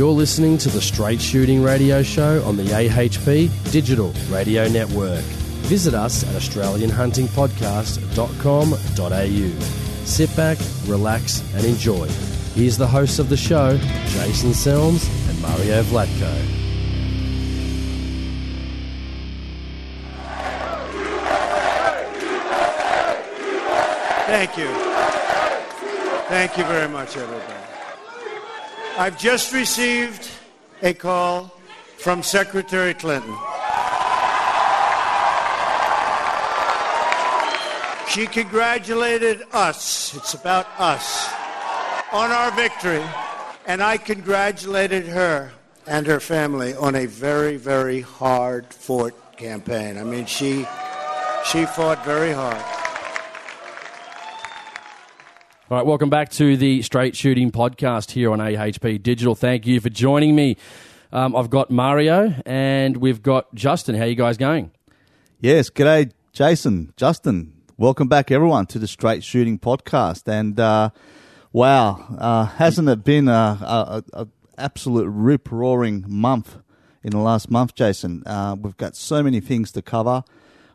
You're listening to the Straight Shooting Radio Show on the AHP Digital Radio Network. Visit us at AustralianHuntingPodcast.com.au. Sit back, relax, and enjoy. Here's the hosts of the show, Jason Selms and Mario Vlatko. Thank you. Thank you very much, everybody. I've just received a call from Secretary Clinton. She congratulated us, it's about us, on our victory, and I congratulated her and her family on a very, very hard fought campaign. I mean, she, she fought very hard. All right, welcome back to the Straight Shooting Podcast here on AHP Digital. Thank you for joining me. Um, I've got Mario and we've got Justin. How you guys going? Yes, g'day, Jason, Justin. Welcome back, everyone, to the Straight Shooting Podcast. And uh, wow, uh, hasn't it been a, a, a absolute rip roaring month in the last month, Jason? Uh, we've got so many things to cover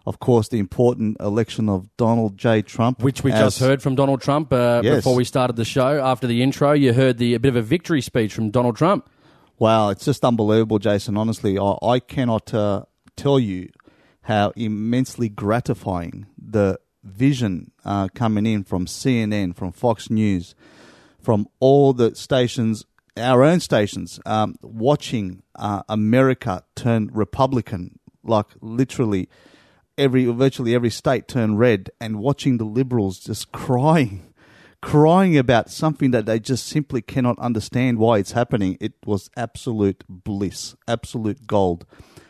of course, the important election of Donald J. Trump. Which we just heard from Donald Trump uh, yes. before we started the show. After the intro, you heard the, a bit of a victory speech from Donald Trump. Wow, it's just unbelievable, Jason. Honestly, I, I cannot uh, tell you how immensely gratifying the vision uh, coming in from CNN, from Fox News, from all the stations, our own stations, um, watching uh, America turn Republican, like literally every virtually every state turn red and watching the liberals just crying crying about something that they just simply cannot understand why it's happening. It was absolute bliss absolute gold.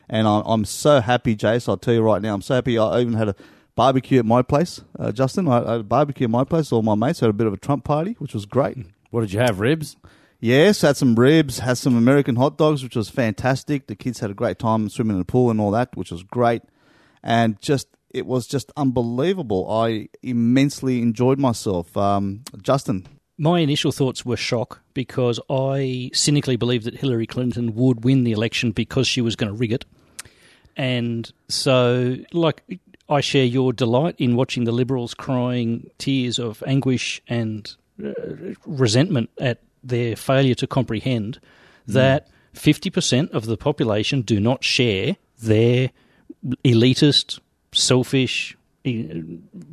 And i'm so happy jace i'll tell you right now i'm so happy i even had a barbecue at my place uh, justin. I, had a barbecue at my place all my mates had a bit of a trump party which was great. What did you have ribs? Yes, had some ribs, had some American hot dogs, which was fantastic. The kids had a great time swimming in the pool and all that, which was great and just it was just unbelievable. I immensely enjoyed myself. Um, Justin. My initial thoughts were shock because I cynically believed that Hillary Clinton would win the election because she was going to rig it. And so, like, I share your delight in watching the Liberals crying tears of anguish and uh, resentment at their failure to comprehend mm. that 50% of the population do not share their elitist, selfish eh,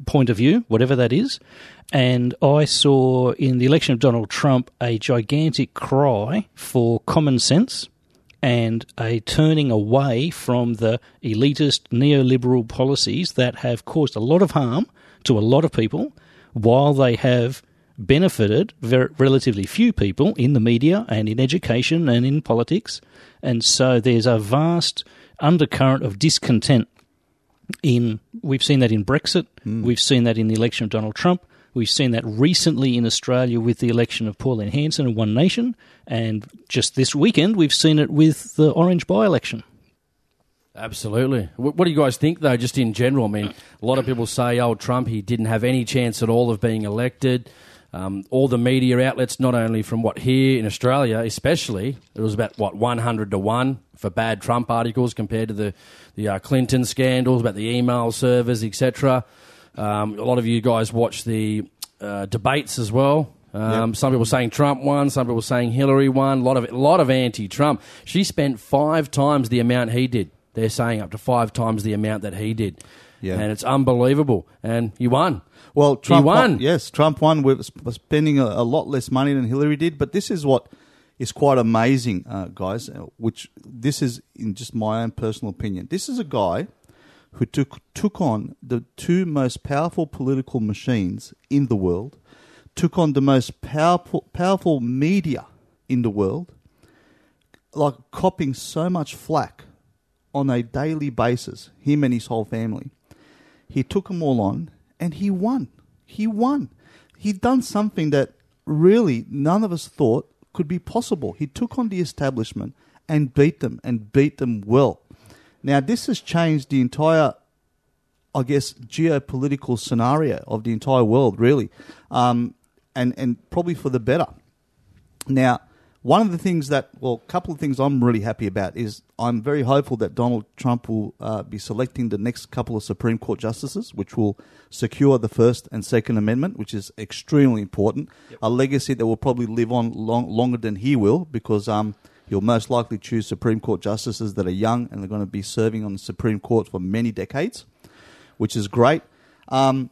point of view, whatever that is. And I saw in the election of Donald Trump a gigantic cry for common sense and a turning away from the elitist neoliberal policies that have caused a lot of harm to a lot of people while they have benefited very, relatively few people in the media and in education and in politics. And so there's a vast undercurrent of discontent in we've seen that in Brexit, mm. we've seen that in the election of Donald Trump, we've seen that recently in Australia with the election of Pauline Hanson and One Nation, and just this weekend we've seen it with the Orange by-election. Absolutely. What do you guys think, though, just in general? I mean, a lot of people say, oh, Trump, he didn't have any chance at all of being elected. Um, all the media outlets, not only from what here in Australia, especially, it was about what 100 to one for bad Trump articles compared to the the uh, Clinton scandals about the email servers, etc. Um, a lot of you guys watch the uh, debates as well. Um, yep. Some people saying Trump won, some people saying Hillary won. A lot of a lot of anti-Trump. She spent five times the amount he did. They're saying up to five times the amount that he did. Yeah. And it's unbelievable. And he won. Well, Trump he won. Yes, Trump won. We're spending a, a, lot less money than Hillary did. But this is what is quite amazing, uh, guys. Uh, which this is, in just my own personal opinion, this is a guy who took took on the two most powerful political machines in the world, took on the most powerful powerful media in the world, like copping so much flack on a daily basis. Him and his whole family. He took them all on and he won. He won. He'd done something that really none of us thought could be possible. He took on the establishment and beat them and beat them well. Now, this has changed the entire, I guess, geopolitical scenario of the entire world, really, um, and, and probably for the better. Now, one of the things that, well, a couple of things I'm really happy about is I'm very hopeful that Donald Trump will uh, be selecting the next couple of Supreme Court justices, which will secure the First and Second Amendment, which is extremely important. A legacy that will probably live on long, longer than he will, because um, he'll most likely choose Supreme Court justices that are young and they're going to be serving on the Supreme Court for many decades, which is great. Um,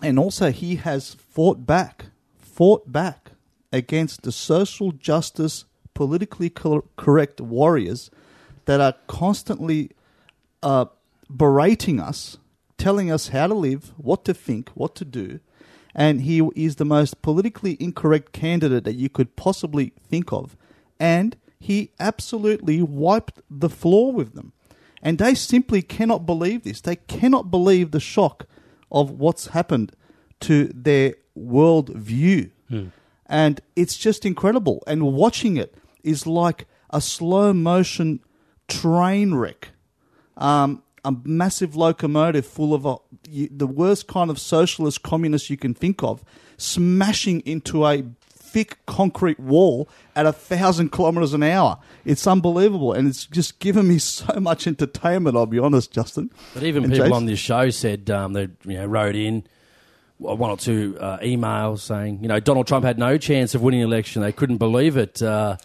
and also, he has fought back, fought back against the social justice, politically cor- correct warriors that are constantly uh, berating us, telling us how to live, what to think, what to do. And he is the most politically incorrect candidate that you could possibly think of. And he absolutely wiped the floor with them. And they simply cannot believe this. They cannot believe the shock of what's happened to their world view. And it's just incredible. And watching it is like a slow motion train wreck. Um, a massive locomotive full of uh, you, the worst kind of socialist communist you can think of, smashing into a thick concrete wall at a thousand kilometers an hour. It's unbelievable, and it's just given me so much entertainment. I'll be honest, Justin. But even And people Jason- on this show said um, they you know wrote in one or two uh, emails saying you know Donald Trump had no chance of winning the election. They couldn't believe it. Uh,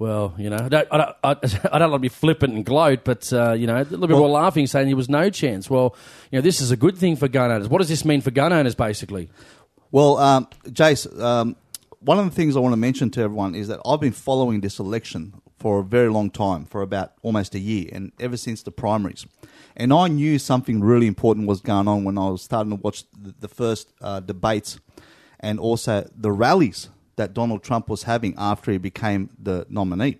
well, you know, I don't, I don't, I, I don't like to be flippant and gloat, but uh, you know, a little bit more laughing, saying there was no chance. Well, you know, this is a good thing for gun owners. What does this mean for gun owners, basically? Well, um, Jace, um, one of the things I want to mention to everyone is that I've been following this election for a very long time, for about almost a year, and ever since the primaries. And I knew something really important was going on when I was starting to watch the, first uh, debates and also the rallies that Donald Trump was having after he became the nominee.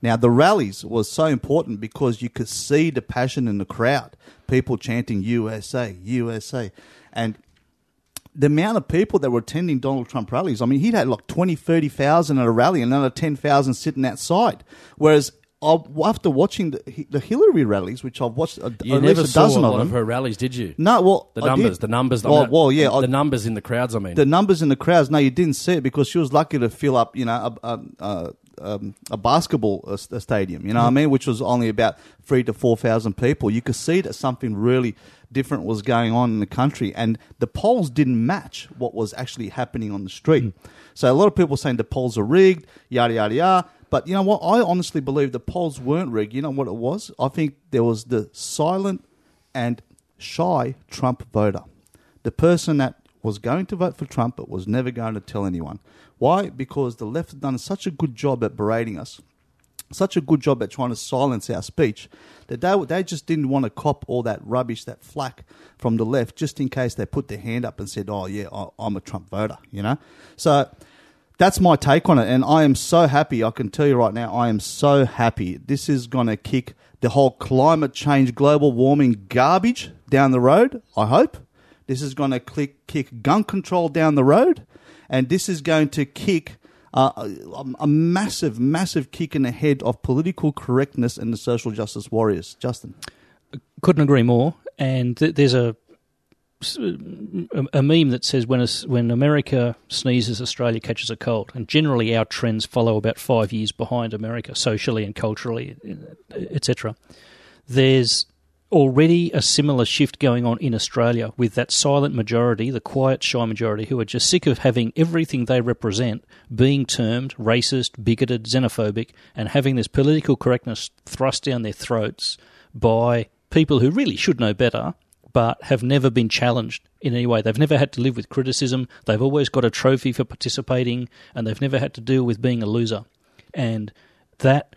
Now, the rallies was so important because you could see the passion in the crowd, people chanting USA, USA. And the amount of people that were attending Donald Trump rallies, I mean, he'd had like 20, 30,000 at a rally and another 10,000 sitting outside. Whereas after watching the, the Hillary rallies, which I've watched a, You at never least a saw a dozen lot of of her rallies, did you? no, well, The I numbers, did. the numbers. I Well, mean, well, yeah, I- the numbers in the crowds. I mean, the numbers in the crowds. No, you didn't see it because she was lucky to fill up, you know, a, a, a, um, a basketball uh, stadium. You know what I mean? Which was only about three to four thousand people. You could see that something really different was going on in the country, and the polls didn't match what was actually happening on the street. So a lot of people saying the polls are rigged, yada yada yada. But you know what? I honestly believe the polls weren't rigged. You know what it was? I think there was the silent and shy Trump voter the person that was going to vote for Trump but was never going to tell anyone. Why? Because the left have done such a good job at berating us, such a good job at trying to silence our speech, that they, they just didn't want to cop all that rubbish, that flack from the left, just in case they put their hand up and said, oh, yeah, I- I'm a Trump voter, you know? So that's my take on it. And I am so happy. I can tell you right now, I am so happy. This is going to kick the whole climate change, global warming garbage down the road, I hope. This is going to kick gun control down the road. And this is going to kick uh, a, a massive, massive kick in the head of political correctness and the social justice warriors. Justin. Couldn't agree more. And th- there's a, a meme that says when a, when America sneezes, Australia catches a cold. And generally, our trends follow about five years behind America, socially and culturally, etc. There's already a similar shift going on in Australia with that silent majority, the quiet, shy majority, who are just sick of having everything they represent being termed racist, bigoted, xenophobic, and having this political correctness thrust down their throats by people who really should know better but have never been challenged in any way. They've never had to live with criticism. They've always got a trophy for participating, and they've never had to deal with being a loser. And that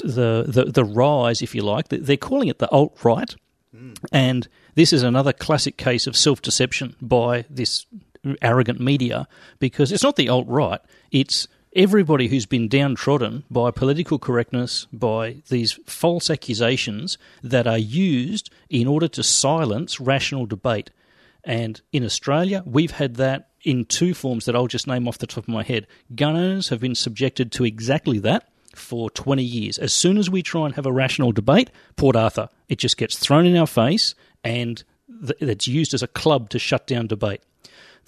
the the, the rise, if you like, they're calling it the alt right, and this is another classic case of self deception by this arrogant media because it's not the alt right; it's everybody who's been downtrodden by political correctness, by these false accusations that are used in order to silence rational debate. And in Australia, we've had that in two forms that I'll just name off the top of my head. Gun owners have been subjected to exactly that for 20 years. As soon as we try and have a rational debate, Port Arthur, it just gets thrown in our face and it's used as a club to shut down debate.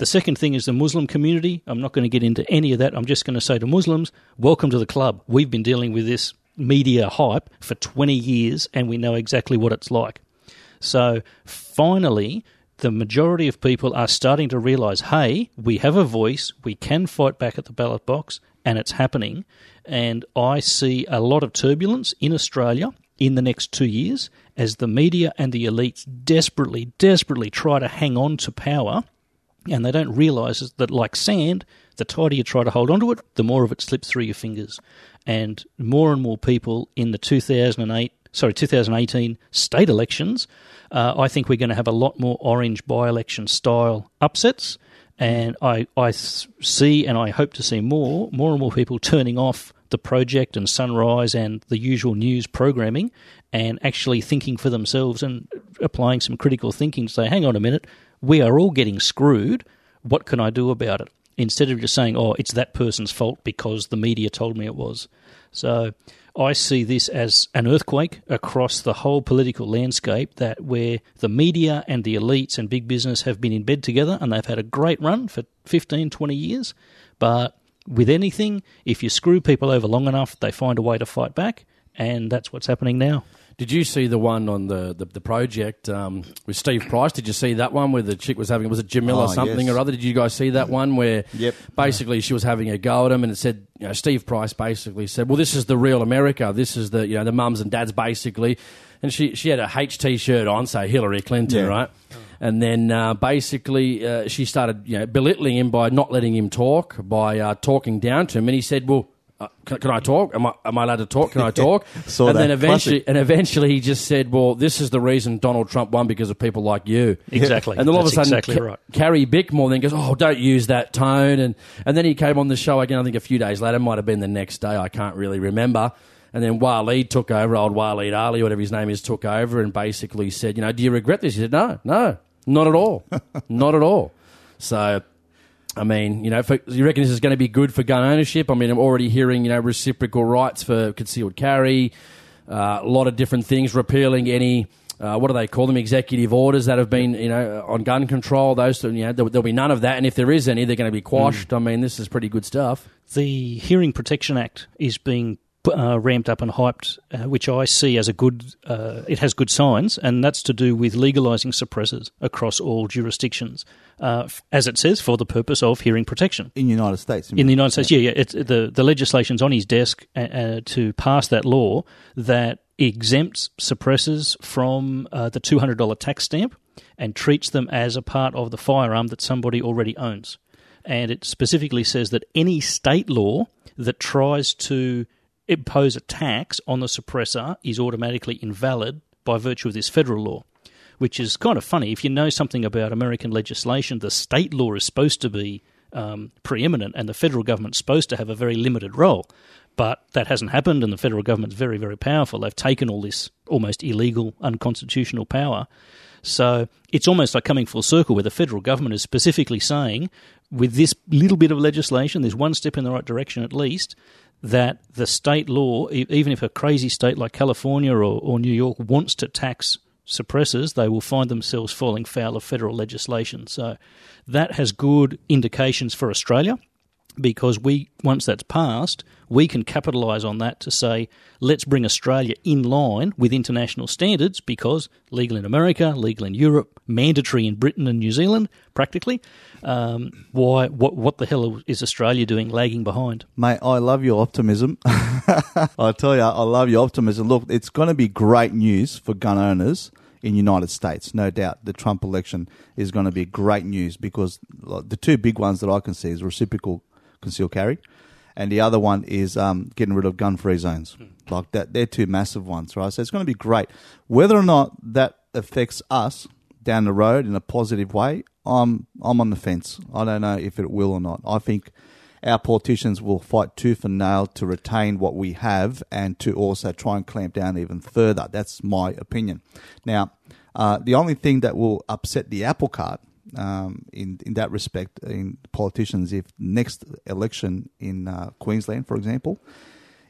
The second thing is the Muslim community. I'm not going to get into any of that. I'm just going to say to Muslims, welcome to the club. We've been dealing with this media hype for 20 years and we know exactly what it's like. So finally, the majority of people are starting to realize hey, we have a voice, we can fight back at the ballot box, and it's happening. And I see a lot of turbulence in Australia in the next two years as the media and the elites desperately, desperately try to hang on to power. And they don't realise that, like sand, the tighter you try to hold onto it, the more of it slips through your fingers. And more and more people in the 2008, sorry, 2018 state elections, uh, I think we're going to have a lot more orange by-election style upsets. And I, I see and I hope to see more, more and more people turning off the project and Sunrise and the usual news programming and actually thinking for themselves and applying some critical thinking to say, hang on a minute, we are all getting screwed. What can I do about it? Instead of just saying, oh, it's that person's fault because the media told me it was. So I see this as an earthquake across the whole political landscape that where the media and the elites and big business have been in bed together and they've had a great run for 15, 20 years. But with anything, if you screw people over long enough, they find a way to fight back, and that's what's happening now. Did you see the one on the the, the project um, with Steve Price? Did you see that one where the chick was having was it Jamila Oh, or something yes. or other? Did you guys see that one where Yep. basically she was having a go at him and it said you know Steve Price basically said, well this is the real America. This is the you know the mums and dads basically, and she she had a H T shirt on, say Hillary Clinton, Yeah. right? And then uh, basically uh, she started you know belittling him by not letting him talk, by uh, talking down to him, and he said, well. Uh, can, can I talk? Am I, am I allowed to talk? Can I talk? Saw and that. then eventually, Classic. and eventually, he just said, "Well, this is the reason Donald Trump won because of people like you." Exactly. And then all That's of a sudden, exactly Ca- right. Carrie Bickmore then goes, "Oh, don't use that tone." And and then he came on the show again. I think a few days later, might have been the next day. I can't really remember. And then Waleed took over, old Waleed Aly, whatever his name is, took over and basically said, "You know, do you regret this?" He said, "No, no, not at all, not at all." So. I mean, you know, for, you reckon this is going to be good for gun ownership? I mean, I'm already hearing, you know, reciprocal rights for concealed carry, uh, a lot of different things, repealing any, uh, what do they call them, executive orders that have been, you know, on gun control. Those, you know, there, there'll be none of that. And if there is any, they're going to be quashed. I mean, this is pretty good stuff. The Hearing Protection Act is being uh, ramped up and hyped, uh, which I see as a good. Uh, it has good signs, and that's to do with legalising suppressors across all jurisdictions, uh, f- as it says, for the purpose of hearing protection. in the United States. In the United States, yeah, yeah, it's, the the legislation's on his desk uh, uh, to pass that law that exempts suppressors from uh, the two hundred dollar tax stamp and treats them as a part of the firearm that somebody already owns. And it specifically says that any state law that tries to impose a tax on the suppressor is automatically invalid by virtue of this federal law which is kind of funny. If you know something about American legislation, the state law is supposed to be um, preeminent and the federal government's supposed to have a very limited role. But that hasn't happened, and the federal government's very, very powerful. They've taken all this almost illegal, unconstitutional power. So it's almost like coming full circle where the federal government is specifically saying, with this little bit of legislation, there's one step in the right direction at least, that the state law, even if a crazy state like California or, or New York wants to tax suppressors, they will find themselves falling foul of federal legislation. So that has good indications for Australia because we once that's passed, we can capitalise on that to say, let's bring Australia in line with international standards because legal in America, legal in Europe, mandatory in Britain and New Zealand, practically. Um, why? What? What the hell is Australia doing, lagging behind? Mate, I love your optimism. I tell you, I love your optimism. Look, it's going to be great news for gun owners in United States, no doubt. The Trump election is going to be great news because the two big ones that I can see is reciprocal concealed carry, and the other one is um, getting rid of gun-free zones. Like that, they're two massive ones, right? So it's going to be great. Whether or not that affects us down the road in a positive way, I'm I'm on the fence. I don't know if it will or not. I think our politicians will fight tooth and nail to retain what we have and to also try and clamp down even further. That's my opinion. Now, uh, the only thing that will upset the apple cart um, in in that respect in politicians, if next election in uh, Queensland, for example,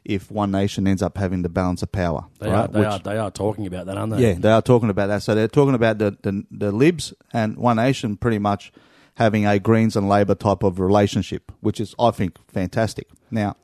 if One Nation ends up having the balance of power, They, right? are, they, which- are, they are talking about that, aren't they? yeah, they are talking about that. So they're talking about the, the, the Libs and One Nation pretty much having a Greens and Labor type of relationship, which is, I think, fantastic. Now,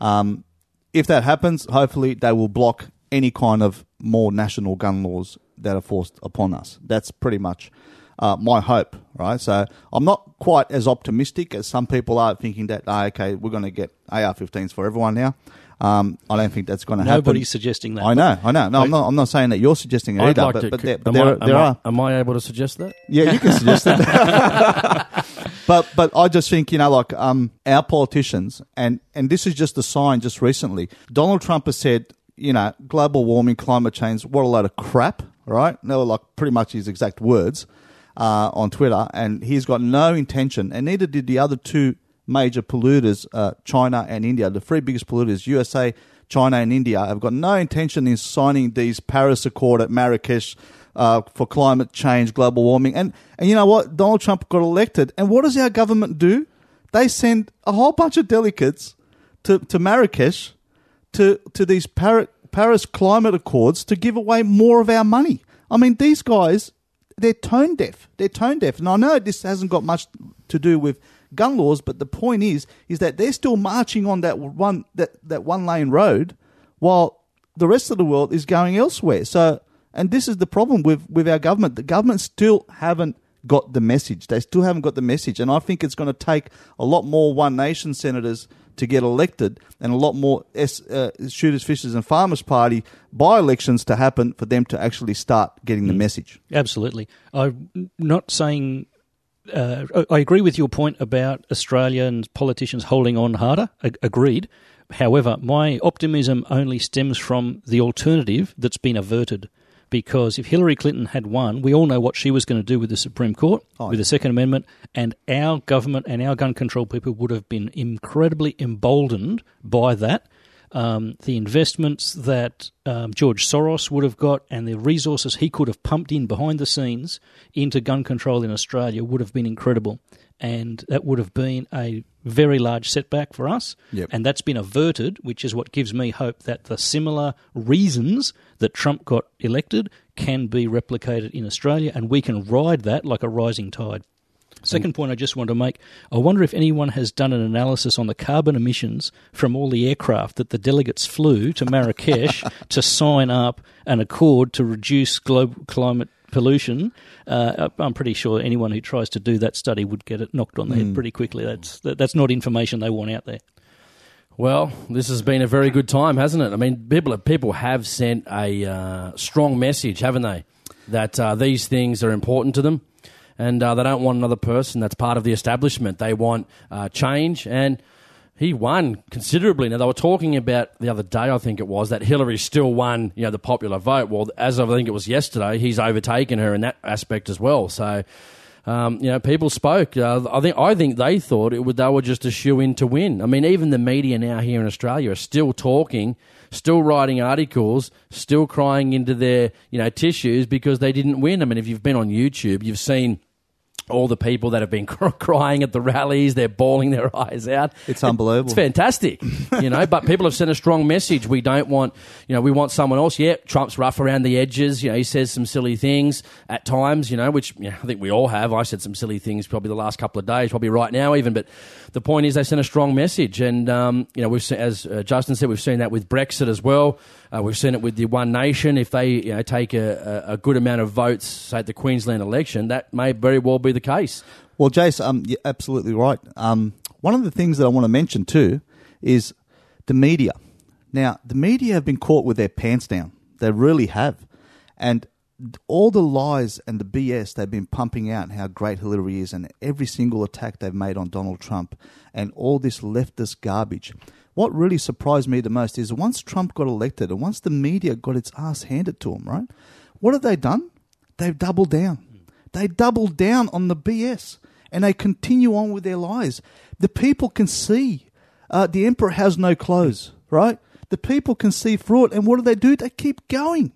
um, if that happens, hopefully they will block any kind of more national gun laws that are forced upon us. That's pretty much uh, my hope, right? So I'm not quite as optimistic as some people are, thinking that ah, okay, we're going to get AR-15s for everyone now. Um, I don't think that's going to happen. Nobody's suggesting that. I know, I know. No, I'm not. I'm not saying that you're suggesting it I'd either. like but, to. but there, am, there, I, are- am, there I, am I able to suggest that? Yeah, you can suggest that. but but I just think you know like um our politicians and and this is just a sign. Just recently, Donald Trump has said you know global warming, climate change, what a load of crap. Right? They were like pretty much his exact words uh, on Twitter, and he's got no intention, and neither did the other two major polluters, uh, China and India, the three biggest polluters, USA. China and India have got no intention in signing these Paris Accord at Marrakesh uh, for climate change, global warming. And, and you know what? Donald Trump got elected. And what does our government do? They send a whole bunch of delegates to, to Marrakesh to, to these Par- Paris climate accords to give away more of our money. I mean, these guys, they're tone deaf. They're tone deaf. And I know this hasn't got much to do with gun laws, but the point is, is that they're still marching on that one that, that one lane road, while the rest of the world is going elsewhere. So, and this is the problem with with our government. The government still haven't got the message. They still haven't got the message, and I think it's going to take a lot more One Nation senators to get elected, and a lot more S, uh, shooters, fishers, and farmers party by elections to happen for them to actually start getting the message. Absolutely. I'm not saying. Uh, I I agree with your point about Australian politicians holding on harder. A- agreed. However, my optimism only stems from the alternative that's been averted. Because if Hillary Clinton had won, we all know what she was going to do with the Supreme Court, with the Second Amendment, and our government and our gun control people would have been incredibly emboldened by that um, the investments that um, George Soros would have got and the resources he could have pumped in behind the scenes into gun control in Australia would have been incredible. And that would have been a very large setback for us. Yep. And that's been averted, which is what gives me hope that the similar reasons that Trump got elected can be replicated in Australia and we can ride that like a rising tide. Second point I just want to make I wonder if anyone has done an analysis on the carbon emissions from all the aircraft that the delegates flew to Marrakesh to sign up an accord to reduce global climate pollution. Uh, I'm pretty sure anyone who tries to do that study would get it knocked on the head pretty quickly. That's that, that's not information they want out there. Well, this has been a very good time, hasn't it? I mean, people people have sent a uh, strong message, haven't they? That uh, these things are important to them, and uh, they don't want another person that's part of the establishment. They want uh, change, and he won considerably. Now they were talking about the other day, I think it was, that Hillary still won, you know, the popular vote. Well, as I think it was yesterday, he's overtaken her in that aspect as well. So. Um, you know, people spoke. Uh, I think I think they thought it would. They were just a shoe in to win. I mean, even the media now here in Australia are still talking, still writing articles, still crying into their you know tissues because they didn't win. I mean, if you've been on YouTube, you've seen all the people that have been crying at the rallies. They're bawling their eyes out. It's unbelievable. It's fantastic, you know. But people have sent a strong message. We don't want, you know, we want someone else. Yeah, Trump's rough around the edges. You know, he says some silly things at times. You know, which you know, I think we all have. I said some silly things probably the last couple of days, probably right now even. But the point is, they sent a strong message, and um, you know, we've seen, as uh, Justin said, we've seen that with Brexit as well. Uh, we've seen it with the One Nation. If they you know, take a, a, good amount of votes, say at the Queensland election, that may very well be the case. Well, Jace, um, you're absolutely right. Um, one of the things that I want to mention too is the media. Now, the media have been caught with their pants down. They really have. And all the lies and the BS they've been pumping out, how great Hillary is, and every single attack they've made on Donald Trump, and all this leftist garbage. What really surprised me the most is once Trump got elected and once the media got its ass handed to him, right? What have they done? They've doubled down. They doubled down on the BS and they continue on with their lies. The people can see uh, the emperor has no clothes, right? The people can see through it. And what do they do? They keep going.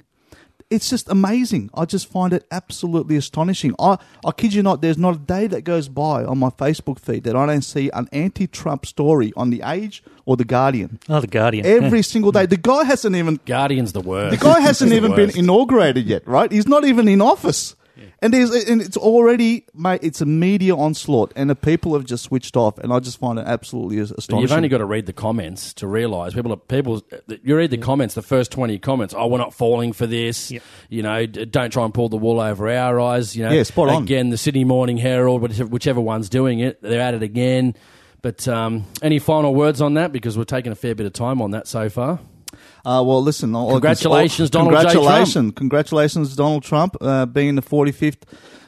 It's just amazing. I just find it absolutely astonishing. I, I kid you not, there's not a day that goes by on my Facebook feed that I don't see an anti Trump story on The Age or The Guardian. Oh, the Guardian. Every single day. The guy hasn't even Guardian's the worst. the guy hasn't even been inaugurated yet, right? He's not even in office. And there's and it's already mate. It's a media onslaught, and the people have just switched off, and I just find it absolutely astonishing. You've only got to read the comments to realise people. Are, people, you read the comments, the first twenty comments. Oh, we're not falling for this. Yep. You know, don't try and pull the wool over our eyes. You know, Yeah, spot on. Again, the Sydney Morning Herald, whichever, whichever one's doing it, they're at it again. But um, any final words on that? Because we're taking a fair bit of time on that so far. Uh, well, listen. all Congratulations, all- Donald J. Trump. Congratulations, congratulations, Donald Trump, uh, being the 45th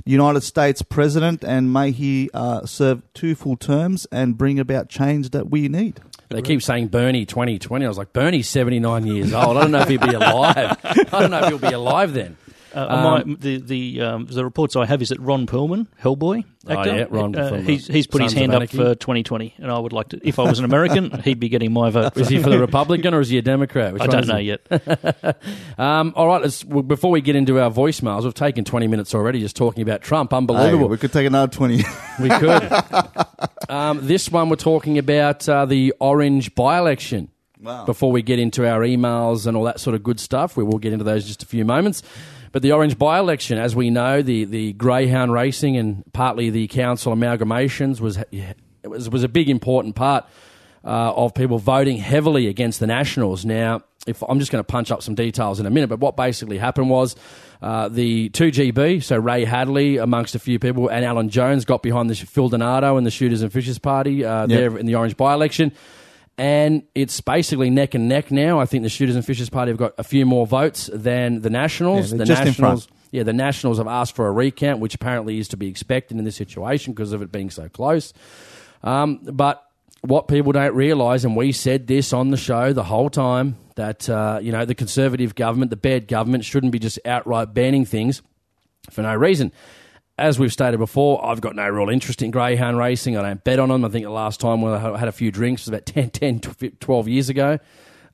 United States president, and may he uh, serve two full terms and bring about change that we need. They keep saying Bernie 2020. I was like, Bernie's 79 years old. I don't know if he'll be alive. I don't know if he'll be alive then. Uh, Um, my, the the um, the reports I have is that Ron Perlman, Hellboy Oh, actor, yeah, Ron uh, he's he's put his Sons of hand up for 2020, and I would like to. If I was an American, he'd be getting my vote. Is he for the Republican or is he a Democrat? Which I don't know yet. Um, all right, let's, well, before we get into our voicemails, we've taken 20 minutes already just talking about Trump. Hey, Unbelievable. we could take another 20. we could. um, this one, we're talking about uh, the Orange by election. Wow. Before we get into our emails and all that sort of good stuff, we will get into those in just a few moments. But the Orange by election, as we know, the, the greyhound racing and partly the council amalgamations was, it was, was a big important part uh, of people voting heavily against the Nationals. Now, if I'm just going to punch up some details in a minute, but what basically happened was uh, the 2GB, so Ray Hadley, amongst a few people, and Alan Jones got behind the Phil Donato and the Shooters and Fishers Party uh, there in the Orange by election. And it's basically neck and neck now. I think the Shooters and Fishers Party have got a few more votes than the Nationals. Yeah, the just in front. Nationals, yeah, the Nationals have asked for a recount, which apparently is to be expected in this situation because of it being so close. Um, but what people don't realise, and we said this on the show the whole time, that uh, you know the Conservative government, the bad government, shouldn't be just outright banning things for no reason. As we've stated before, I've got no real interest in greyhound racing. I don't bet on them. I think the last time when I had a few drinks was about 10, 10 12 years ago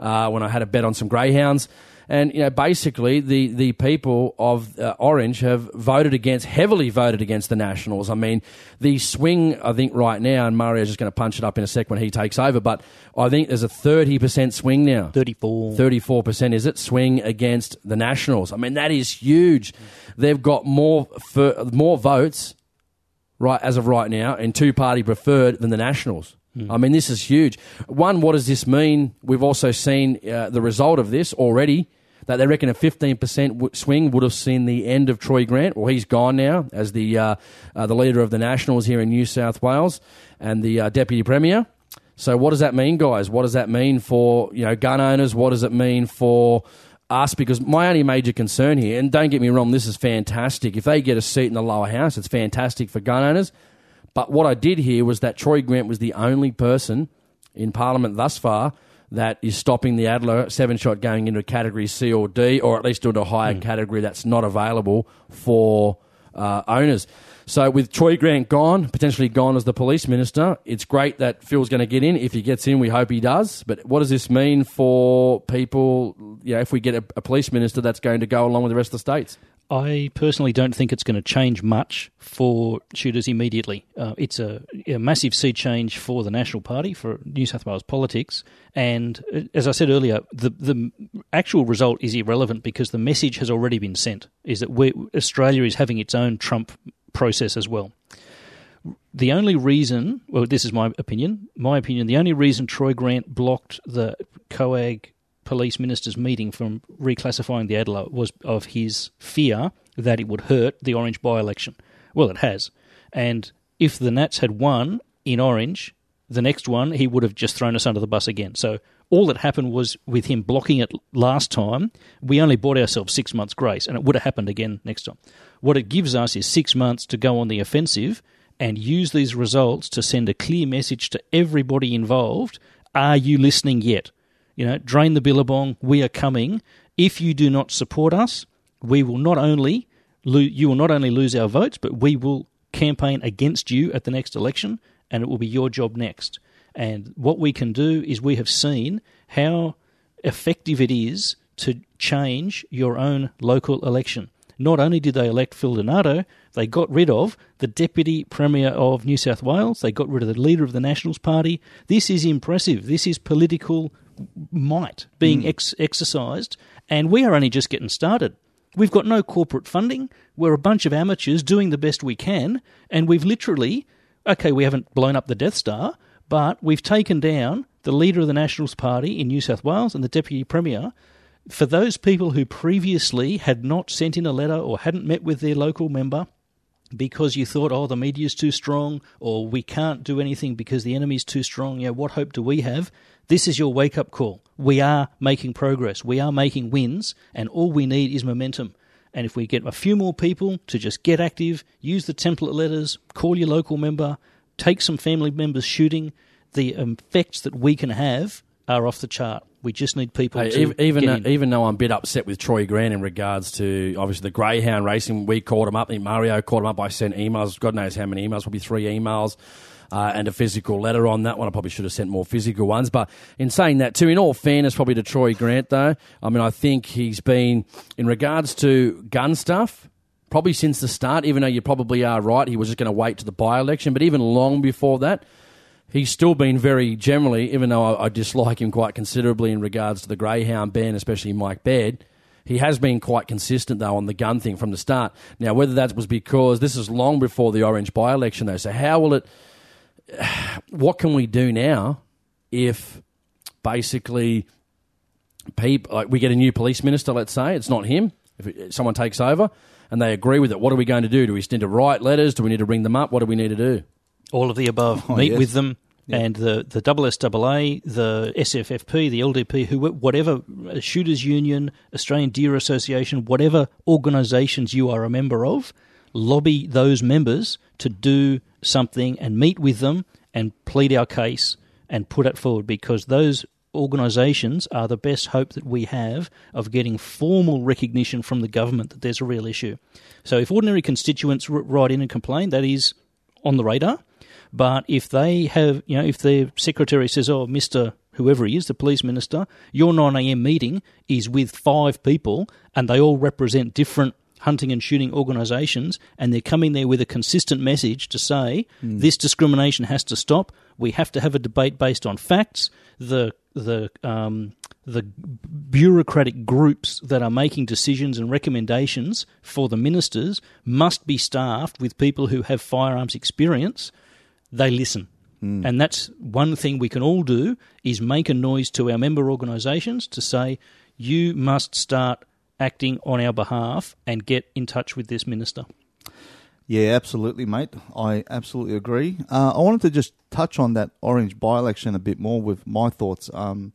uh, when I had a bet on some greyhounds. And you know, basically, the, the people of uh, Orange have voted against, heavily voted against the Nationals. I mean, the swing, I think, right now, and Mario's just going to punch it up in a sec when he takes over, but I think there's a 30% swing now. 34. 34% is it swing against the Nationals. I mean that is huge. They've got more for, more votes right as of right now in two party preferred than the Nationals. I mean this is huge. One what does this mean? We've also seen uh, the result of this already that they reckon a 15% w- swing would have seen the end of Troy Grant. Well, he's gone now as the uh, uh, the leader of the Nationals here in New South Wales and the uh, deputy premier. So what does that mean, guys? What does that mean for you know gun owners? What does it mean for us? Because my only major concern here, and don't get me wrong, this is fantastic. If they get a seat in the lower house, it's fantastic for gun owners. But what I did hear was that Troy Grant was the only person in Parliament thus far that is stopping the Adler seven shot going into a category C or D, or at least into a higher category that's not available for uh, owners. So with Troy Grant gone, potentially gone as the police minister, it's great that Phil's going to get in. If he gets in, we hope he does. But what does this mean for people? You know, if we get a, a police minister that's going to go along with the rest of the states? I personally don't think it's going to change much for shooters immediately. Uh, it's a, a massive sea change for the National Party, for New South Wales politics. And uh, as I said earlier, the, the actual result is irrelevant because the message has already been sent is that we Australia is having its own Trump process as well. The only reason, well, this is my opinion, my opinion, the only reason Troy Grant blocked the COAG police minister's meeting from reclassifying the Adler was of his fear that it would hurt the Orange by election. Well, it has. And if the Nats had won in Orange, the next one, he would have just thrown us under the bus again. So all that happened was with him blocking it last time, we only bought ourselves six months' grace, and it would have happened again next time. What it gives us is six months to go on the offensive and use these results to send a clear message to everybody involved Are you listening yet? You know, drain the billabong. We are coming. If you do not support us, we will not only lo- you will not only lose our votes, but we will campaign against you at the next election, and it will be your job next. And what we can do is we have seen how effective it is to change your own local election. Not only did they elect Phil Donato, they got rid of the Deputy Premier of New South Wales, they got rid of the leader of the Nationals Party. This is impressive. This is political might being hmm. ex- exercised, and we are only just getting started. We've got no corporate funding. We're a bunch of amateurs doing the best we can, and we've literally, okay, we haven't blown up the Death Star, but we've taken down the leader of the Nationals Party in New South Wales and the Deputy Premier. For those people who previously had not sent in a letter or hadn't met with their local member, because you thought, oh, the media's too strong, or we can't do anything because the enemy's too strong. Yeah, what hope do we have? This is your wake up call. We are making progress. We are making wins, and all we need is momentum. And if we get a few more people to just get active, use the template letters, call your local member, take some family members shooting, the effects that we can have are off the chart. We just need people Hey, to even in. even though I'm a bit upset with Troy Grant in regards to obviously the greyhound racing, we called him up. I Mario called him up. I sent emails. God knows how many emails. Probably three emails. Uh, and a physical letter on that one. I probably should have sent more physical ones. But in saying that, too, in all fairness, probably to Troy Grant, though, I mean, I think he's been, in regards to gun stuff, probably since the start, even though you probably are right, he was just going to wait to the by election. But even long before that, he's still been very generally, even though I, I dislike him quite considerably in regards to the greyhound ban, especially Mike Baird. He has been quite consistent though on the gun thing from the start. Now, whether that was because this is long before the Orange by election though, so how will it? What can we do now if basically people like we get a new police minister? Let's say it's not him. If it, someone takes over and they agree with it, what are we going to do? Do we need to write letters? Do we need to ring them up? What do we need to do? All of the above. Oh, Meet yes. with them. And the, the SSAA, the SFFP, the LDP, who, whatever, uh, Shooters Union, Australian Deer Association, whatever organisations you are a member of, lobby those members to do something and meet with them and plead our case and put it forward because those organisations are the best hope that we have of getting formal recognition from the government that there's a real issue. So if ordinary constituents write in and complain, that is on the radar. But if they have, you know, if their secretary says, "Oh, Mister whoever he is, the police minister, your nine a.m. meeting is with five people, and they all represent different hunting and shooting organisations, and they're coming there with a consistent message to say this discrimination has to stop. We have to have a debate based on facts. The the um, the bureaucratic groups that are making decisions and recommendations for the ministers must be staffed with people who have firearms experience. They listen. And that's one thing we can all do is make a noise to our member organisations to say, you must start acting on our behalf and get in touch with this minister. Yeah, absolutely, mate. I absolutely agree. Uh, I wanted to just touch on that orange by-election a bit more with my thoughts. Um,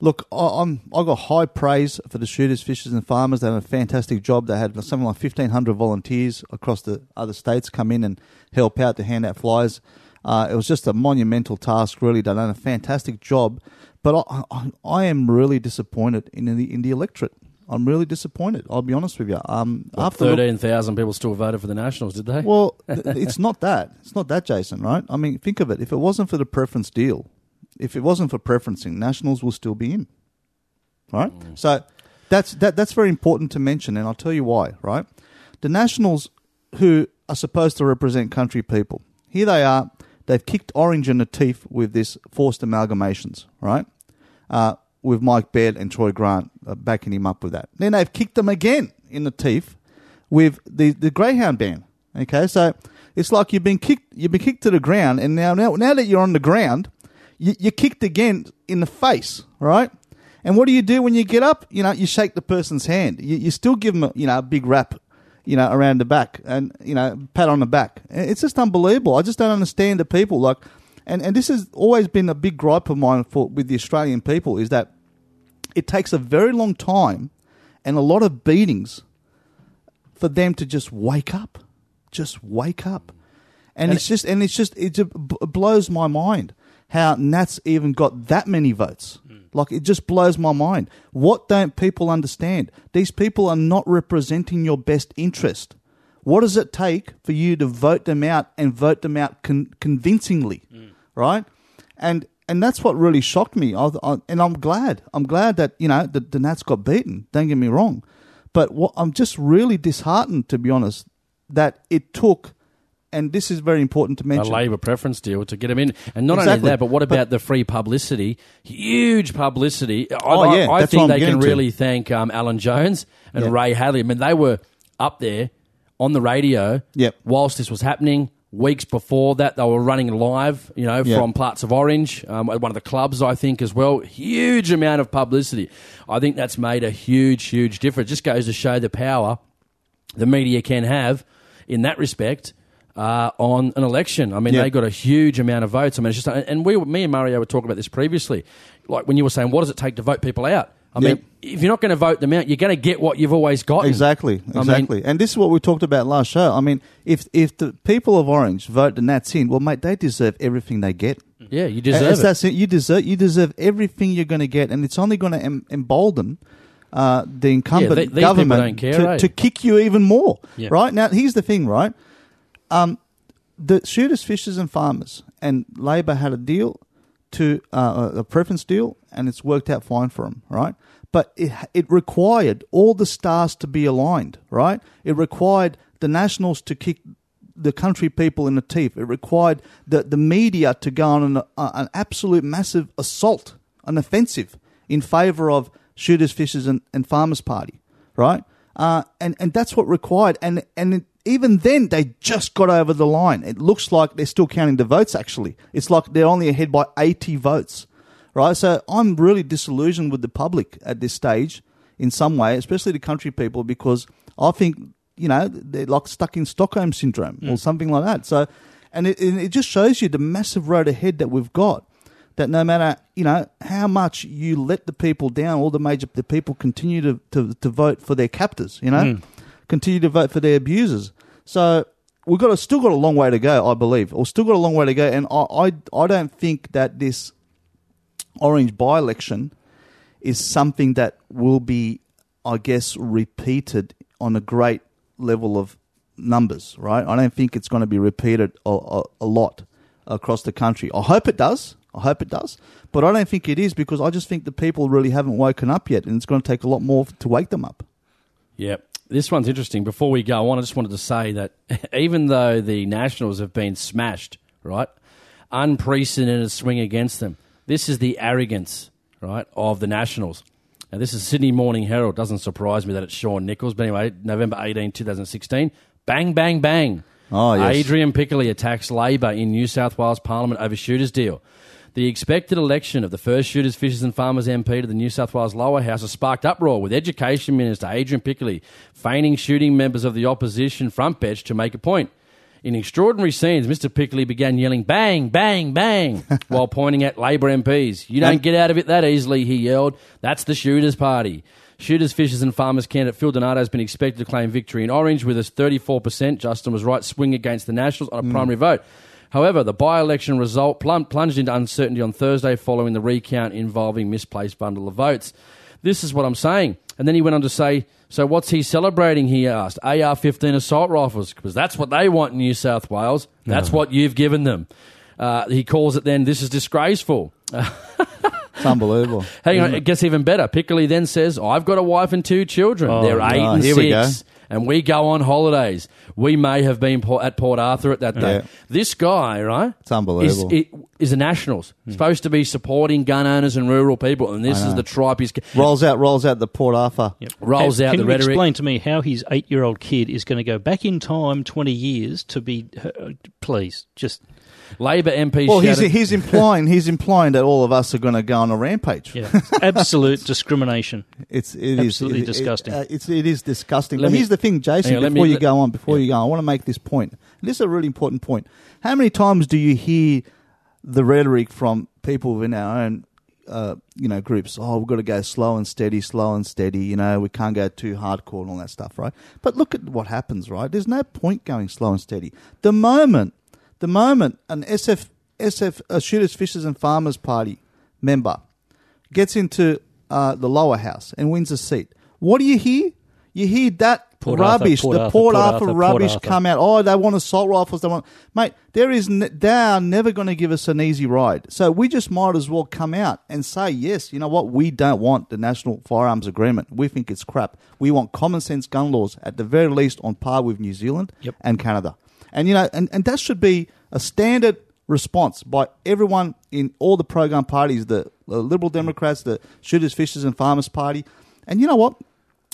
look, I, I'm I got high praise for the shooters, fishers, and farmers. They done a fantastic job. They had something like fifteen hundred volunteers across the other states come in and help out to hand out flyers. Uh, it was just a monumental task. Really, they done a fantastic job. But I, I, I am really disappointed in the in the electorate. I'm really disappointed. I'll be honest with you. Um, after Thirteen thousand people still voted for the Nationals, did they? well, it's not that. It's not that, Jason, right? I mean, think of it. If it wasn't for the preference deal, if it wasn't for preferencing, Nationals will still be in. Right? So that's that that's very important to mention, and I'll tell you why, right? The Nationals who are supposed to represent country people, here they are, they've kicked Orange in the teeth with this forced amalgamations, right? Uh, with Mike Baird and Troy Grant uh, backing him up with that. Then they've kicked them again in the teeth with the, the greyhound ban. Okay, so it's like you've been kicked you've been kicked to the ground, and now now, now that you're on the ground, you, you're kicked again in the face, right? And what do you do when you get up? You know, you shake the person's hand. You, you still give them a, you know a big rap, you know, around the back, and you know pat on the back. It's just unbelievable. I just don't understand the people like. And, and this has always been a big gripe of mine for with the Australian people is that it takes a very long time and a lot of beatings for them to just wake up, just wake up, and, it's just and it's just it just blows my mind how Nats even got that many votes. Hmm. Like it just blows my mind. What don't people understand? These people are not representing your best interest. What does it take for you to vote them out and vote them out con- convincingly, hmm. right? And and that's what really shocked me. I, I, and I'm glad. I'm glad that you know the, the Nats got beaten. Don't get me wrong, but what, I'm just really disheartened, to be honest, that it took and this is very important to mention. a. Labor preference deal to get them in. And not Exactly. only that, but what But- about the free publicity? Huge publicity. I, Oh, I- yeah, I that's think they can to. really thank um, Alan Jones and Yeah. Ray Hadley. I mean, they were up there on the radio Yep. whilst this was happening. Weeks before that, they were running live, you know, Yep. from parts of Orange, um, at one of the clubs, I think, as well. Huge amount of publicity. I think that's made a huge, huge difference. Just goes to show the power the media can have in that respect uh, on an election. I mean, Yeah. they got a huge amount of votes. I mean, it's just, and we, me and Mario were talking about this previously. Like when you were saying, what does it take to vote people out? I mean, if you're not going to vote them out, you're going to get what you've always gotten. Exactly, I mean- exactly. and this is what we talked about last show. I mean, if if the people of Orange vote the Nats in, well, mate, they deserve everything they get. Yeah, you deserve it's it. You deserve you deserve everything you're going to get, and it's only going to em- embolden uh, the incumbent Yeah, they- government to, eh? to kick you even more. Yeah. Right now, here's the thing. Right, um, the shooters, fishers, and farmers, and Labor had a deal to uh, a preference deal, and it's worked out fine for them. Right. But it, it required all the stars to be aligned, right? It required the Nationals to kick the country people in the teeth. It required the, the media to go on an, uh, an absolute massive assault, an offensive in favour of shooters, fishers, and, and farmers' party, right? Uh, and and that's what required. And and it, even then, they just got over the line. It looks like they're still counting the votes. Actually, it's like they're only ahead by eighty votes, right? So I'm really disillusioned with the public at this stage in some way, especially the country people, because I think you know they're like stuck in Stockholm syndrome or mm. something like that. So, and it, it just shows you the massive road ahead that we've got. That no matter you know how much you let the people down, all the major the people continue to, to, to vote for their captors. You know, mm. continue to vote for their abusers. So we've got a, still got a long way to go, I believe, or still got a long way to go. And I I, I don't think that this orange by election is something that will be, I guess, repeated on a great level of numbers, right? I don't think it's going to be repeated a, a, a lot across the country. I hope it does. I hope it does. But I don't think it is because I just think the people really haven't woken up yet and it's going to take a lot more to wake them up. Yep. This one's interesting. Before we go on, I just wanted to say that even though the Nationals have been smashed, right, unprecedented swing against them, this is the arrogance, right, of the Nationals. Now, this is Sydney Morning Herald. Doesn't surprise me that it's Sean Nicholls. But anyway, November 18, 2016. Bang, bang, bang. Oh, yes. Adrian Piccoli attacks Labor in New South Wales Parliament over shooters deal. The expected election of the first Shooters, Fishers and Farmers MP to the New South Wales Lower House has sparked uproar with Education Minister Adrian Piccoli feigning shooting members of the opposition front bench to make a point. In extraordinary scenes, Mr. Piccoli began yelling bang, bang, bang while pointing at Labor MPs. You don't get out of it that easily, he yelled. That's the Shooters Party. Shooters, Fishers and Farmers candidate Phil Donato has been expected to claim victory in Orange with a 34%, Justin was right, swing against the Nationals on a hmm. primary vote. However, the by-election result plunged into uncertainty on Thursday following the recount involving misplaced bundle of votes. This is what I'm saying. And then he went on to say, so what's he celebrating, he asked. AR-15 assault rifles, because that's what they want in New South Wales. That's what you've given them. Uh, he calls it then, this is disgraceful. It's unbelievable. Hang on, it gets even better. Piccoli then says, I've got a wife and two children. Oh, They're eight no. and Here six. We go. And we go on holidays. We may have been at Port Arthur at that day. Yeah. This guy, right? It's unbelievable. Is, is a Nationals. Supposed to be supporting gun owners and rural people. And this is the tripe he's. rolls out, rolls out the Port Arthur. Rolls Can- out can the you rhetoric. explain to me how his eight-year-old kid is going to go back in time twenty years to be? Uh, please, just Labor MP Well, he's, shouted, he's implying he's implying that all of us are going to go on a rampage. yeah, absolute discrimination. It's it is- Absolutely it- it- disgusting. uh, it's it is disgusting. Let but me- here's the thing, Jason. on, before me- you go on, before you go, on, I want to make this point. And this is a really important point. How many times do you hear the rhetoric from people within our own, uh, you know, groups? Oh, we've got to go slow and steady, slow and steady. You know, we can't go too hardcore and all that stuff, right? But look at what happens, right? There's no point going slow and steady. The moment, the moment an SF SF uh, Shooters, Fishers and Farmers Party member gets into uh, the lower house and wins a seat. What do you hear? You hear that Port Arthur, rubbish, Port the Arthur, Port, Port Arthur, Arthur, Port rubbish Arthur. come out. Oh, they want assault rifles. They want, mate. There is, n- they are never going to give us an easy ride. So we just might as well come out and say, yes, you know what? We don't want the National Firearms Agreement. We think it's crap. We want common sense gun laws at the very least on par with New Zealand Yep. and Canada. And you know, and, and that should be a standard response by everyone in all the program parties, the, Liberal Democrats, the Shooters, Fishers, and Farmers Party. And you know what?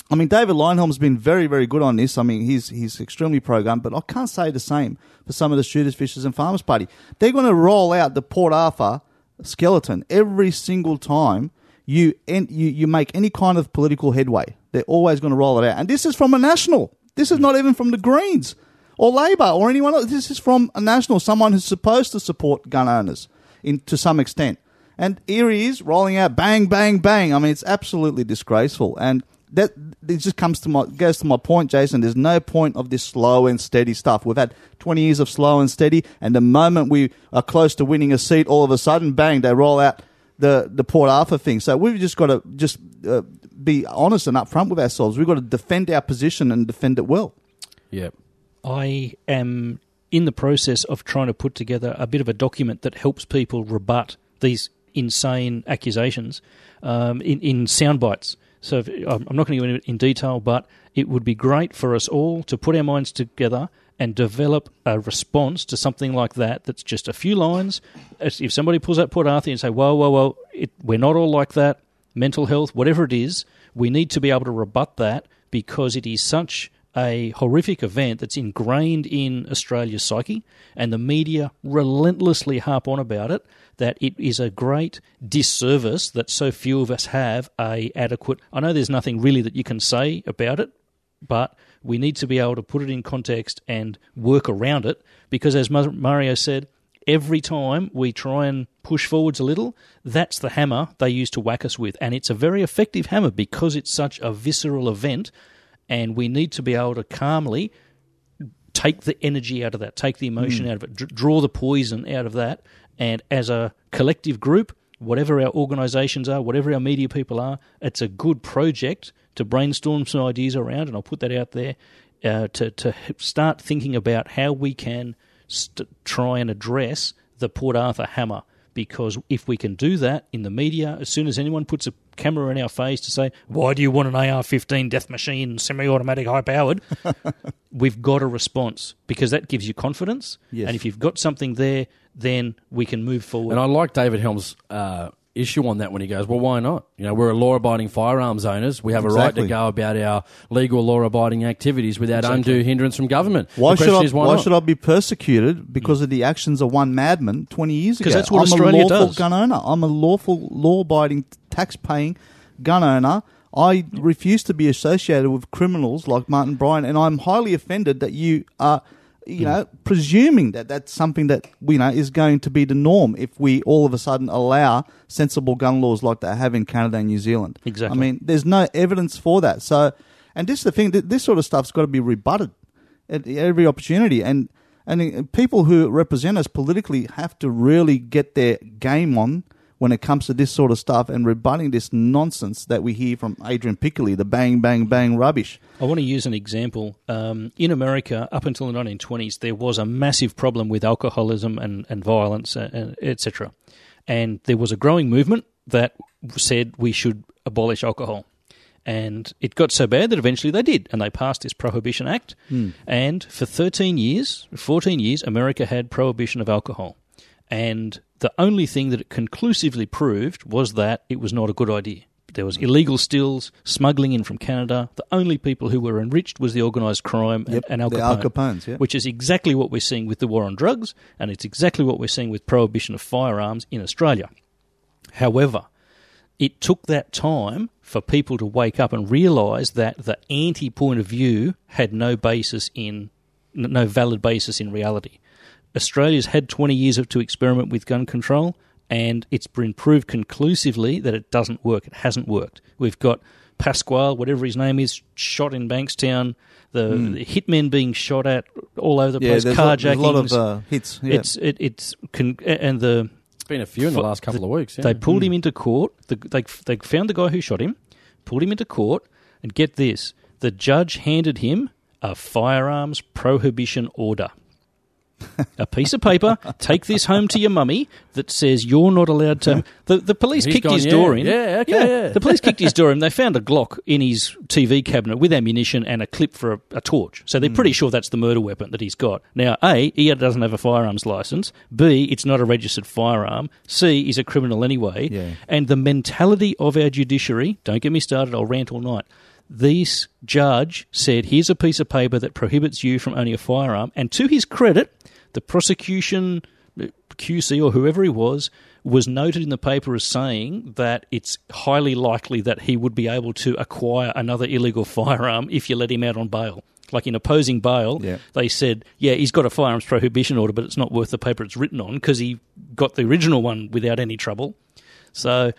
I mean, David Leyonhjelm's been very, very good on this. I mean, he's he's extremely pro-gun, but I can't say the same for some of the Shooters, Fishers, and Farmers Party. They're going to roll out the Port Arthur skeleton every single time you en- you you make any kind of political headway. They're always going to roll it out, and this is from a national. This is not even from the Greens or Labor or anyone else. This is from a national, someone who's supposed to support gun owners in to some extent. And here he is rolling out bang, bang, bang. I mean, it's absolutely disgraceful. And that it just comes to my goes to my point, Jason. There's no point of this slow and steady stuff. We've had 20 years of slow and steady, and the moment we are close to winning a seat, all of a sudden, bang, they roll out the the Port Arthur thing. So we've just got to just uh, be honest and upfront with ourselves. We've got to defend our position and defend it well. Yeah. I am in the process of trying to put together a bit of a document that helps people rebut these insane accusations um, in, in sound bites. So if, I'm not going to go into it in detail, but it would be great for us all to put our minds together and develop a response to something like that that's just a few lines. If somebody pulls out Port Arthur and say, whoa, whoa, whoa, it, we're not all like that, mental health, whatever it is, we need to be able to rebut that because it is such a horrific event that's ingrained in Australia's psyche, and the media relentlessly harp on about it. That it is a great disservice that so few of us have a adequate. I know there's nothing really that you can say about it, but we need to be able to put it in context and work around it because, as Mario said, every time we try and push forwards a little, that's the hammer they use to whack us with. And it's a very effective hammer because it's such a visceral event and we need to be able to calmly take the energy out of that, take the emotion mm. out of it, d- draw the poison out of that, and as a collective group, whatever our organisations are, whatever our media people are, it's a good project to brainstorm some ideas around, and I'll put that out there uh, to to start thinking about how we can st- try and address the Port Arthur hammer because if we can do that in the media, as soon as anyone puts a camera in our face to say, why do you want an AR 15 death machine, semi automatic, high powered? we've got a response because that gives you confidence. Yes. And if you've got something there, then we can move forward. And I like David Helm's uh, issue on that when he goes, well, why not? You know, we're a law-abiding firearms owners. We have a right to go about our legal law-abiding activities without exactly. undue hindrance from government. Why should I? Why, why should I be persecuted because of the actions of one madman twenty years ago? Because that's what I'm Australia a lawful does. gun owner. I'm a lawful, law-abiding, tax-paying gun owner. I refuse to be associated with criminals like Martin Bryant, and I'm highly offended that you are you hmm. know, presuming that that's something that you know is going to be the norm if we all of a sudden allow sensible gun laws like they have in Canada and New Zealand. Exactly. I mean, there's no evidence for that. So, and this is the thing: this sort of stuff's got to be rebutted at every opportunity, and and uh, people who represent us politically have to really get their game on when it comes to this sort of stuff and rebutting this nonsense that we hear from Adrian Piccoli, the bang, bang, bang rubbish. I want to use an example. Um, in America, up until the 1920s, there was a massive problem with alcoholism and, and violence, uh, etc. And there was a growing movement that said we should abolish alcohol. And it got so bad that eventually they did, and they passed this Prohibition Act. Mm. And for 13 years, 14 years, America had prohibition of alcohol. And the only thing that it conclusively proved was that it was not a good idea. There was illegal stills, smuggling in from Canada. The only people who were enriched was the organised crime yep, and, and Al Capone, Al Capones, yeah. which is exactly what we're seeing with the war on drugs, and it's exactly what we're seeing with prohibition of firearms in Australia. However, it took that time for people to wake up and realise that the anti point of view had no basis in no valid basis in reality. Australia's had 20 years to experiment with gun control, and it's been proved conclusively that it doesn't work. It hasn't worked. We've got Pasquale, whatever his name is, shot in Bankstown. The, mm. the hitmen being shot at all over the yeah, place. There's carjackings. A, lot of uh, hits. Yeah. It's it, it's con- and the it's been a few in the last couple the, of weeks. Yeah. They pulled mm. him into court. The, they they found the guy who shot him, pulled him into court, and get this: the judge handed him a firearms prohibition order. a piece of paper. Take this home to your mummy that says you're not allowed to. The, the police He's kicked gone, his yeah, door in. yeah, okay, yeah. The police kicked his door in. They found a Glock in his TV cabinet with ammunition and a clip for a, a torch. So they're Hmm. pretty sure that's the murder weapon that he's got. Now, A, he doesn't have a firearms license. B, it's not a registered firearm. C, he's a criminal anyway. Yeah. And the mentality of our judiciary, don't get me started, I'll rant all night. This judge said, here's a piece of paper that prohibits you from owning a firearm. And to his credit, the prosecution, uh, QC or whoever he was, was noted in the paper as saying that it's highly likely that he would be able to acquire another illegal firearm if you let him out on bail. Like in opposing bail, Yeah. they said, yeah, he's got a firearms prohibition order, but it's not worth the paper it's written on because he got the original one without any trouble. So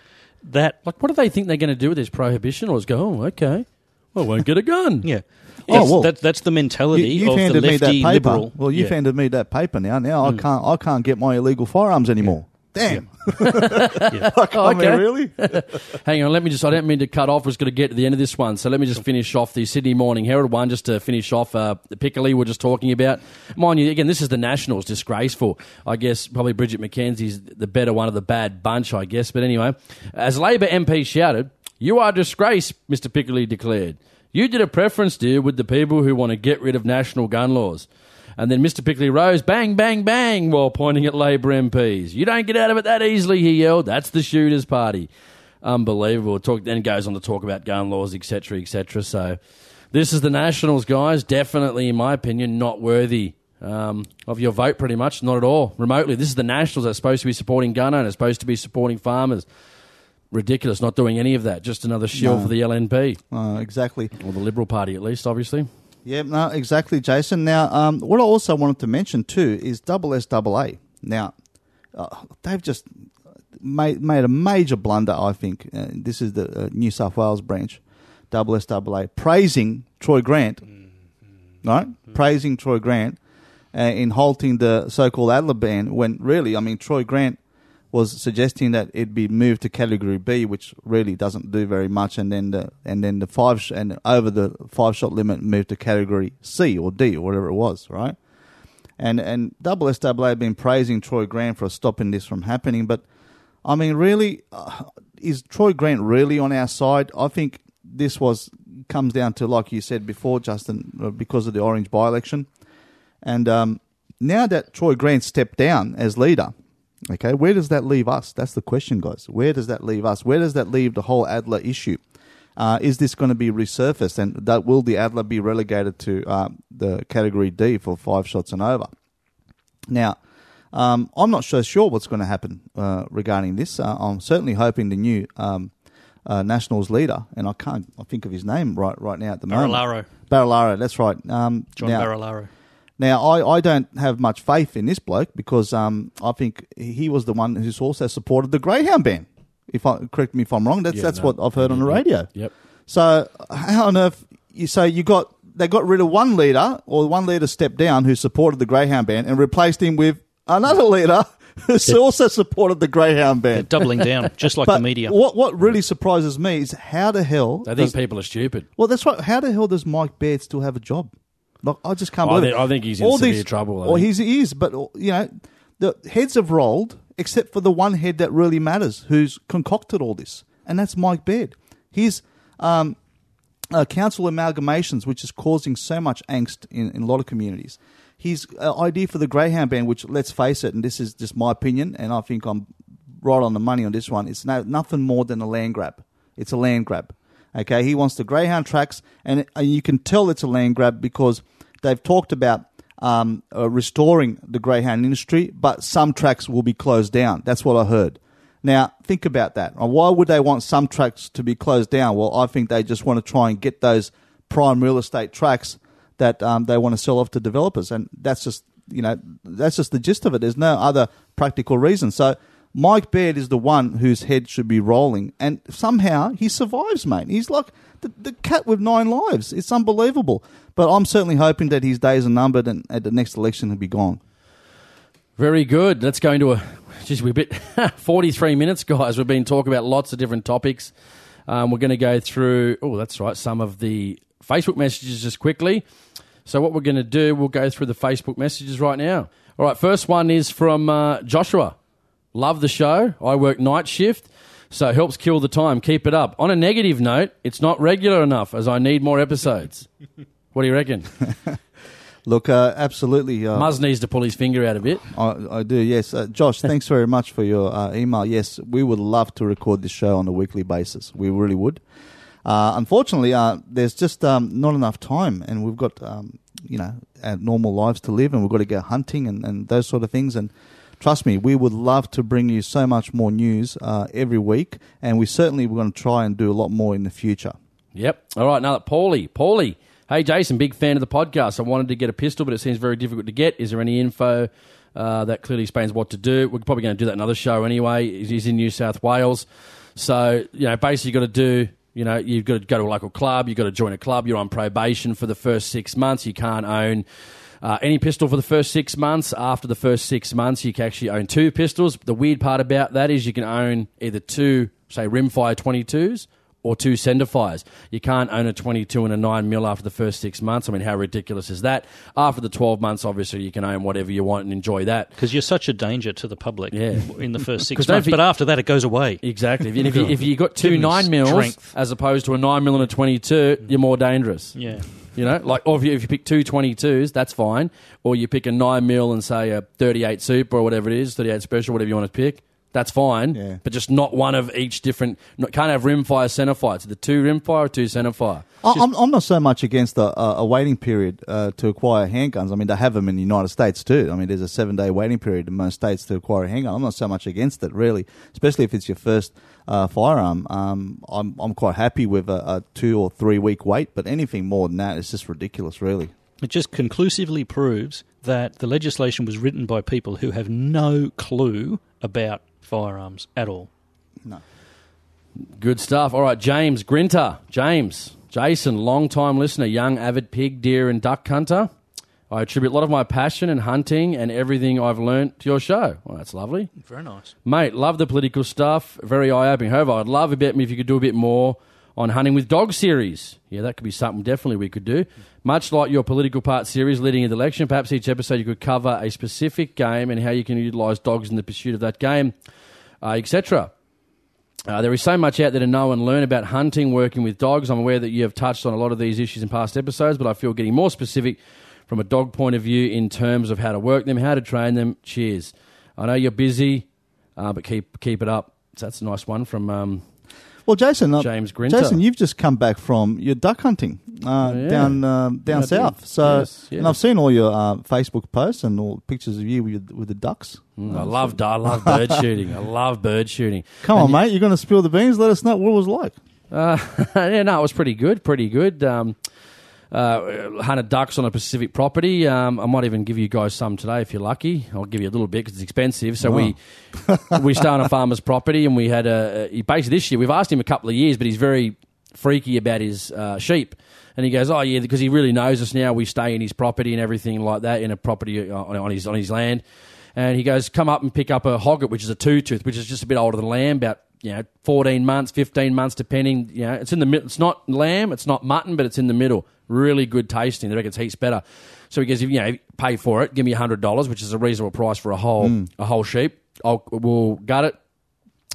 that Like, what do they think they're going to do with this prohibition? Or is go, oh, okay, I won't get a gun. Yeah. Oh, well, that, that's the mentality You, of have the handed me that paper. liberal. Well, you've Yeah. Handed me that paper now. Now I can't. I can't get my illegal firearms anymore. Damn. Like, I mean, Okay. really? Hang on, let me just. I don't mean to cut off. I was going to get to the end of this one, so let me just finish off the Sydney Morning Herald one, just to finish off uh, the Piccoli we're just talking about. Mind you, again, this is the Nationals, disgraceful. I guess probably Bridget McKenzie's the better one of the bad bunch, I guess. But anyway, as Labor MP shouted, "You are disgrace," Mr. Piccoli declared. You did a preference deal with the people who want to get rid of national gun laws. And then Mr. Piccoli rose, bang, bang, bang, while pointing at Labor MPs. You don't get out of it that easily, he yelled. That's the shooters' party. Unbelievable. Talk, then goes on to talk about gun laws, etc., etc. So this is the Nationals, guys. Definitely, in my opinion, not worthy um, of your vote, pretty much. Not at all. Remotely. This is the Nationals that are supposed to be supporting gun owners, supposed to be supporting farmers. Ridiculous, not doing any of that. Just another shield No. for the LNP, Uh, exactly. or the Liberal Party at least, obviously. Yeah, no, exactly, Jason. Now, um, what I also wanted to mention too is double SAA. Now, uh, they've just made made a major blunder. I think uh, this is the uh, New South Wales branch, double SAA, praising Troy Grant, right? Praising Troy Grant uh, in halting the so-called Adler ban. When really, I mean, Troy Grant was suggesting that it be moved to category B, which really doesn't do very much, and then the and then the five sh- and over the five shot limit moved to category C or D or whatever it was, right? And and double SAA have been praising Troy Grant for stopping this from happening, but I mean, really, uh, is Troy Grant really on our side? I think this was comes down to like you said before, Justin, uh, because of the Orange by election, and um, now that Troy Grant stepped down as leader, okay, where does that leave us? That's the question, guys. Where does that leave us? Where does that leave the whole Adler issue? Uh, is this going to be resurfaced, and that will the Adler be relegated to uh, the category D for five shots and over? Now, um, I'm not so sure what's going to happen uh, regarding this. Uh, I'm certainly hoping the new um, uh, Nationals leader, and I can't I think of his name right right now at the moment. Barilaro. Barilaro, that's right. Um, John now, Barilaro. Now, I, I don't have much faith in this bloke because um, I think he was the one who's also supported the Greyhound ban. If I correct me if I'm wrong, that's Yeah, that's no. what I've heard on the radio. Yep. So how on earth? You, so you got they got rid of one leader or one leader stepped down who supported the Greyhound ban and replaced him with another leader who also supported the Greyhound ban. Doubling down, just like But the media. what what really surprises me is how the hell They think does- people are stupid. well, that's right. How the hell does Mike Baird still have a job? Like, I just can't I believe think- it. I think he's in severe trouble, I Or he's, he is, but you know, the heads have rolled, except for the one head that really matters, who's concocted all this, and that's Mike Baird. He's um, uh, council amalgamations, which is causing so much angst in, in a lot of communities. His uh, idea for the Greyhound ban, which let's face it, and this is just my opinion, and I think I'm right on the money on this one. It's no, nothing more than a land grab. It's a land grab. Okay, he wants the Greyhound tracks, and, and you can tell it's a land grab because they've talked about um, uh, restoring the Greyhound industry, but some tracks will be closed down. That's what I heard. Now, think about that. Why would they want some tracks to be closed down? Well, I think they just want to try and get those prime real estate tracks that um, they want to sell off to developers, and that's just you know that's just the gist of it. There's no other practical reason. So Mike Baird is the one whose head should be rolling, and somehow he survives, mate. He's like the, the cat with nine lives. It's unbelievable. But I'm certainly hoping that his days are numbered, and at the next election he'll be gone. Very good. Let's go into a. Just a bit. 43 minutes, guys. We've been talking about lots of different topics. Um, we're going to go through. Oh, that's right. Some of the Facebook messages just quickly. So, what we're going to do, we'll go through the Facebook messages right now. All right, first one is from uh, Joshua. Love the show. I work night shift, so it helps kill the time. Keep it up. On a negative note, it's not regular enough as I need more episodes. what do you reckon? Look, uh, absolutely. Uh, Muzz needs to pull his finger out a bit. I, I do, yes. Uh, Josh, thanks very much for your uh, email. Yes, we would love to record this show on a weekly basis. We really would. Uh, unfortunately, uh, there's just um, not enough time, and we've got um, you know our normal lives to live, and we've got to go hunting and, and those sort of things. And trust me, we would love to bring you so much more news uh, every week, and we certainly we're going to try and do a lot more in the future. Yep. All right, now that Paulie, Paulie. Hey, Jason, big fan of the podcast. I wanted to get a pistol, but it seems very difficult to get. Is there any info uh, that clearly explains what to do? We're probably going to do that another show anyway. He's in New South Wales. So, you know, basically, you've got to do, you know, you've got to go to a local club, you've got to join a club, you're on probation for the first six months. You can't own uh, any pistol for the first six months. After the first six months, you can actually own two pistols. The weird part about that is you can own either two, say, rimfire 22s or two centerfires. You can't own a 22 and a 9 mil after the first six months. I mean, how ridiculous is that? After the 12 months, obviously, you can own whatever you want and enjoy that. Because you're such a danger to the public Yeah. in the first six months. forget- But after that, it goes away. Exactly. If you, if you, if you got two Give 9 mils strength. as opposed to a 9 mil and a 22, you're more dangerous. Yeah. You know, like, or if you, if you pick two 22s, that's fine. Or you pick a 9 mil and say a 38 super or whatever it is, 38 special, whatever you want to pick, that's fine. Yeah. But just not one of each different. Not, can't have rimfire, centerfire. It's the two rimfire or two centerfire. I- I'm, I'm not so much against a, a a waiting period uh, to acquire handguns. I mean, they have them in the United States too. I mean, there's a seven day waiting period in most states to acquire a handgun. I'm not so much against it, really, especially if it's your first uh, firearm. Um, I'm, I'm quite happy with a, a two or three week wait, but anything more than that is just ridiculous, really. It just conclusively proves that the legislation was written by people who have no clue about firearms at all. No. Good stuff. All right, James Grinter. James. Jason, long time listener, young avid pig, deer, and duck hunter. I attribute a lot of my passion and hunting and everything I've learnt to your show. Well, that's lovely. Very nice. Mate, love the political stuff. Very eye opening. However, I'd love a bit if you could do a bit more on hunting with dog series. Yeah, that could be something definitely we could do. Much like your political part series leading into the election, perhaps each episode you could cover a specific game and how you can utilise dogs in the pursuit of that game, uh, etc. Uh, there is so much out there to know and learn about hunting, working with dogs. I'm aware that you have touched on a lot of these issues in past episodes, but I feel getting more specific from a dog point of view in terms of how to work them, how to train them. Cheers. I know you're busy, uh, but keep keep it up. So that's a nice one from um, Well, Jason, uh, James Grinter. Jason, you've just come back from your duck hunting uh, Oh, yeah. down um, down Yeah, south. So, Yes, and. I've seen all your uh, Facebook posts and all pictures of you with, with the ducks. Mm, I love I love bird shooting. I love bird shooting. Come on, mate, you're going to spill the beans. Let us know what it was like. Uh, yeah, no, it was pretty good, pretty good. Um, uh, hunted ducks on a Pacific property. Um, I might even give you guys some today if you're lucky. I'll give you a little bit because it's expensive. So we we stay on a farmer's property, and we had a, a basically this year. We've asked him a couple of years, but he's very freaky about his uh, sheep. And he goes, "Oh yeah," because he really knows us now. We stay in his property and everything like that in a property uh, on, on his on his land. And he goes, "Come up and pick up a hogget, which is a two tooth, which is just a bit older than lamb, about you know, 14 months, 15 months, depending. You know, it's in the middle. It's not lamb, it's not mutton, but it's in the middle. Really good tasting. They reckon it's heaps better. So he goes, if you know, pay for it, give me hundred dollars, which is a reasonable price for a whole a whole sheep. I'll we'll gut it,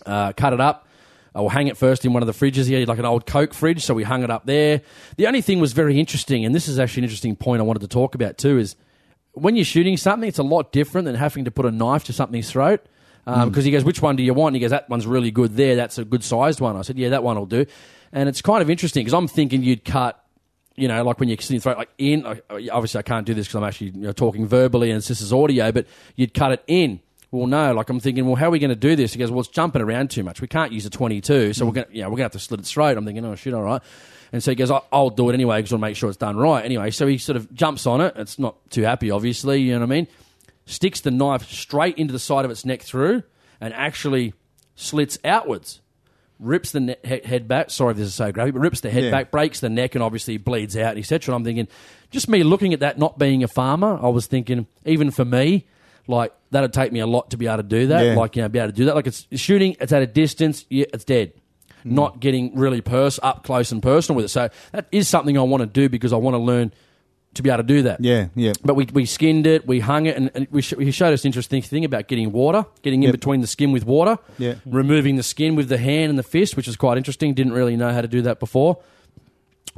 uh, cut it up. I will hang it first in one of the fridges here, like an old Coke fridge. So we hung it up there. The only thing was very interesting, and this is actually an interesting point I wanted to talk about too, is when you're shooting something, it's a lot different than having to put a knife to something's throat. Um, hmm. Because he goes, which one do you want? And he goes, that one's really good there. That's a good sized one. I said, yeah, that one will do. And it's kind of interesting because I'm thinking you'd cut, you know, like when you're sitting throat, like in. Obviously, I can't do this because I'm actually you know, talking verbally and this is audio, but you'd cut it in. Well, no, like I'm thinking, well, how are we going to do this? He goes, well, it's jumping around too much. We can't use a 22, so we're hmm. going, to, you know, we're going to have to slit its throat. I'm thinking, oh shit, all right. And so he goes, I'll, I'll do it anyway because I'll make sure it's done right. Anyway, so he sort of jumps on it. It's not too happy, obviously. You know what I mean? Sticks the knife straight into the side of its neck through, and actually slits outwards. Rips the ne- he- head back. Sorry if this is so graphic, but rips the head Yeah. back, breaks the neck, and obviously bleeds out, etc. And I'm thinking, just me looking at that, not being a farmer, I was thinking, even for me, like that'd take me a lot to be able to do that. Yeah. Like you know, be able to do that. Like it's shooting, it's at a distance, yeah, it's dead. Hmm. Not getting really pers- up close and personal with it. So that is something I want to do because I want to learn to be able to do that. Yeah, yeah. But we, we skinned it, we hung it, and, and we sh- he showed us an interesting thing about getting water, getting in Yep. between the skin with water, Yeah. removing the skin with the hand and the fist, which is quite interesting. Didn't really know how to do that before.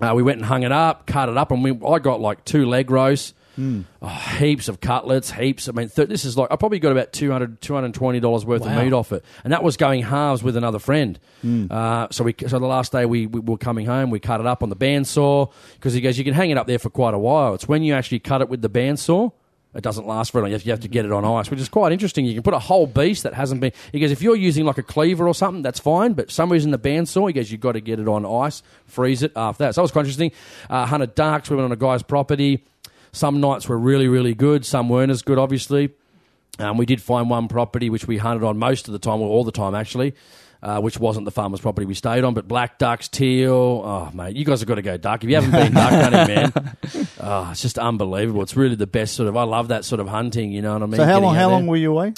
Uh, we went and hung it up, cut it up, and we I got like two leg roasts, Hmm. oh, heaps of cutlets, heaps. I mean, th- this is like I probably got about 200 $220 worth Wow. of meat off it, and that was going halves with another friend. Hmm. Uh, so we so the last day we, we were coming home, we cut it up on the bandsaw because he goes, you can hang it up there for quite a while. It's when you actually cut it with the bandsaw. It doesn't last very long. You have, you have to get it on ice, which is quite interesting. You can put a whole beast that hasn't been. He goes, if you're using like a cleaver or something, that's fine. But some reason, the bandsaw, he goes, you've got to get it on ice, freeze it after that. So that was quite interesting. Uh, hunted ducks. We went on a guy's property. Some nights were really, really good. Some weren't as good, obviously. Um, we did find one property which we hunted on most of the time, or all the time actually, uh, which wasn't the farmer's property we stayed on, but black ducks, teal. Oh, mate, you guys have got to go duck. If you haven't been duck hunting, man, oh, it's just unbelievable. It's really the best sort of. I love that sort of hunting. You know what I mean? So how Getting long? How there. long were you away?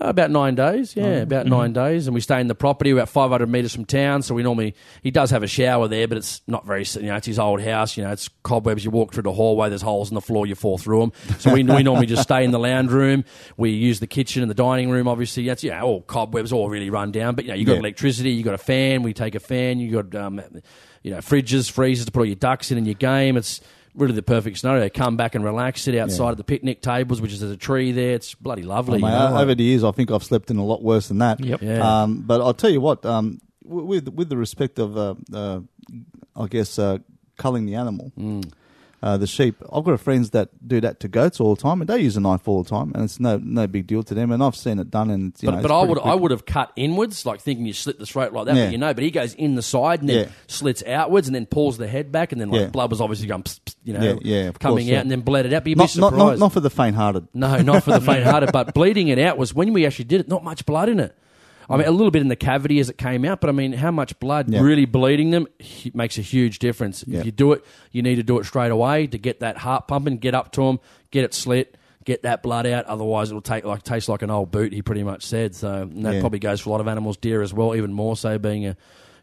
Uh, about nine days, yeah, about nine days, and we stay in the property about 500 metres from town. So we normally he does have a shower there, but it's not very you know it's his old house. You know, it's cobwebs. You walk through the hallway, there's holes in the floor, you fall through them. So we, we normally just stay in the lounge room. We use the kitchen and the dining room. Obviously, that's know all cobwebs, all really run down. But you know you got Yeah. electricity, you got a fan. We take a fan. You got um, you know fridges, freezers to put all your ducks in and your game. It's really the perfect scenario. Come back and relax, sit outside of the picnic tables, which is there's a tree there. It's bloody lovely. Oh, you know, over the years, I think I've slept in a lot worse than that. Yep. Yeah. Um, but I'll tell you what, um, with with the respect of, uh, uh, I guess, uh, culling the animal, Mm. Uh, the sheep. I've got friends that do that to goats all the time, and they use a knife all the time, and it's no no big deal to them. And I've seen it done, and it's, you know, But, I would I would have cut inwards, like thinking you slit the throat like that. Yeah. But you know, but he goes in the side and then Yeah. slits outwards and then pulls the head back and then like Yeah. blood was obviously going, pss, pss, you know, Yeah, coming course, out and then bled it out. But you'd be not, not, not not for the faint-hearted. no, not for the faint-hearted. But bleeding it out was when we actually did it. Not much blood in it. I mean, a little bit in the cavity as it came out, but I mean, how much blood Yeah. really bleeding them makes a huge difference. Yeah. If you do it, you need to do it straight away to get that heart pumping, get up to them, get it slit, get that blood out. Otherwise, it'll take like taste like an old boot. He pretty much said so. And that Yeah. probably goes for a lot of animals, deer as well, even more so being a,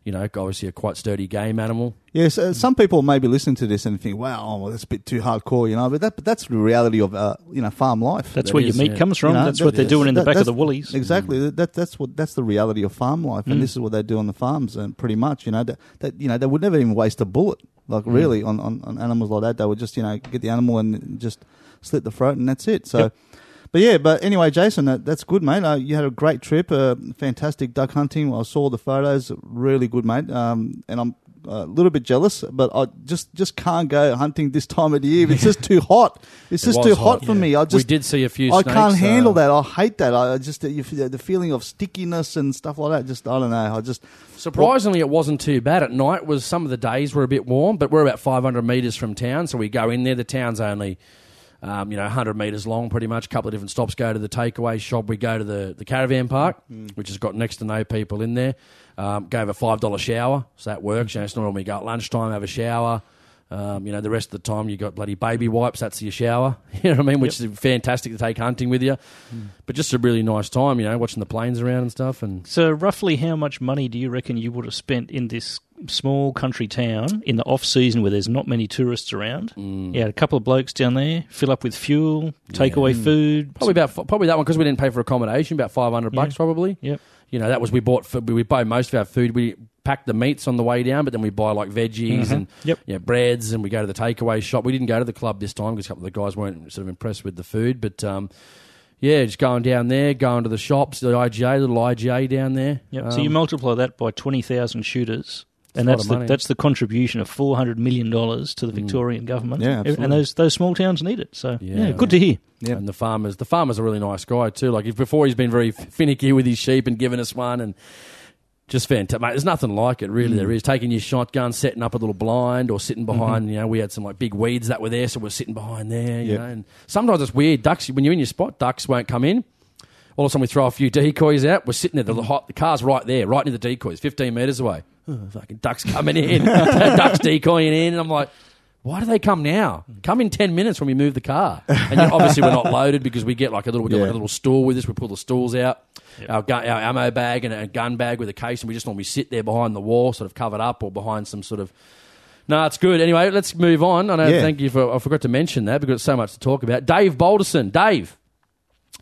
you know, obviously a quite sturdy game animal. Yes, uh, some people may be listening to this and think, "Wow, oh, well, that's a bit too hardcore," you know. But that, but that's the reality of, uh, you know, farm life. That's That where is, your meat yeah. comes from. You know, that's that- what they're doing in the back of the woolies. Exactly. That, that that's what that's the reality of farm life, Mm. and this is what they do on the farms, and pretty much, you know, that, that you know they would never even waste a bullet, like Mm. really on, on, on animals like that. They would just you know get the animal and just slit the throat, and that's it. So. Yep. But yeah, but anyway, Jason, that, that's good, mate. Uh, you had a great trip, uh, fantastic duck hunting. I saw the photos, really good, mate. Um, and I'm a little bit jealous, but I just just can't go hunting this time of the year. It's just too hot. It's just was too hot, hot, for yeah. me. I just we did see a few. I snakes, can't handle uh, that. I hate that. I just the feeling of stickiness and stuff like that. Just I don't know. I just Surprisingly, it wasn't too bad at night. Was some of the days were a bit warm, but we're about 500 metres from town, so we go in there. The town's only, um, you know, 100 metres long, pretty much. A couple of different stops. Go to the takeaway shop. We go to the the caravan park, which has got next to no people in there. Um, gave a five dollar shower, so that works. You know, it's not we go at lunchtime have a shower. Um, you know, the rest of the time you got bloody baby wipes. That's your shower. You know what I mean? Which is fantastic to take hunting with you. But just a really nice time. You know, watching the planes around and stuff. And So, roughly how much money do you reckon you would have spent in this small country town in the off season where there's not many tourists around? Mm. Had a couple of blokes down there, fill up with fuel, take away food. Probably about probably that one because we didn't pay for accommodation. About five hundred bucks, Yeah. probably. Yep. You know, that was we bought. For, we buy most of our food. We pack the meats on the way down, but then we buy like veggies and Yep. know, breads, and we go to the takeaway shop. We didn't go to the club this time because a couple of the guys weren't sort of impressed with the food. But um, yeah, just going down there, going to the shops, the IGA, little IGA down there. Yep. so you Um, multiply that by twenty thousand shooters, and that's the, money. that's the contribution of four hundred million dollars to the hmm. Victorian government. Yeah, absolutely. and those those small towns need it. So Yeah. yeah, good to hear. Yeah. And the farmers, the farmer's a really nice guy too. Like if before he's been very finicky with his sheep and giving us one and just fantastic. Mate, there's nothing like it really. Hmm. There is taking your shotgun, setting up a little blind, or sitting mm-hmm. behind. You know, we had some like big weeds that were there, so we're sitting behind there. You Yep. know, and sometimes it's weird. Ducks when you're in your spot, ducks won't come in. All of a sudden, we throw a few decoys out. We're sitting there. The, mm. hot, the car's right there, right near the decoys, 15 metres away. Oh, fucking ducks coming in. ducks decoying in. And I'm like, why do they come now? Come in 10 minutes when we move the car. And obviously, we're not loaded because we get like a little, we got like a little stool with us. We pull the stools out, our, gun, our ammo bag and a gun bag with a case. And we just normally sit there behind the wall, sort of covered up or behind some sort of No, it's good. Anyway, let's move on. I know. Yeah. Thank you for. I forgot to mention that because so much to talk about. Dave Balderson. Dave,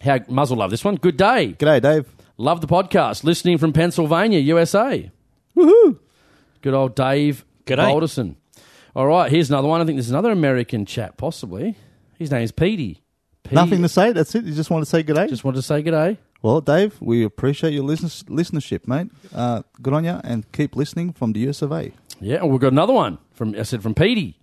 how Muzzle love this one. Good day. G'day, Dave. Love the podcast. Listening from Pennsylvania, USA. Woohoo! Good old Dave G'day. Balderson. All right, here's another one. I think there's another American chap, possibly. His name's Petey. Petey. Nothing to say. That's it. You just want to say g'day. Just wanted to say good day. Well, Dave, we appreciate your listen- listenership, mate. Uh, good on you, and keep listening from the US of A. Yeah, and we've got another one from I said from Petey.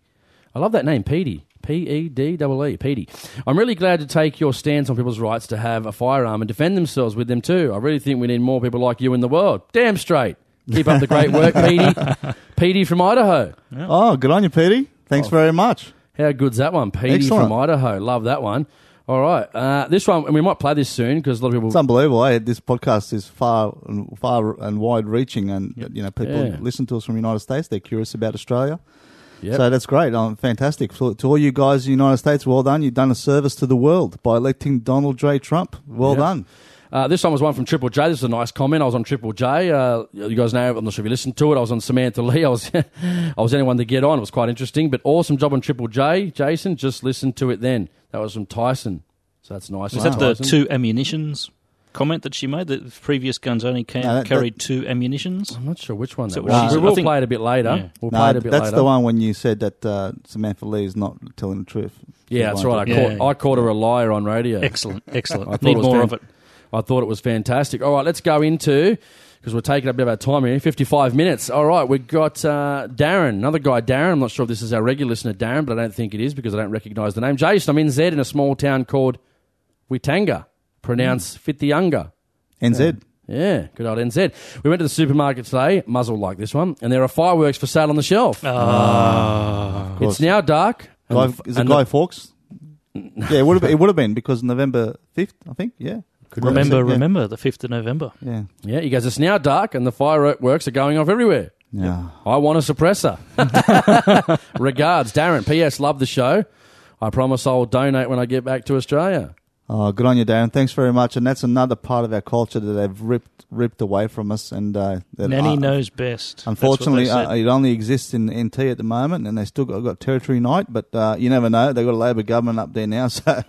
I love that name, Petey. P E D E E, Petey. I'm really glad to take your stance on people's rights to have a firearm and defend themselves with them too. I really think we need more people like you in the world. Damn straight. Keep up the great work, Petey. Petey from Idaho. Oh, good on you, Petey. Thanks very much. How good's that one? Petey Excellent. from Idaho. Love that one. All right. Uh, this one, and we might play this soon because a lot of people. It's unbelievable. Eh? This podcast is far and far and wide reaching, and you know people Yeah. listen to us from the United States. They're curious about Australia, Yep. so that's great. Um, fantastic so, to all you guys in the United States. Well done. You've done a service to the world by electing Donald J. Trump. Well Yep. done. Uh, this one was one from Triple J. This is a nice comment. I was on Triple J. Uh, you guys know, I'm not sure if you listened to it. I was on Samantha Lee. I was, I was anyone to get on. It was quite interesting, but awesome job on Triple J. Jason, just listen to it then. That was from Tyson. So that's nice. Was Wow. that the Tyson. two ammunitions comment that she made? That previous guns only ca- No, that- carried two ammunitions? I'm not sure which one that it was. was- we I will think- play it a bit later. Yeah. We'll No, play it a bit that's later. the one when you said that uh, Samantha Lee is not telling the truth. Yeah, that's right. I, Yeah. caught, I called her a liar on radio. Excellent, excellent. I Need more fan- of it. I thought it was fantastic. All right, let's go into because we're taking up a bit of our time here. Fifty-five minutes. All right, we've got uh, Darren, another guy, Darren. I'm not sure if this is our regular listener, Darren, but I don't think it is because I don't recognise the name. Jason, I'm in Z in a small town called Whitianga, pronounced Fithiunga. NZ. Yeah, good old NZ. We went to the supermarket today, muzzle like this one, and there are fireworks for sale on the shelf. Ah, course. it's now dark. Guy, is it Guy the- Fawkes? yeah, it would have. It would have been because November fifth, I think. Yeah. Remember, Yeah. remember the fifth of November. Yeah. Yeah, he goes, it's now dark and the fireworks are going off everywhere. Yeah. I want a suppressor. Regards, Darren. P.S. Love the show. I promise I'll donate when I get back to Australia. Oh, good on you, Darren. Thanks very much. And that's another part of our culture that they've ripped ripped away from us. And uh, that Nanny uh, knows best. Unfortunately, uh, it only exists in NT at the moment, and they still got, got territory night. But uh, you never know; they've got a Labor government up there now, so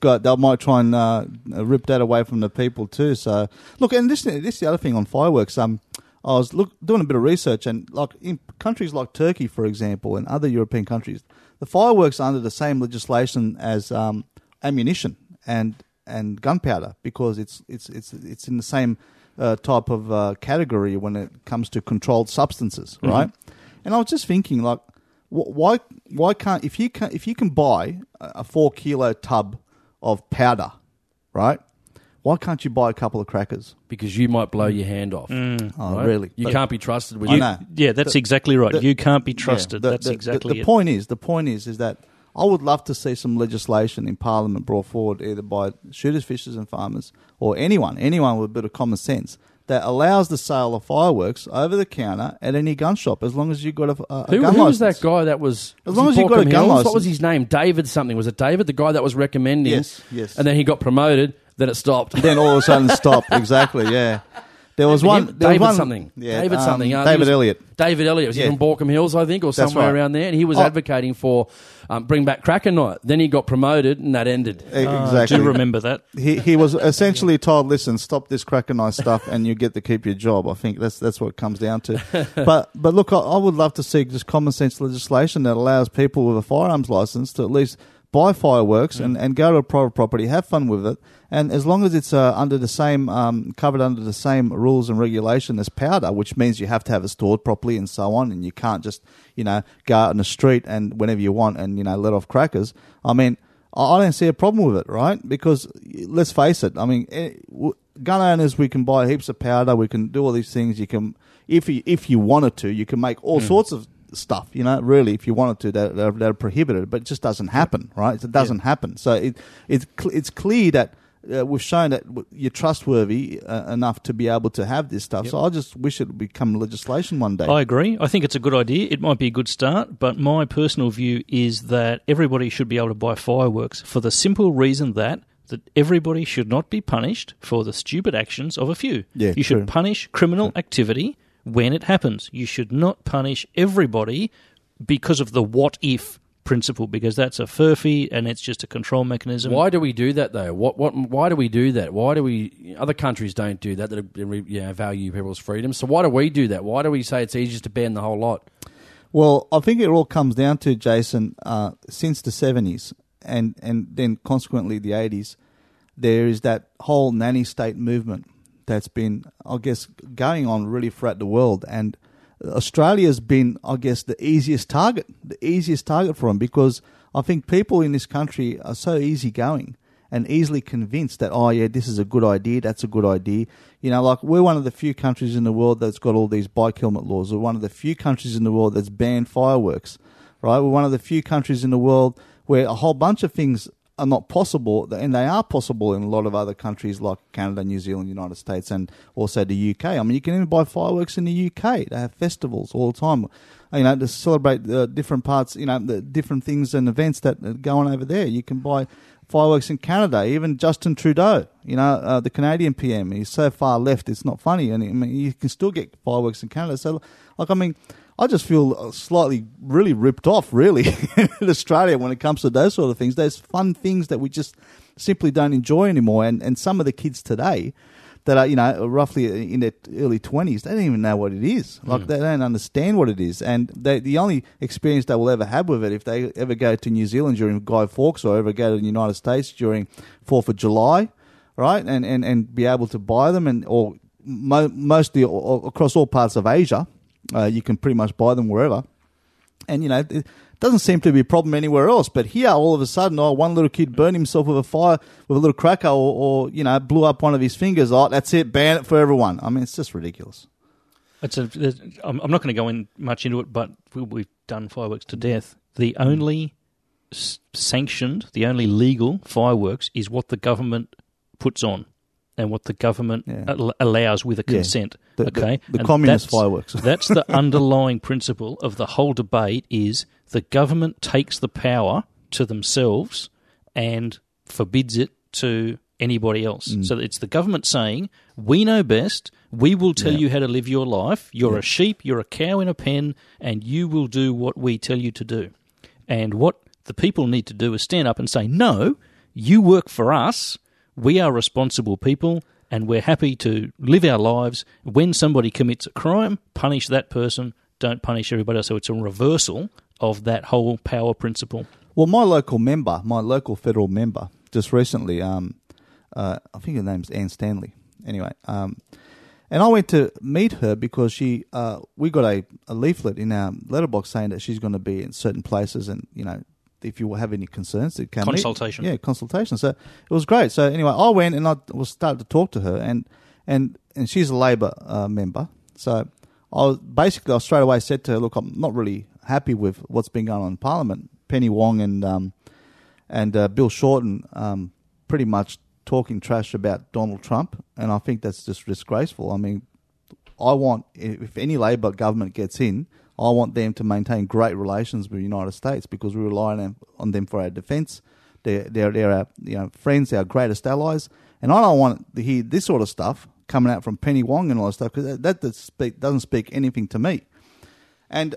got they might try and uh, rip that away from the people too. So look, and this this is the other thing on fireworks. Um, I was look doing a bit of research, and like in countries like Turkey, for example, and other European countries, the fireworks are under the same legislation as um, ammunition and and gunpowder because it's it's it's it's in the same uh, type of uh, category when it comes to controlled substances, right? And I was just thinking, like, wh- why why can't if you can if you can buy a four kilo tub of powder, right? Why can't you buy a couple of crackers? Because you might blow your hand off. Mm. Oh, right? really? You But- can't be trusted with I you. know. yeah, that's the- exactly right. the- you can't be trusted. Yeah, the- that's the- exactly the, it. point is the point is is that I would love to see some legislation in Parliament brought forward either by shooters, fishers, and farmers or anyone, anyone with a bit of common sense that allows the sale of fireworks over the counter at any gun shop as long as you've got a, a, a Who, gun who was license. that guy that was? As was long as you've got a gun Hills? What was his name? David something. Was it David? The guy that was recommending? Yes, yes. And then he got promoted. Then it stopped. Then all of a sudden stopped. Exactly. Yeah. There was Him- one. there was David one- something. Yeah, David um, something. Uh, David was- Elliott. David Elliott. Was he Yeah. from Baulkham Hills, I think, or That's somewhere right. around there? And he was Oh. advocating for um, bring back Cracker Night. Then he got promoted, and that ended. Ah, Exactly. do remember that. he he was essentially told, "Listen, stop this cracker nice stuff, and you get to keep your job." I think that's that's what it comes down to. but but look, I, I would love to see just common sense legislation that allows people with a firearms license to at least buy fireworks and, and go to a private property, have fun with it, and as long as it's uh, under the same um, covered under the same rules and regulation as powder, which means you have to have it stored properly and so on, and you can't just you know go out in the street and whenever you want and you know let off crackers. I mean. I don't see a problem with it, right? Because let's face it. I mean, eh, gun owners, we can buy heaps of powder. We can do all these things. You can, if you if you wanted to, you can make all sorts of stuff. You know, really, if you wanted to, that that that are prohibited. But it just doesn't happen, right? It doesn't happen. So it it's cl- it's clear that. Uh, we've shown that you're trustworthy uh, enough to be able to have this stuff. So I just wish it would become legislation one day. I agree. I think it's a good idea. It might be a good start, but my personal view is that everybody should be able to buy fireworks for the simple reason that that everybody should not be punished for the stupid actions of a few. Yeah, you should true. punish criminal activity when it happens. You should not punish everybody because of the what if principle, because that's a furphy and it's just a control mechanism. Why do we do that though? What what? Why do we do that? Why do we? Other countries don't do that. That you know, value people's freedom. So why do we do that? Why do we say it's easier to ban the whole lot? Well, I think it all comes down to Jason. Uh, since the seventies, and and then consequently the eighties, there is that whole nanny state movement that's been, I guess, going on really throughout the world, and Australia's been, I guess, the easiest target, the easiest target for them because I think people in this country are so easygoing and easily convinced that, oh, yeah, this is a good idea, that's a good idea. You know, like we're one of the few countries in the world that's got all these bike helmet laws. We're one of the few countries in the world that's banned fireworks, right? We're one of the few countries in the world where a whole bunch of things are not possible, and they are possible in a lot of other countries like Canada, New Zealand, United States, and also the UK. I mean, you can even buy fireworks in the UK. They have festivals all the time, you know, to celebrate the different parts, you know, the different things and events that are going over there. You can buy fireworks in Canada. Even Justin Trudeau, you know, uh, the Canadian PM, he's so far left, it's not funny, and I mean, you can still get fireworks in Canada. So, like, I mean I just feel slightly, really ripped off, really, in Australia when it comes to those sort of things. Those fun things that we just simply don't enjoy anymore. And, and some of the kids today that are, you know, roughly in their early 20s, they don't even know what it is. Like, mm. they don't understand what it is. And they, the only experience they will ever have with it, if they ever go to New Zealand during Guy Fawkes or ever go to the United States during 4th of July, right, and, and, and be able to buy them, and or mo- mostly across all parts of Asia, uh, you can pretty much buy them wherever. And, you know, it doesn't seem to be a problem anywhere else. But here, all of a sudden, oh, one little kid burned himself with a fire, with a little cracker, or, or you know, blew up one of his fingers. Oh, that's it, ban it for everyone. I mean, it's just ridiculous. It's a, I'm not going to go in much into it, but we've done fireworks to death. The only sanctioned, the only legal fireworks is what the government puts on and what the government yeah. allows with a consent. Yeah. The, okay, the, the communist fireworks. that's the underlying principle of the whole debate: is the government takes the power to themselves and forbids it to anybody else. Mm. So it's the government saying, "We know best. We will tell yeah. you how to live your life. You're a sheep. You're a cow in a pen, and you will do what we tell you to do." And what the people need to do is stand up and say, "No, you work for us." We are responsible people and we're happy to live our lives. When somebody commits a crime, punish that person, don't punish everybody else. So it's a reversal of that whole power principle. Well, my local member, my local federal member, just recently, um, uh, I think her name's Anne Stanley. Anyway, um, and I went to meet her because she, uh, we got a, a leaflet in our letterbox saying that she's going to be in certain places and you know if you have any concerns, it can consultation. Meet. Yeah, consultation. So it was great. So anyway, I went and I was started to talk to her, and and and she's a Labor uh, member. So I was basically I straight away said to her, look, I'm not really happy with what's been going on in Parliament. Penny Wong and um, and uh, Bill Shorten um, pretty much talking trash about Donald Trump, and I think that's just disgraceful. I mean, I want if any Labor government gets in, I want them to maintain great relations with the United States because we rely on them, on them for our defence. They're, they're, they're our you know, friends, our greatest allies. And I don't want to hear this sort of stuff coming out from Penny Wong and all that stuff because that, that speak, doesn't speak anything to me. And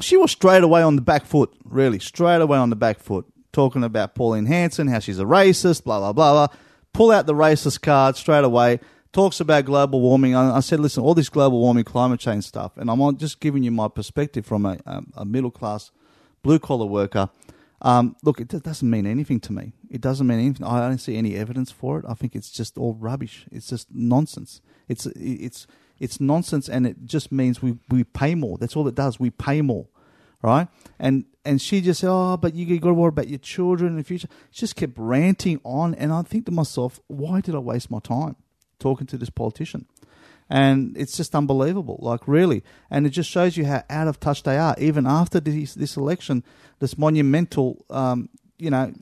she was straight away on the back foot, really, straight away on the back foot, talking about Pauline Hanson, how she's a racist, blah, blah, blah, blah. Pull out the racist card straight away talks about global warming. I, I, said, listen, all this global warming, climate change stuff, and I'm just giving you my perspective from a, a, a middle class, blue collar worker. Um, look, it doesn't mean anything to me. It doesn't mean anything. I don't see any evidence for it. I think it's just all rubbish. It's just nonsense. It's it's it's nonsense, and it just means we, we pay more. That's all it does. We pay more, right? And and she just said, "Oh, but you got to worry about your children in the future." She just kept ranting on, and I think to myself, "Why did I waste my time?" Talking to this politician. And it's just unbelievable, like really. And it just shows you how out of touch they are. Even after this, this election, this monumental, um, you know,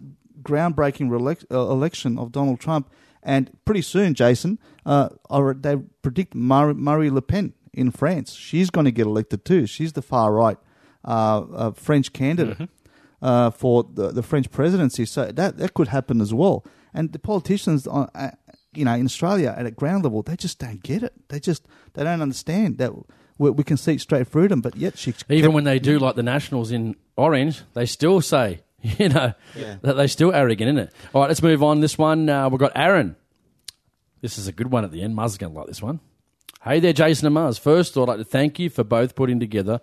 groundbreaking uh, election of Donald Trump. And pretty soon, Jason, uh, they predict Marie Le Pen in France. She's going to get elected too. She's the far right uh, uh, French candidate mm-hmm. uh, for the, the French presidency. So that that could happen as well. And the politicians uh, you know, in Australia at a ground level, they just don't get it. They just they don't understand that we, we can see straight through them. But yet she Even when they do like the Nationals in orange, they still say, you know, that they still arrogant, isn't it? All right, let's move on. This one, uh, we've got Aaron. This is a good one at the end. Muzz is going to like this one. Hey there, Jason and Mars. First, I'd like to thank you for both putting together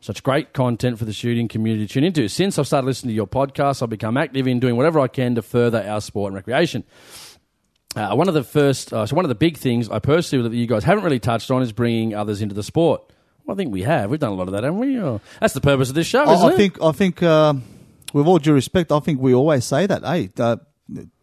such great content for the shooting community to tune into. Since I've started listening to your podcast, I've become active in doing whatever I can to further our sport and recreation. Uh, one of the first, uh, so one of the big things I personally that you guys haven't really touched on is bringing others into the sport. Well, I think we have. We've done a lot of that, haven't we? Or, that's the purpose of this show, isn't I, I it? think I think uh, with all due respect, I think we always say that. Hey, uh,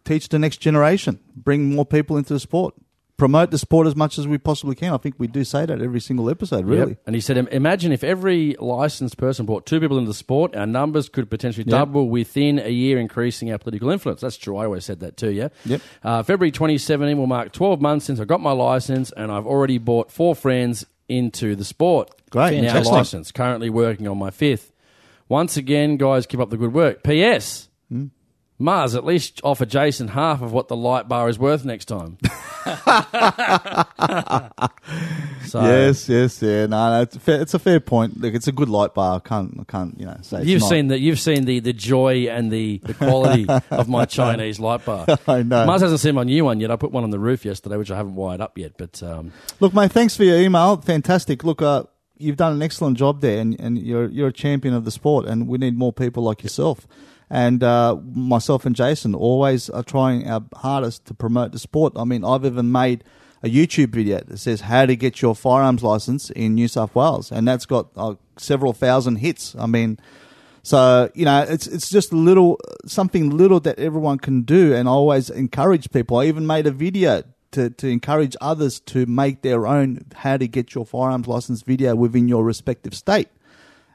teach the next generation, bring more people into the sport, promote the sport as much as we possibly can. I think we do say that every single episode. Really, Yep. And he said, imagine if every licensed person brought two people into the sport, our numbers could potentially Yep. double within a year, increasing our political influence. That's true. I always said that too, yeah? Yep. Uh, February 2017 will mark 12 months since I got my license, and I've already bought four friends into the sport. Great. Now Fantastic. licensed. Currently working on my fifth. Once again, guys, keep up the good work. P.S. Hmm? Mars, at least offer Jason half of what the light bar is worth next time. so, yes, yes, yeah. No, no it's, a fair, it's a fair point. Look, it's a good light bar. I can't, I can't, you know, say You've not. seen the you've seen the, the joy and the, the quality of my Chinese light bar. I know. Mars hasn't seen my new one yet. I put one on the roof yesterday, which I haven't wired up yet. But um, Look, mate, thanks for your email. Fantastic. Look, uh, you've done an excellent job there, and, and you're you're a champion of the sport, and we need more people like yourself. And uh, myself and Jason always are trying our hardest to promote the sport. I mean, I've even made a YouTube video that says how to get your firearms license in New South Wales, and that's got uh, several thousand hits. I mean, so you know, it's it's just a little something little that everyone can do, and I always encourage people. I even made a video to to encourage others to make their own how to get your firearms license video within your respective state,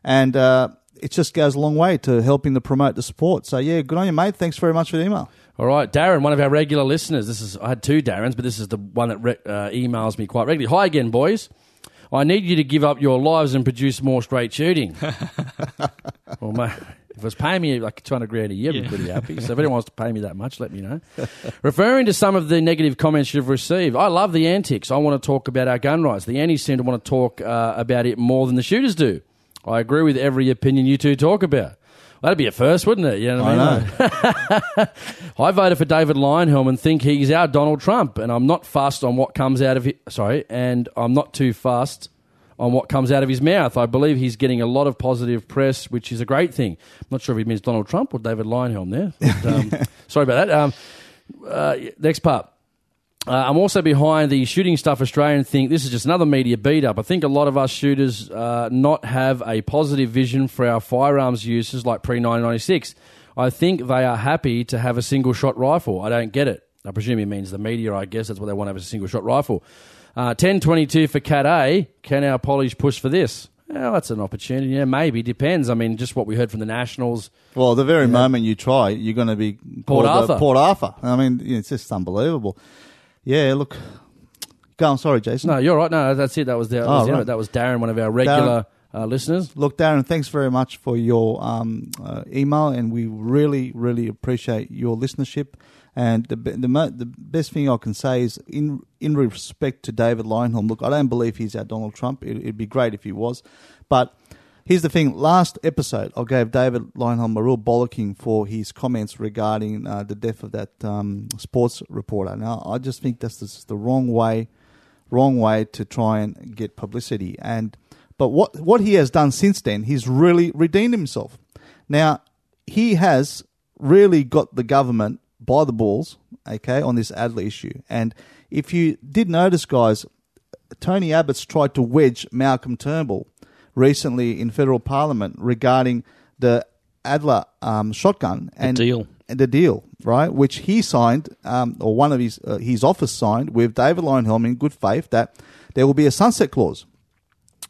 and uh, it just goes a long way to helping to promote the sport. So yeah, good on you, mate. Thanks very much for the email. all right, Darren, one of our regular listeners. This is I had two Darrens, but this is the one that re- uh, emails me quite regularly. Hi again, boys. I need you to give up your lives and produce more straight shooting. well, mate, if it was paying me like 200 grand a year, I'd be pretty happy. So if anyone wants to pay me that much, let me know. Referring to some of the negative comments you've received, I love the antics. I want to talk about our gun rights. The antis seem to want to talk uh, about it more than the shooters do. I agree with every opinion you two talk about. Well, that'd be a first, wouldn't it? You know what I mean? know. I voted for David Leyonhjelm and think he's our Donald Trump, and I'm not fussed on what comes out of his, sorry, and I'm not too fussed on what comes out of his mouth. I believe he's getting a lot of positive press, which is a great thing. I'm not sure if he means Donald Trump or David Leyonhjelm there. But, um, sorry about that. Um, uh, next part. Uh, I'm also behind the shooting stuff Australian thing. this is just another media beat up. I think a lot of us shooters uh, not have a positive vision for our firearms uses like pre 1996. I think they are happy to have a single shot rifle. I don't get it. I presume he means the media, I guess. That's what they want to have a single shot rifle. Uh, 1022 for Cat A. Can our polish push for this? Well, that's an opportunity. Yeah, maybe. Depends. I mean, just what we heard from the Nationals. Well, the very moment you try, you're going to be Port Arthur. Port Arthur. I mean, it's just unbelievable. Yeah, look. Go on, sorry, Jason. No, you're right. No, that's it. That was, the, that, Oh, was the end of right. that was Darren, one of our regular uh, listeners. Look, Darren, thanks very much for your um, uh, email, and we really, really appreciate your listenership. And the be- the, mo- the best thing I can say is, in in respect to David Leyonhjelm, look, I don't believe he's our Donald Trump. It, it'd be great if he was, but here's the thing: last episode, I gave David Leyonhjelm a real bollocking for his comments regarding uh, the death of that um, sports reporter. Now, I just think that's the wrong way wrong way to try and get publicity. And but what what he has done since then, he's really redeemed himself. Now he has really got the government by the balls, okay, on this Adler issue. And if you did notice, guys, Tony Abbott's tried to wedge Malcolm Turnbull recently in federal parliament regarding the Adler um, shotgun and deal. and the deal, right? Which he signed, um, or one of his uh, his office signed with David Leyonhjelm in good faith that there will be a sunset clause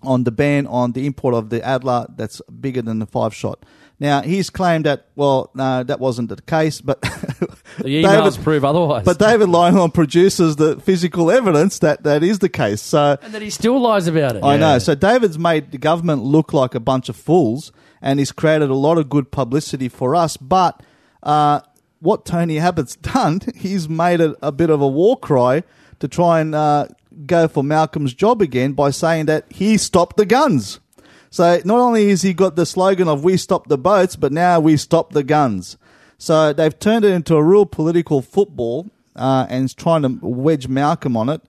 on the ban on the import of the Adler that's bigger than the five shot. Now he's claimed that well, no, that wasn't the case, but The emails prove otherwise. but David Leyonhjelm produces the physical evidence that that is the case. So and that he still lies about it. I know. So David's made the government look like a bunch of fools, and he's created a lot of good publicity for us. But uh, what Tony Abbott's done, he's made it a bit of a war cry to try and uh, go for Malcolm's job again by saying that he stopped the guns. So not only has he got the slogan of "We stop the boats," but now we stop the guns. So they've turned it into a real political football uh, and is trying to wedge Malcolm on it.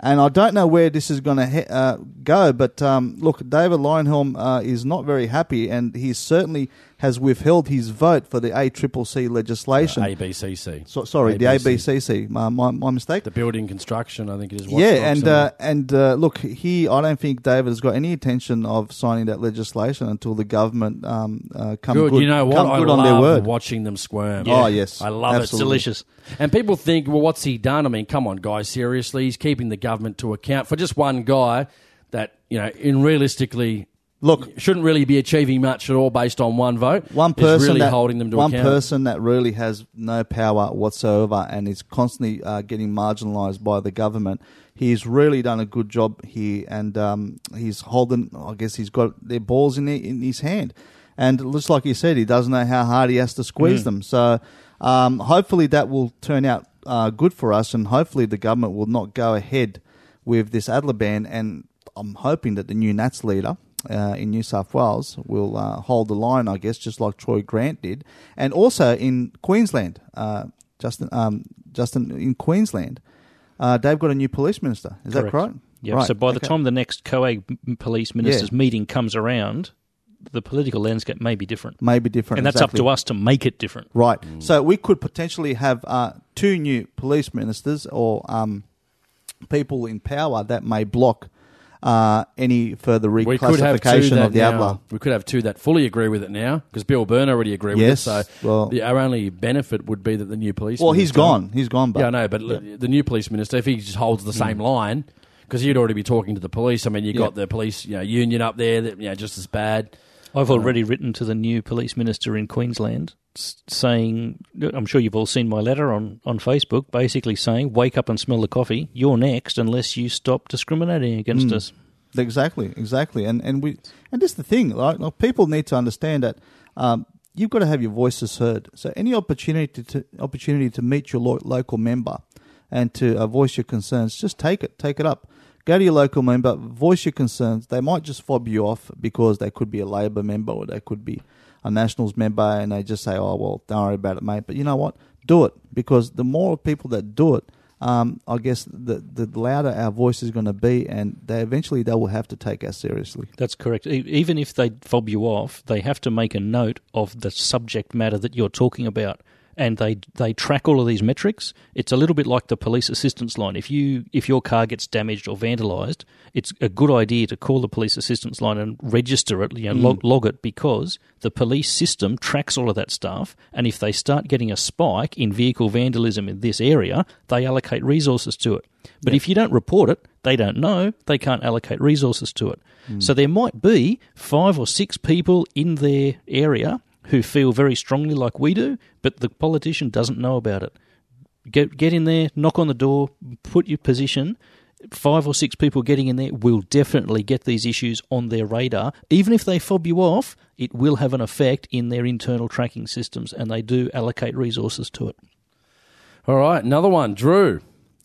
And I don't know where this is going to he- uh, go, but um, look, David Leyonhjelm uh, is not very happy, and he's certainly has withheld his vote for the ACCC legislation. ABCC. So, sorry, the ABC. ABCC. My, my, my mistake. The building construction, I think it is. yeah, and uh, and uh, look, he. I don't think David has got any intention of signing that legislation until the government um, uh, come good. good. You know what? Come I good love on their word. watching them squirm. Oh, yes. I love It's it. Absolutely. delicious. And people think, well, what's he done? I mean, come on, guys, seriously. He's keeping the government to account for just one guy that, you know, in realistically Look, shouldn't really be achieving much at all based on one vote. one person really that, holding them to one account. person that really has no power whatsoever and is constantly uh, getting marginalised by the government. He's really done a good job here, and um, he's holding. I guess he's got their balls in the, in his hand, and just like you said, he doesn't know how hard he has to Mm. squeeze them. So um, hopefully that will turn out uh, good for us, and hopefully the government will not go ahead with this Adler ban. And I'm hoping that the new Nats leader uh, in New South Wales will uh, hold the line, I guess, just like Troy Grant did, and also in Queensland, uh, Justin, um, Justin in Queensland, uh, they've got a new police minister. Is that Correct. correct? Yeah. Right, So by the time the next COAG police ministers meeting comes around, the political landscape may be different, maybe different, and that's exactly. up to us to make it different. Right. So we could potentially have uh, two new police ministers or um, people in power that may block uh, any further we could have two reclassification that of the now, Adler. We could have two that fully agree with it now because Bill Byrne already agreed with Yes, it. So well- the, our only benefit would be that the new police. Well, he's gone. He's gone. But yeah, I know, but l the new police minister, if he just holds the same line, because he'd already be talking to the police. I mean, you Yeah. got the police, you know, union up there that you know just as bad. I've already written to the new police minister in Queensland s- saying, I'm sure you've all seen my letter on, on Facebook, basically saying, wake up and smell the coffee. You're next unless you stop discriminating against us. Exactly, exactly, and and we and this is the thing. Right? Like, people need to understand that um, you've got to have your voices heard. So any opportunity to opportunity to meet your lo- local member and to uh, voice your concerns, just take it, take it up. Go to your local member, voice your concerns. They might just fob you off because they could be a Labor member or they could be a Nationals member, and they just say, "Oh well, don't worry about it, mate." But you know what? Do it because the more people that do it, um, I guess the the louder our voice is going to be, and they eventually they will have to take us seriously. That's correct. Even if they fob you off, they have to make a note of the subject matter that you're talking about. And they they track all of these metrics. It's a little bit like the police assistance line. If you if your car gets damaged or vandalised, it's a good idea to call the police assistance line and register it, you know, mm. log, log it, because the police system tracks all of that stuff. And if they start getting a spike in vehicle vandalism in this area, they allocate resources to it. But if you don't report it, they don't know, they can't allocate resources to it. Mm. So there might be five or six people in their area who feel very strongly like we do, but the politician doesn't know about it. Get get in there, knock on the door, put your position. Five or six people getting in there will definitely get these issues on their radar. Even if they fob you off, it will have an effect in their internal tracking systems, and they do allocate resources to it. All right, another one, Drew.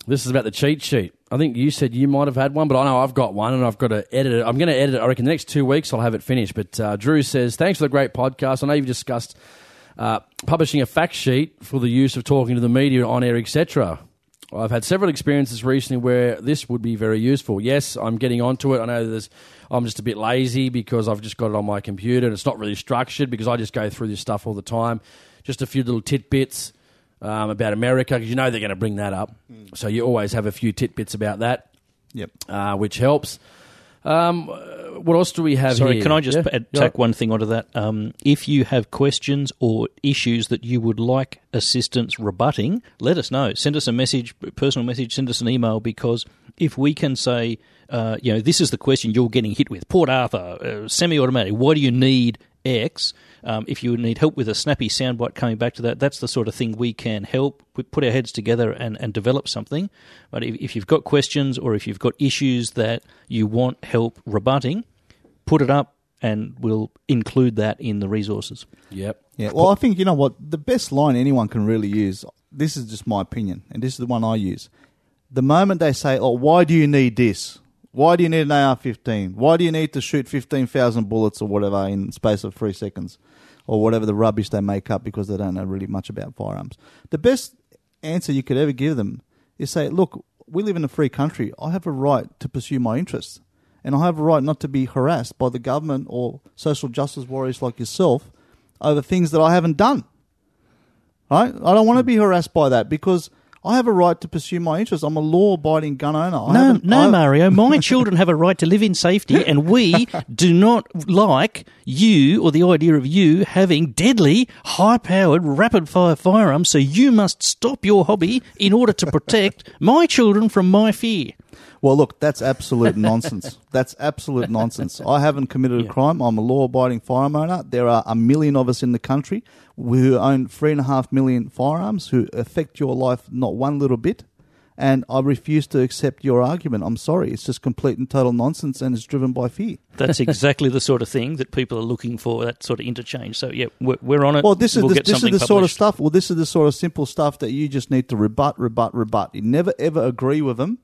This is about the cheat sheet. I think you said you might have had one, but I know I've got one and I've got to edit it. I'm going to edit it. I reckon the next two weeks I'll have it finished. But uh, Drew says, thanks for the great podcast. I know you've discussed uh, publishing a fact sheet for the use of talking to the media on air, etc. I've had several experiences recently where this would be very useful. Yes, I'm getting onto it. I know there's, I'm just a bit lazy because I've just got it on my computer and it's not really structured because I just go through this stuff all the time. Just a few little tidbits um, about America because you know they're going to bring that up. So you always have a few tidbits about that, Yep. uh, which helps. Um, uh, what else do we have Sorry, here? can I just Yeah? add, Yeah. tack one thing onto that? Um, if you have questions or issues that you would like assistance rebutting, let us know. Send us a message, personal message, send us an email because if we can say, uh, you know, this is the question you're getting hit with, Port Arthur, uh, semi-automatic, what do you need X? Um, if you need help with a snappy soundbite coming back to that, that's the sort of thing we can help. We put our heads together and, and develop something. But if, if you've got questions or if you've got issues that you want help rebutting, put it up and we'll include that in the resources. Yep. Yeah. Well, I think you know what the best line anyone can really use. This is just my opinion, and this is the one I use. The moment they say, "Oh, why do you need this? Why do you need an AR-15? Why do you need to shoot fifteen thousand bullets or whatever in space of three seconds, or whatever the rubbish they make up because they don't know really much about firearms?" The best answer you could ever give them is say, "Look, we live in a free country. I have a right to pursue my interests, and I have a right not to be harassed by the government or social justice warriors like yourself over things that I haven't done." Right? I don't want to be harassed by that because I have a right to pursue my interests. I'm a law-abiding gun owner. No, no, I- Mario. My children have a right to live in safety, and we do not like you or the idea of you having deadly, high-powered, rapid-fire firearms. So you must stop your hobby in order to protect my children from my fear. Well, look, that's absolute nonsense. That's absolute nonsense. I haven't committed a crime. I'm a law-abiding firearm owner. There are a million of us in the country who own three and a half million firearms who affect your life not one little bit. And I refuse to accept your argument. I'm sorry. It's just complete and total nonsense and it's driven by fear. That's exactly the sort of thing that people are looking for. That sort of interchange. So yeah, we're, we're on it. Well, this is We'll the, get this is the sort of stuff. Well, this is the sort of simple stuff that you just need to rebut, rebut, rebut. You never ever agree with them.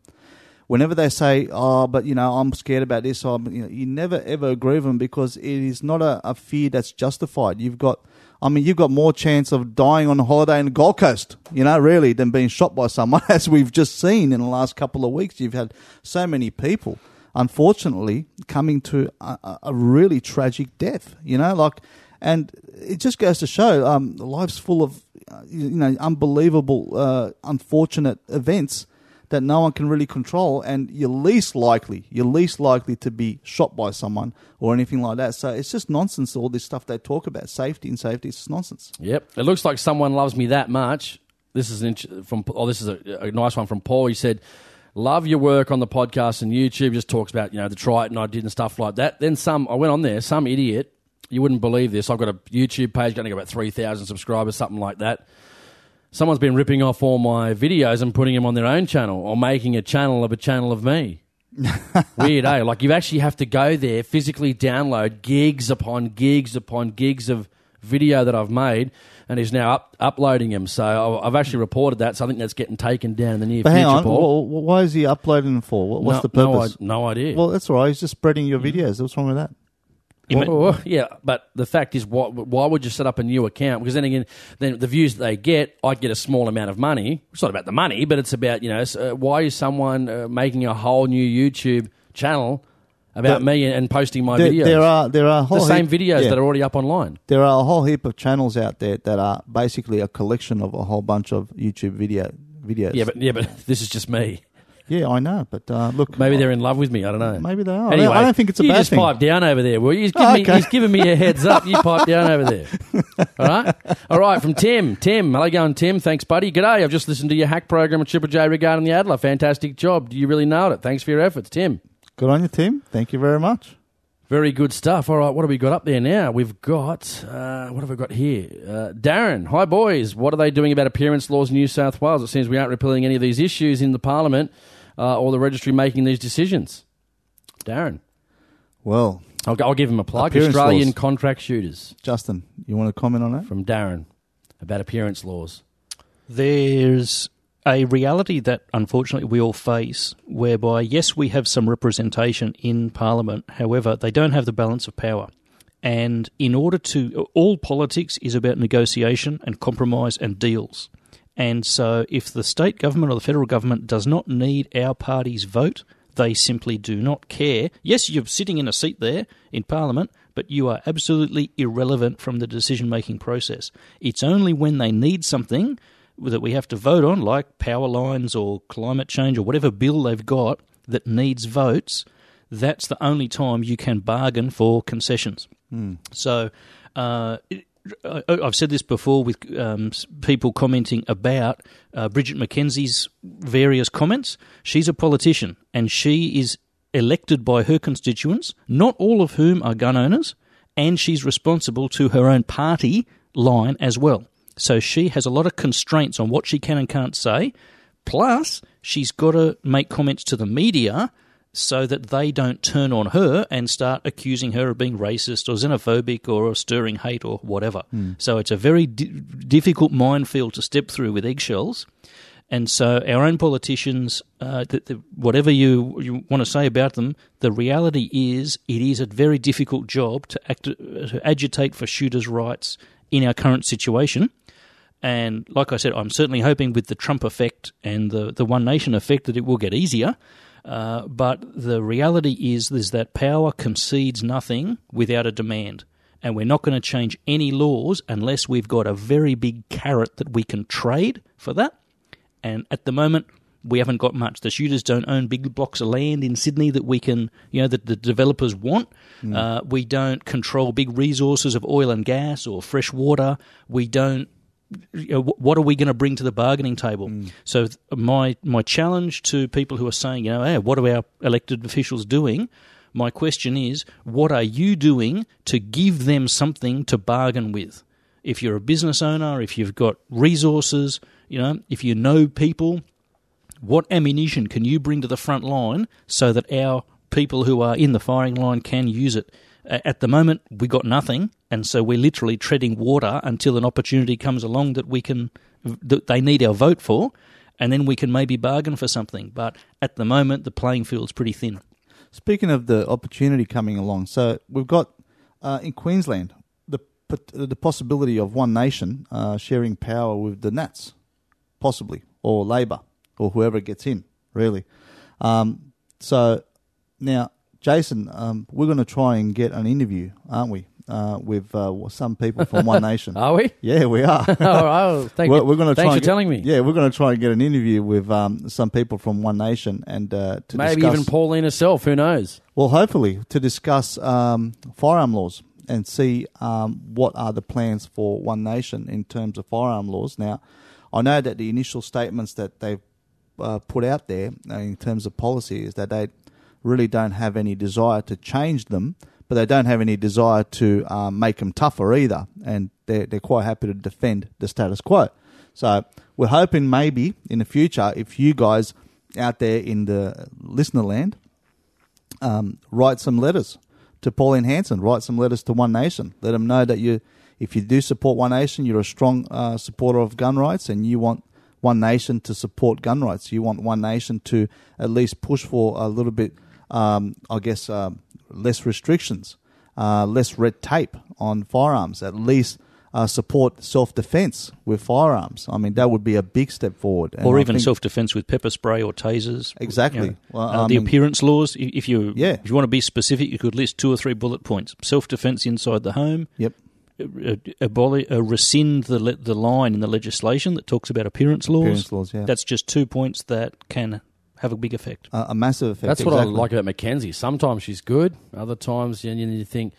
Whenever they say, "Oh, but you know, I'm scared about this," or you, know, you never ever agree with them because it is not a, a fear that's justified. You've got, I mean, you've got more chance of dying on holiday in the Gold Coast, you know, really, than being shot by someone, as we've just seen in the last couple of weeks. You've had so many people, unfortunately, coming to a, a- a really tragic death. You know, like, and it just goes to show, um, life's full of, uh, you know, unbelievable, uh, unfortunate events that no one can really control, and you're least likely, you're least likely to be shot by someone or anything like that. So it's just nonsense. All this stuff they talk about, safety and safety, it's nonsense. Yep. It looks like someone loves me that much. This is an int- from. Oh, this is a, a nice one from Paul. He said, "Love your work on the podcast and YouTube. Just talks about you know the Triton I did and stuff like that." Then some. I went on there. Some idiot. You wouldn't believe this. I've got a YouTube page going to go about three thousand subscribers, something like that. Someone's been ripping off all my videos and putting them on their own channel or making a channel of a channel of me. Weird, eh? Like you actually have to go there, physically download gigs upon gigs upon gigs of video that I've made, and he's now up, uploading them. So I- I've actually reported that. So I think that's getting taken down in the near But future. hang on, Paul. wh- wh- why is he uploading them for? What- What's no, the purpose? No, I- no idea. Well, that's all right. He's just spreading your videos. What's wrong with that? Well, well, yeah, but the fact is, why, why would you set up a new account? Because then again, then the views that they get, I get a small amount of money. It's not about the money, but it's about you know, uh, why is someone uh, making a whole new YouTube channel about me and, and posting my There, videos? there are there are whole the same heap- videos yeah. that are already up online. there are a whole heap of channels out there that are basically a collection of a whole bunch of YouTube video videos. Yeah, but yeah, but this is just me. Yeah, I know. But uh, look, Maybe they're in love with me. I don't know. Maybe they are. I Anyway, don't- I don't think it's a you bad just thing. pipe down over there. Well, he's giving, Oh, me, okay. he's giving me a heads up. You pipe down over there. All right, all right. From Tim, Tim, hello, going Tim. Thanks, buddy. G'day. I've just listened to your hack program at Triple J regarding the Adler. Fantastic job. Do you really nailed it. Thanks for your efforts, Tim. Good on you, Tim. Thank you very much. Very good stuff. All right, what have we got up there now? We've got, uh, what have we got here? Uh, Darren, hi boys. What are they doing about appearance laws in New South Wales? It seems we aren't repealing any of these issues in the Parliament uh, or the registry making these decisions. Darren, Well, I'll, I'll give him a plug. Appearance Australian laws. contract shooters Justin, you want to comment on that? from Darren about appearance laws. There's a reality that unfortunately we all face whereby, yes, we have some representation in Parliament, however, they don't have the balance of power. And in order to, all politics is about negotiation and compromise and deals. And so if the state government or the federal government does not need our party's vote, they simply do not care. Yes, you're sitting in a seat there in Parliament, but you are absolutely irrelevant from the decision making process. It's only when they need something that we have to vote on, like power lines or climate change or whatever bill they've got that needs votes, that's the only time you can bargain for concessions. So, uh, I've said this before with um, people commenting about uh, Bridget McKenzie's various comments. She's a politician and she is elected by her constituents, not all of whom are gun owners, and she's responsible to her own party line as well. So she has a lot of constraints on what she can and can't say. Plus, she's got to make comments to the media so that they don't turn on her and start accusing her of being racist or xenophobic or stirring hate or whatever. So it's a very di- difficult minefield to step through with eggshells. And so, our own politicians, uh, the, the, whatever you, you want to say about them, the reality is it is a very difficult job to, act, to agitate for shooters' rights in our current situation. And like I said, I'm certainly hoping with the Trump effect and the, the One Nation effect that it will get easier. Uh, but the reality is, is that power concedes nothing without a demand. And we're not going to change any laws unless we've got a very big carrot that we can trade for that. And at the moment, we haven't got much. The shooters don't own big blocks of land in Sydney that we can, you know, that the developers want. Mm. Uh, we don't control big resources of oil and gas or fresh water. We don't. You know, what are we going to bring to the bargaining table? Mm. So my my challenge to people who are saying, you know, hey, what are our elected officials doing? My question is, what are you doing to give them something to bargain with? If you're a business owner, if you've got resources, you know, if you know people, what ammunition can you bring to the front line so that our people who are in the firing line can use it? At the moment, we got nothing, and so we're literally treading water until an opportunity comes along that we can that they need our vote for, and then we can maybe bargain for something. But at the moment, the playing field's pretty thin. Speaking of the opportunity coming along, so we've got uh, in Queensland the the possibility of one nation uh, sharing power with the Nats possibly, or Labor, or whoever gets in, really. Um, so now, Jason, um, we're going to try and get an interview, aren't we? Uh, with uh, some people from One Nation. are we? Yeah, we are. oh, oh, thank we're, we're going to Thanks try for get, telling me. Yeah, we're going to try and get an interview with um, some people from One Nation and uh, to maybe discuss, even Pauline herself. Who knows? Well, hopefully to discuss um, firearm laws and see um, what are the plans for One Nation in terms of firearm laws. Now, I know that the initial statements that they've uh, put out there uh, in terms of policy is that they really don't have any desire to change them, but they don't have any desire to um, make them tougher either, and they're, they're quite happy to defend the status quo. So we're hoping maybe in the future, if you guys out there in the listener land um, write some letters to Pauline Hanson, write some letters to One Nation, let them know that you if you do support One Nation, you're a strong uh, supporter of gun rights, and you want One Nation to support gun rights. You want One Nation to at least push for a little bit, um, I guess, uh, less restrictions, uh, less red tape on firearms. At least. Uh, support self defense with firearms. I mean, that would be a big step forward. And or I even self defense with pepper spray or tasers. Exactly. You know, well, uh, the mean, appearance laws. If you yeah. if you want to be specific, you could list two or three bullet points: self defense inside the home. Yep aboli- uh, rescind the le- the line in the legislation that talks about appearance laws. Appearance laws, yeah. That's just two points that can have a big effect. Uh, a massive effect. That's exactly. what I like about McKenzie. Sometimes she's good, other times you, you think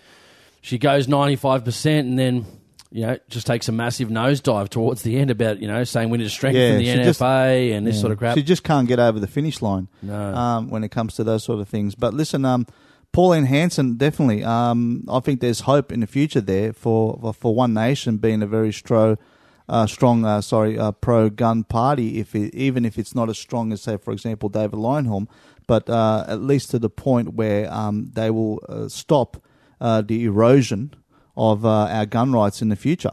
she goes ninety five percent, and then you know just takes a massive nosedive towards the end about you know saying we need to strengthen yeah, the NFA just, and this yeah, sort of crap. She just can't get over the finish line. No. Um, when it comes to those sort of things. But listen, um, Pauline Hanson, definitely. Um, I think there's hope in the future there for for One Nation being a very stro, uh, strong, uh, sorry, uh, pro gun party. If it, even if it's not as strong as, say, for example, David Leyonhjelm, but uh, at least to the point where um, they will uh, stop uh, the erosion of our gun rights in the future.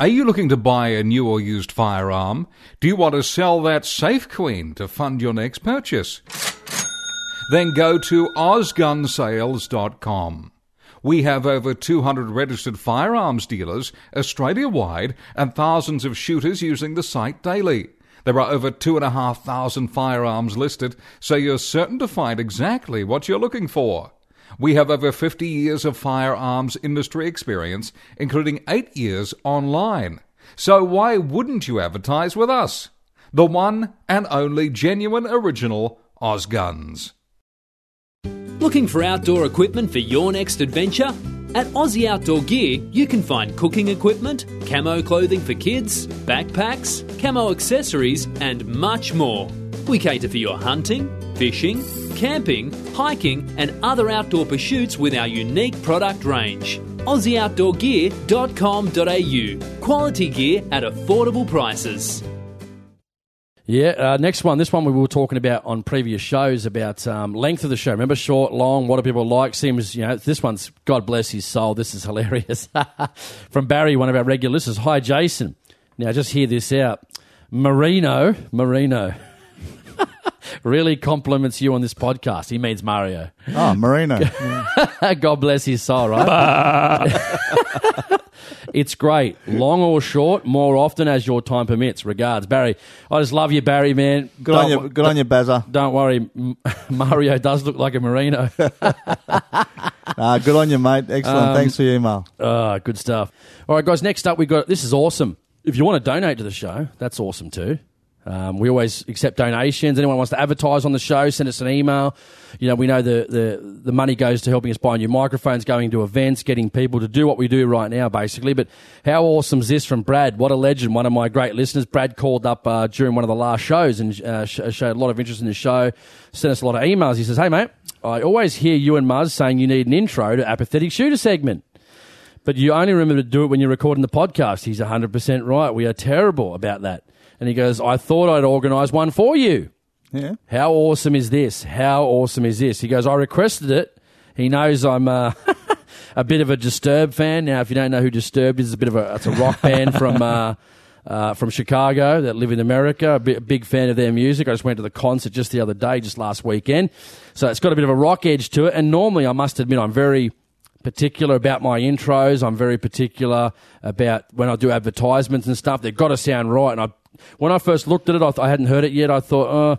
Are you looking to buy a new or used firearm? Do you want to sell that Safe Queen to fund your next purchase? Then go to ozgunsales.com. We have over 200 registered firearms dealers Australia wide and thousands of shooters using the site daily. There are over 2,500 firearms listed, so you're certain to find exactly what you're looking for. We have over 50 years of firearms industry experience, including 8 years online. So why wouldn't you advertise with us? The one and only genuine original Ozguns. Looking for outdoor equipment for your next adventure? At Aussie Outdoor Gear, you can find cooking equipment, camo clothing for kids, backpacks, camo accessories, and much more. We cater for your hunting, fishing, camping, hiking, and other outdoor pursuits with our unique product range. AussieOutdoorGear.com.au. Quality gear at affordable prices. Yeah, uh, next one. This one we were talking about on previous shows about um, length of the show. Remember, short, long, what do people like? Seems, you know, this one's, God bless his soul, this is hilarious. From Barry, one of our regular listeners. Hi, Jason. Now, just hear this out. Marino, Marino, really compliments you on this podcast. He means Mario. Oh, Marino. God bless his soul, right? it's great. Long or short, more often as your time permits. Regards, Barry. I just love you, Barry, man. Good on you, good on you, Bazza. Don't worry, Mario does look like a merino. Uh, good on you, mate. Excellent. Um, Thanks for your email. Ah, good stuff. All right, guys. Next up, we got this is awesome. If you want to donate to the show, that's awesome too. Um, we always accept donations. Anyone wants to advertise on the show, send us an email. You know, we know the, the, the money goes to helping us buy new microphones, going to events, getting people to do what we do right now, basically. But how awesome is this from Brad? What a legend! One of my great listeners. Brad called up uh, during one of the last shows and uh, sh- showed a lot of interest in the show. Sent us a lot of emails. He says, "Hey, mate, I always hear you and Muzz saying you need an intro to apathetic shooter segment." But you only remember to do it when you're recording the podcast. He's 100% right. We are terrible about that. And he goes, I thought I'd organise one for you. Yeah. How awesome is this? How awesome is this? He goes, I requested it. He knows I'm uh, a bit of a Disturbed fan. Now, if you don't know who Disturbed is, it's a bit of a, it's a rock band from, uh, uh, from Chicago that live in America. A, a big fan of their music. I just went to the concert just the other day, just last weekend. So it's got a bit of a rock edge to it. And normally, I must admit, I'm very particular about my intros. I'm very particular about when I do advertisements and stuff. They've got to sound right. And I, when I first looked at it, I, th- I hadn't heard it yet. I thought, oh,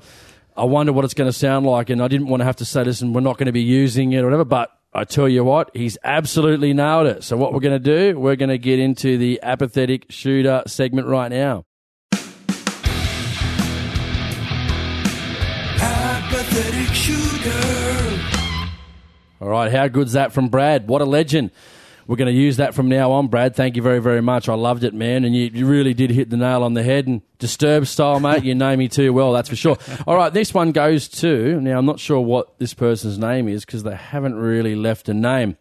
I wonder what it's going to sound like. And I didn't want to have to say, listen, we're not going to be using it or whatever. But I tell you what, he's absolutely nailed it. So what we're going to do, we're going to get into the apathetic shooter segment right now. Apathetic shooter. All right, how good's that from Brad? What a legend. We're going to use that from now on, Brad. Thank you very, very much. I loved it, man. And you, you really did hit the nail on the head. And disturb style, mate, you know me too well, that's for sure. All right, this one goes to, now I'm not sure what this person's name is because they haven't really left a name.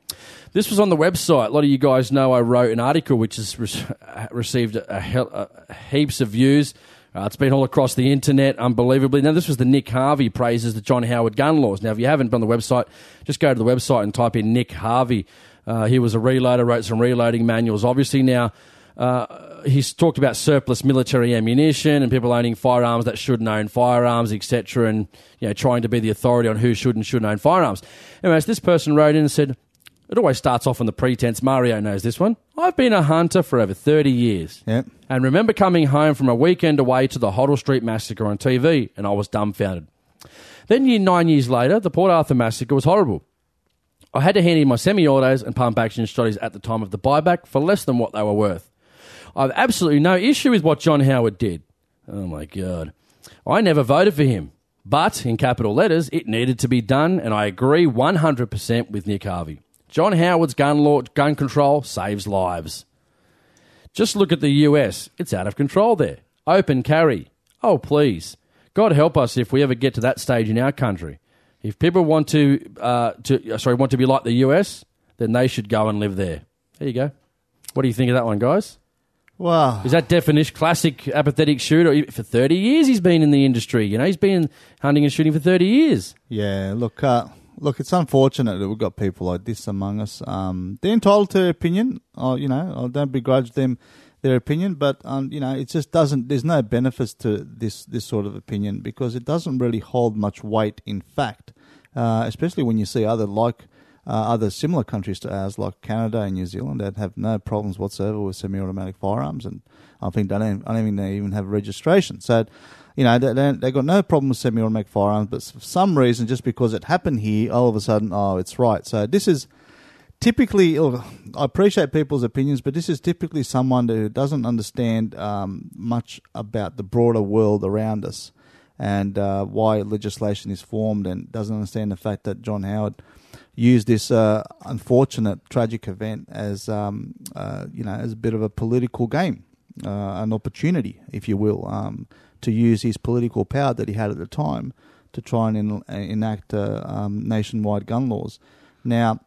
This was on the website. A lot of you guys know I wrote an article which has re- received a, hell, a heaps of views. Uh, it's been all across the internet, unbelievably. Now, this was the Nick Harvey praises the John Howard gun laws. Now, if you haven't been on the website, just go to the website and type in Nick Harvey. Uh, he was a reloader, wrote some reloading manuals. Obviously, now uh, he's talked about surplus military ammunition and people owning firearms that shouldn't own firearms, etc., and you know trying to be the authority on who should and shouldn't own firearms. Anyways, this person wrote in and said, "It always starts off on the pretense." Mario knows this one. I've been a hunter for over thirty years. Yep. And remember coming home from a weekend away to the Hoddle Street Massacre on TV, and I was dumbfounded. Then, year, nine years later, the Port Arthur Massacre was horrible. I had to hand in my semi autos and pump action shotties at the time of the buyback for less than what they were worth. I have absolutely no issue with what John Howard did. Oh my God. I never voted for him. But, in capital letters, it needed to be done, and I agree 100% with Nick Harvey. John Howard's gun law, gun control saves lives. Just look at the US. It's out of control there. Open carry. Oh, please. God help us if we ever get to that stage in our country. If people want to, uh, to sorry, want to be like the US, then they should go and live there. There you go. What do you think of that one, guys? Wow. Is that definition classic apathetic shooter? For thirty years, he's been in the industry. You know, he's been hunting and shooting for thirty years. Yeah, look, uh, look, it's unfortunate that we've got people like this among us. Um, they're entitled to their opinion. You know, I don't begrudge them their opinion, but um, you know, it just doesn't. There's no benefits to this this sort of opinion because it doesn't really hold much weight in fact, uh, especially when you see other like. Uh, other similar countries to ours, like Canada and New Zealand, that have no problems whatsoever with semi-automatic firearms, and I think they don't, I don't even, they even have registration. So, you know, they, they, got no problem with semi-automatic firearms, but for some reason, just because it happened here, all of a sudden, oh, it's right. So this is typically, I appreciate people's opinions, but this is typically someone who doesn't understand um, much about the broader world around us and uh, why legislation is formed, and doesn't understand the fact that John Howard used this uh, unfortunate, tragic event as um, uh, you know as a bit of a political game, uh, an opportunity, if you will, um, to use his political power that he had at the time to try and en- enact uh, um, nationwide gun laws. Now,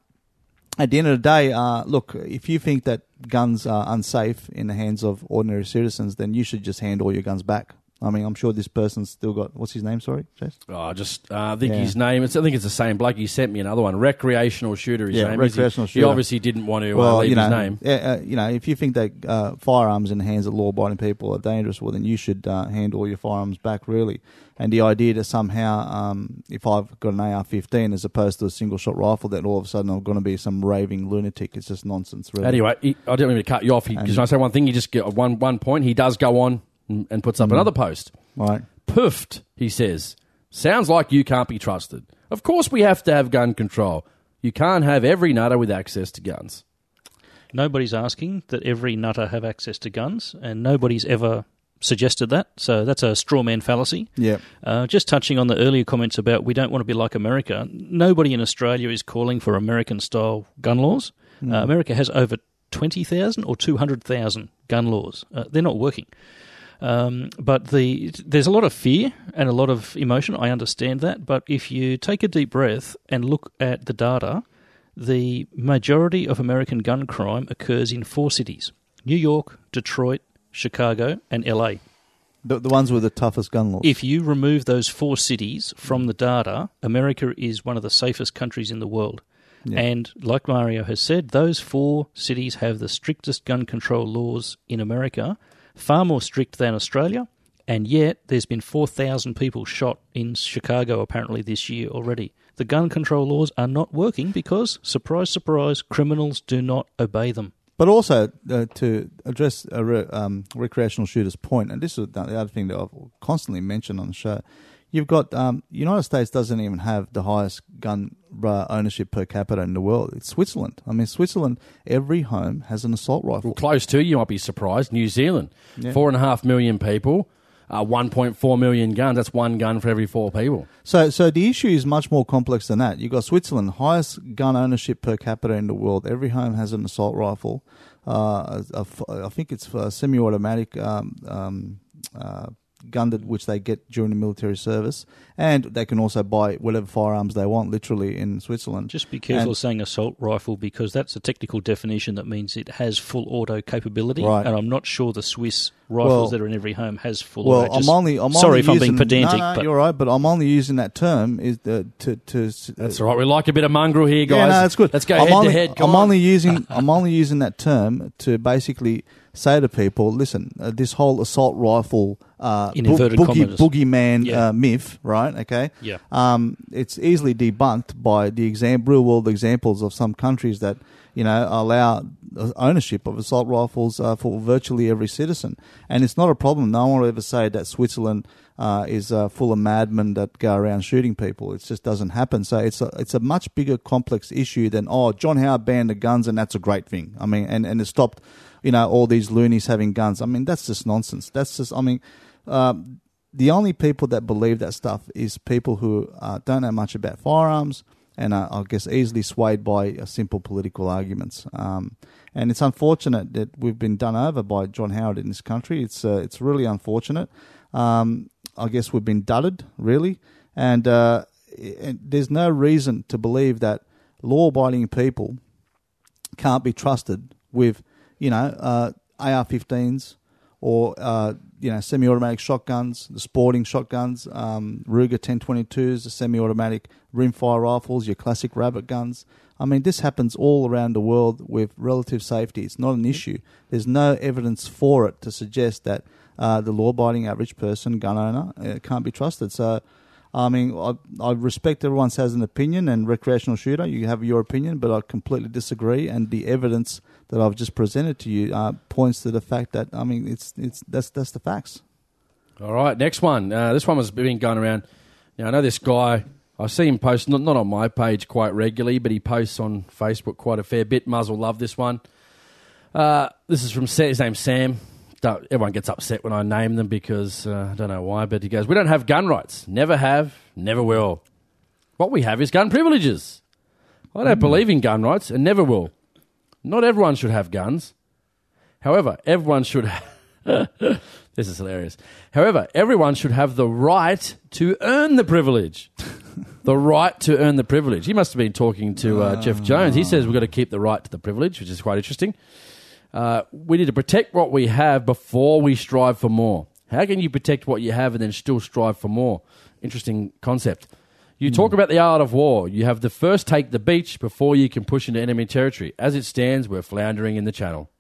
at the end of the day, uh, look, if you think that guns are unsafe in the hands of ordinary citizens, then you should just hand all your guns back. I mean, I'm sure this person's still got what's his name? Sorry, Chase. Oh, just uh, I think Yeah. his name. It's, I think it's the same bloke. He sent me another one. Recreational shooter. His Yeah, name. He- recreational He, shooter. obviously didn't want to uh, well, leave you know, his name. yeah, uh, you know, if you think that uh, firearms in the hands of law-abiding people are dangerous, well, then you should uh, hand all your firearms back, really. And the idea that somehow, um, if I've got an AR-15 as opposed to a single-shot rifle, that all of a sudden I'm going to be some raving lunatic, it's just nonsense, really. Anyway, he, I didn't mean to cut you off. because I say one thing? He just get one one point. He does go on and, and puts up Mm. another post. right? Poofed, he says. Sounds like you can't be trusted. Of course, we have to have gun control. You can't have every nutter with access to guns. Nobody's asking that every nutter have access to guns, and nobody's ever suggested that. So that's a straw man fallacy. Yeah. Uh, just touching on the earlier comments about we don't want to be like America, nobody in Australia is calling for American style gun laws. Uh, America has over 20,000 or 200,000 gun laws. Uh, they're not working. Um, but the there's a lot of fear and a lot of emotion. I understand that. But if you take a deep breath and look at the data, the majority of American gun crime occurs in four cities New York, Detroit, Chicago, and LA. The, the ones with the toughest gun laws. If you remove those four cities from the data, America is one of the safest countries in the world. Yeah. And like Mario has said, those four cities have the strictest gun control laws in America, far more strict than Australia. And yet, there's been 4,000 people shot in Chicago apparently this year already. The gun control laws are not working because, surprise, surprise, criminals do not obey them. But also uh, to address a re- um, recreational shooter's point, and this is the other thing that I've constantly mentioned on the show. You've got um, United States doesn't even have the highest gun uh, ownership per capita in the world. It's Switzerland. I mean, Switzerland. Every home has an assault rifle. Well, close to, you might be surprised, New Zealand. Yeah. Four and a half million people, uh, 1.4 million guns. That's one gun for every four people. So, so the issue is much more complex than that. You've got Switzerland, highest gun ownership per capita in the world. Every home has an assault rifle. Uh, a- a I think it's a semi-automatic um, um, uh, gun that which they get during the military service, and they can also buy whatever firearms they want, literally in Switzerland. Just be careful And- saying assault rifle because that's a technical definition that means it has full auto capability. Right. And I'm not sure the Swiss rifles Well- that are in every home has full Well, auto. I'm only. I'm sorry only if I'm using, being pedantic, No, no, but you're right. But I'm only using that term is uh, to to. That's all right. We like a bit of mongrel here, guys. Yeah, no, that's good. Let's go I'm head only, to head. Come I'm on. only using I'm only using that term to basically say to people, listen, uh, this whole assault rifle uh, In bo- inverted boogie, boogeyman Yeah. uh, myth, right? Okay, Yeah. Um, it's easily debunked by the exam- real world examples of some countries that you know allow ownership of assault rifles uh, for virtually every citizen, and it's not a problem. No one will ever say that Switzerland uh, is uh, full of madmen that go around shooting people. It just doesn't happen. So it's a it's a much bigger complex issue than oh John Howard banned the guns and that's a great thing. I mean, and and it stopped you know all these loonies having guns. I mean that's just nonsense. That's just I mean. Um, the only people that believe that stuff is people who uh, don't know much about firearms and are, I guess, easily swayed by uh, simple political arguments. Um, and it's unfortunate that we've been done over by John Howard in this country. It's uh, it's really unfortunate. Um, I guess we've been dudded, really, and, uh, and there's no reason to believe that law-abiding people can't be trusted with, you know, uh, AR-15s or you know semi-automatic shotguns, the sporting shotguns, um, Ruger 1022s, the semi-automatic rimfire rifles, your classic rabbit guns. I mean, this happens all around the world with relative safety. It's not an issue. There's no evidence for it to suggest that uh, the law-abiding average person, gun owner, uh, can't be trusted. So. I mean, I, I respect everyone has an opinion, and recreational shooter, you have your opinion, but I completely disagree. And the evidence that I've just presented to you uh, points to the fact that I mean, it's it's that's that's the facts. All right, next one. Uh, this one was been going around. Now I know this guy. I see him post not, not on my page quite regularly, but he posts on Facebook quite a fair bit. Muzzle love this one. Uh, this is from his name's Sam. Don't, everyone gets upset when I name them because uh, I don't know why, but he goes, "We don't have gun rights. Never have. Never will. What we have is gun privileges. I don't believe in gun rights and never will. Not everyone should have guns. However, everyone should This is hilarious. However, everyone should have the right to earn the privilege. the right to earn the privilege. He must have been talking to uh, Jeff Jones. He says we've got to keep the right to the privilege, which is quite interesting. Uh, we need to protect what we have before we strive for more. How can you protect what you have and then still strive for more? Interesting concept. You talk about the art of war. You have to first take the beach before you can push into enemy territory. As it stands, we're floundering in the channel.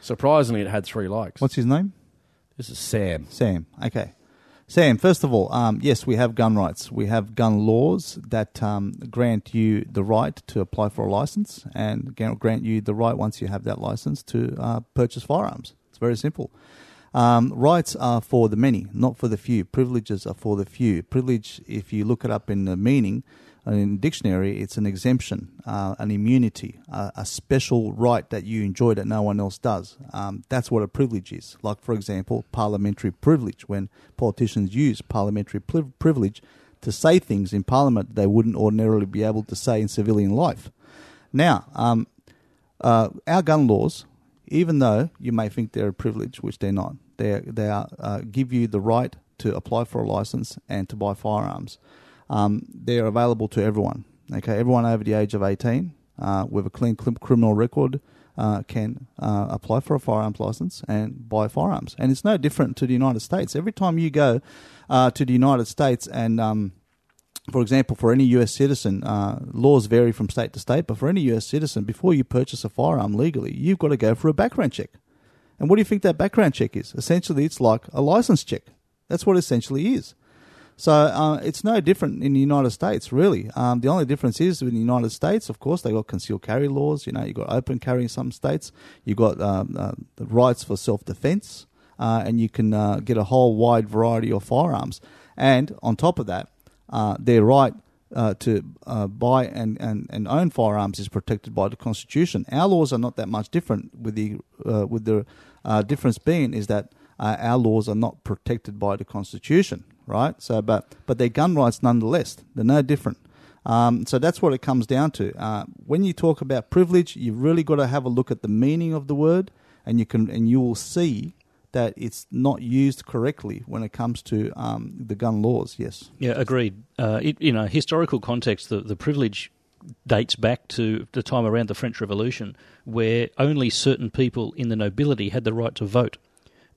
Surprisingly, it had three likes. What's his name? this is Sam. Sam. Okay. Sam, first of all, um, yes, we have gun rights. We have gun laws that um, grant you the right to apply for a license and grant you the right, once you have that license, to uh, purchase firearms. It's very simple. Um, rights are for the many, not for the few. Privileges are for the few. Privilege, if you look it up in the meaning, uh, in dictionary, it's an exemption, uh, an immunity, a special right that you enjoy that no one else does. Um, that's what a privilege is. Like, for example, parliamentary privilege, when politicians use parliamentary priv- privilege to say things in parliament they wouldn't ordinarily be able to say in civilian life. Now, um, uh, our gun laws, even though you may think they're a privilege, which they're not, they they are, uh, give you the right to apply for a license and to buy firearms. Um, they're available to everyone. Okay, everyone over the age of eighteen uh, with a clean criminal record uh, can uh, apply for a firearms license and buy firearms. And it's no different to the United States. Every time you go uh, to the United States and um, for example, for any US citizen, uh, laws vary from state to state, but for any US citizen, before you purchase a firearm legally, you've got to go for a background check. And what do you think that background check is? Essentially, it's like a license check. That's what it essentially is. So uh, it's no different in the United States, really. Um, the only difference is in the United States, of course, they got concealed carry laws. You know, you got open carry in some states. You got um, uh, the rights for self defense, uh, and you can uh, get a whole wide variety of firearms. And on top of that, their right uh, to uh, buy and, and, and own firearms is protected by the Constitution. Our laws are not that much different, with the uh, with the uh, difference being is that uh, our laws are not protected by the Constitution, right? So, but but they're gun rights nonetheless. They're no different. Um, so that's what it comes down to. Uh, when you talk about privilege, you've really got to have a look at the meaning of the word, and you can and you will see that it's not used correctly when it comes to um, the gun laws. Yes. Yeah, agreed. Uh, it, you know, historical context, the, the privilege dates back to the time around the French Revolution, where only certain people in the nobility had the right to vote.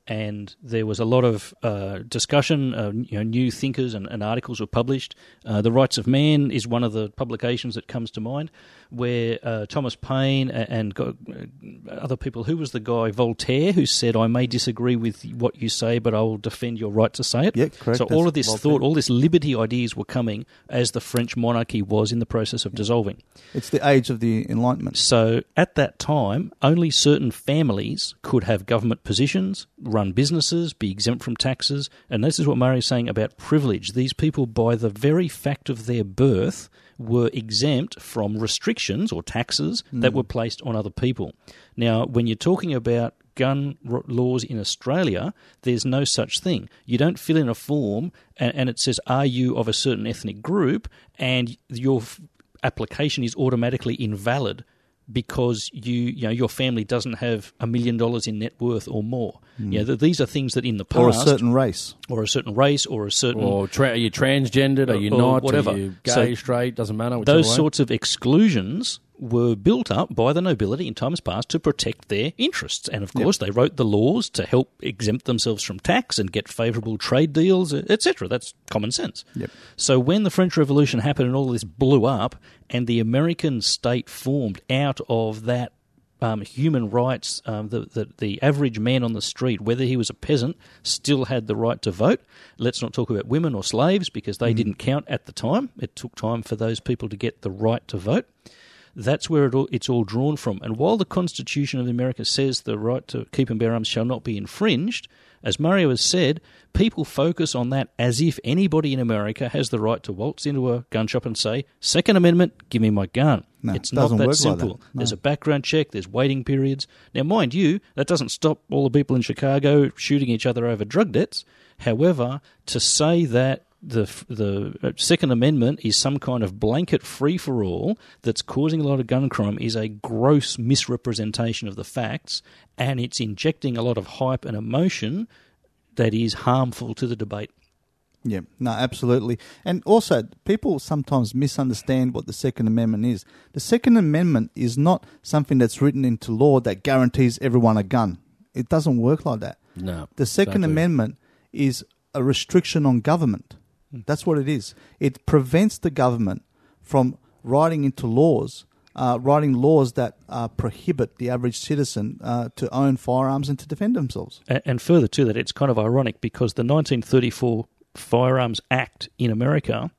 And there was a lot of uh, discussion. Uh, you know, new thinkers and, and articles were published. Uh, the Rights of Man is one of the publications that comes to mind, where uh, Thomas Paine and, and uh, other people. Who was the guy Voltaire who said, "I may disagree with what you say, but I will defend your right to say it." Yeah, correct. So all of this Voltaire. thought, all this liberty ideas were coming as the French monarchy was in the process of dissolving. It's the age of the Enlightenment. So at that time, only certain families could have government positions, run businesses, be exempt from taxes. And this is what Murray's saying about privilege. These people, by the very fact of their birth, were exempt from restrictions or taxes that hmm. were placed on other people. Now, when you're talking about gun r- laws in Australia, there's no such thing. You don't fill in a form and, and it says, Are you of a certain ethnic group? And your f- application is automatically invalid because you you know your family doesn't have a million dollars in net worth or more. Hmm. You know, th- these are things that in the past Or a certain race. or a certain race or a certain Or tra- are you transgendered? Are uh, you Or not? whatever. Are you gay, So straight? Doesn't matter. whichever those way. sorts of exclusions were built up by the nobility in times past to protect their interests. And of course, they wrote the laws to help exempt themselves from tax and get favourable trade deals, etc. That's common sense. Yep. So when the French Revolution happened and all this blew up, and the American state formed out of that um, human rights, um, the, the the average man on the street, whether he was a peasant, still had the right to vote. Let's not talk about women or slaves because they didn't count at the time. It took time for those people to get the right to vote. That's where it all, it's all drawn from. And while the Constitution of America says the right to keep and bear arms shall not be infringed, as Mario has said, people focus on that as if anybody in America has the right to waltz into a gun shop and say, Second Amendment, give me my gun. No, it's it not that work like simple. that. No. There's a background check, there's waiting periods. Now, mind you, that doesn't stop all the people in Chicago shooting each other over drug debts. However, to say that the the uh, Second Amendment is some kind of blanket free for all that's causing a lot of gun crime is a gross misrepresentation of the facts, and it's injecting a lot of hype and emotion that is harmful to the debate. Yeah, no, absolutely. And also, people sometimes misunderstand what the Second Amendment is. The Second Amendment is not something that's written into law that guarantees everyone a gun. It doesn't work like that. No. The Second exactly. Amendment is a restriction on government. That's what it is. It prevents the government from writing into laws, uh, writing laws that uh, prohibit the average citizen uh, to own firearms and to defend themselves. A- And further to that, it's kind of ironic because the 1934 Firearms Act in America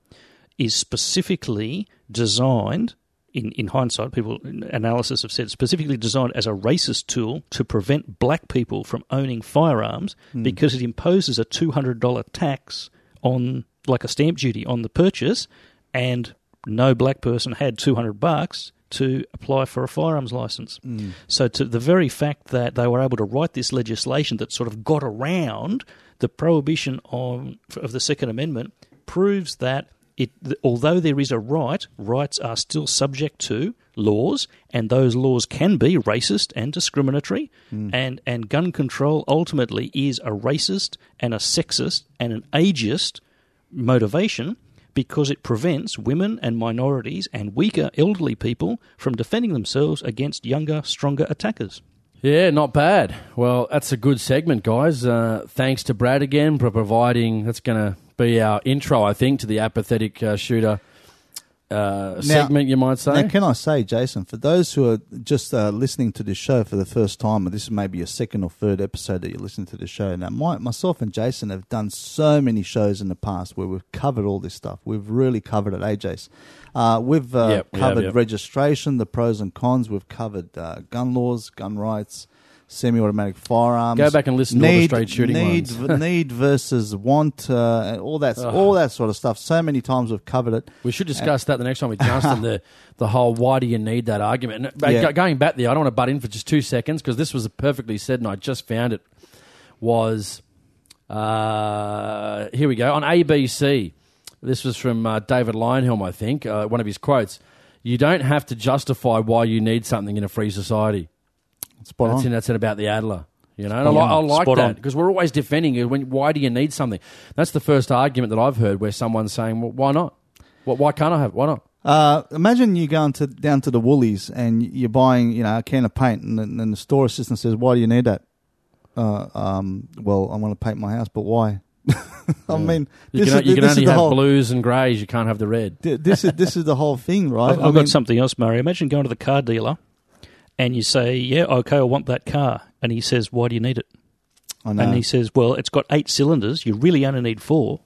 is specifically designed, in, in hindsight, people analysis have said specifically designed as a racist tool to prevent black people from owning firearms because it imposes a $200 tax on, like a stamp duty on the purchase, and no black person had 200 bucks to apply for a firearms license. Mm. So, to the very fact that they were able to write this legislation that sort of got around the prohibition on, of the Second Amendment proves that it, although there is a right, rights are still subject to laws, and those laws can be racist and discriminatory. Mm. And, and gun control ultimately is a racist and a sexist and an ageist motivation because it prevents women and minorities and weaker elderly people from defending themselves against younger, stronger attackers. Yeah, not bad. Well, that's a good segment, guys. Uh, thanks to Brad again for providing. That's going to be our intro, I think, to the apathetic uh, shooter uh, segment. You might say. Now, can I say, Jason, for those who are just uh, listening to this show for the first time, or this is maybe your second or third episode that you're listening to the show, now my, myself and Jason have done so many shows in the past where we've covered all this stuff. We've really covered it, eh, Jace? Uh, we've uh, Yep, we have, covered yep. registration, the pros and cons. We've covered uh, gun laws, gun rights, semi-automatic firearms. Go back and listen to all the straight shooting need, ones. need versus want, uh, all that, all that sort of stuff. So many times we've covered it. We should discuss that the next time with Justin. the the whole why do you need that argument? And, uh, Yeah. Going back there, I don't want to butt in for just two seconds because this was perfectly said, and I just found it. Was uh, here we go on ABC. This was from uh, David Leyonhjelm, I think. Uh, one of his quotes: "You don't have to justify why you need something in a free society." Spot That's on. in, that's in about the Adler. You know, and I, li- I like Spot on. that because we're always defending it. When, why do you need something? That's the first argument that I've heard where someone's saying, "Well, why not? Well, why can't I have? it? Why not?" Uh, imagine you going to down to the Woolies and you're buying, you know, a can of paint, and, then- and the store assistant says, "Why do you need that?" Uh, um, well, I want to paint my house, but why? I mean, You this can, is, you can this only the have whole, blues and greys. You can't have the red. th- This is this is the whole thing, right? I've, I I've mean, got something else, Murray. Imagine going to the car dealer and you say, Yeah, okay, I want that car. And he says, Why do you need it? I know. And he says, Well, it's got eight cylinders. You really only need four.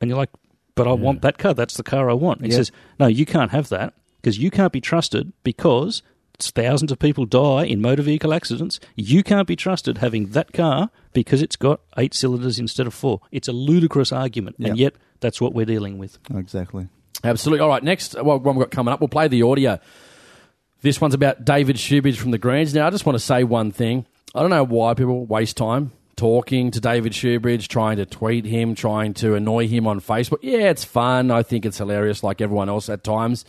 And you're like, But I want that car. That's the car I want. And he Yeah. says, No, you can't have that because you can't be trusted because thousands of people die in motor vehicle accidents. You can't be trusted having that car because it's got eight cylinders instead of four. It's a ludicrous argument. And yet, that's what we're dealing with. exactly. Absolutely. All right, next, well, one we've got coming up, we'll play the audio. This one's about David Shoebridge from the Greens. Now, I just want to say one thing. I don't know why people waste time talking to David Shoebridge, trying to tweet him, trying to annoy him on Facebook. Yeah, it's fun. I think it's hilarious, like everyone else at times.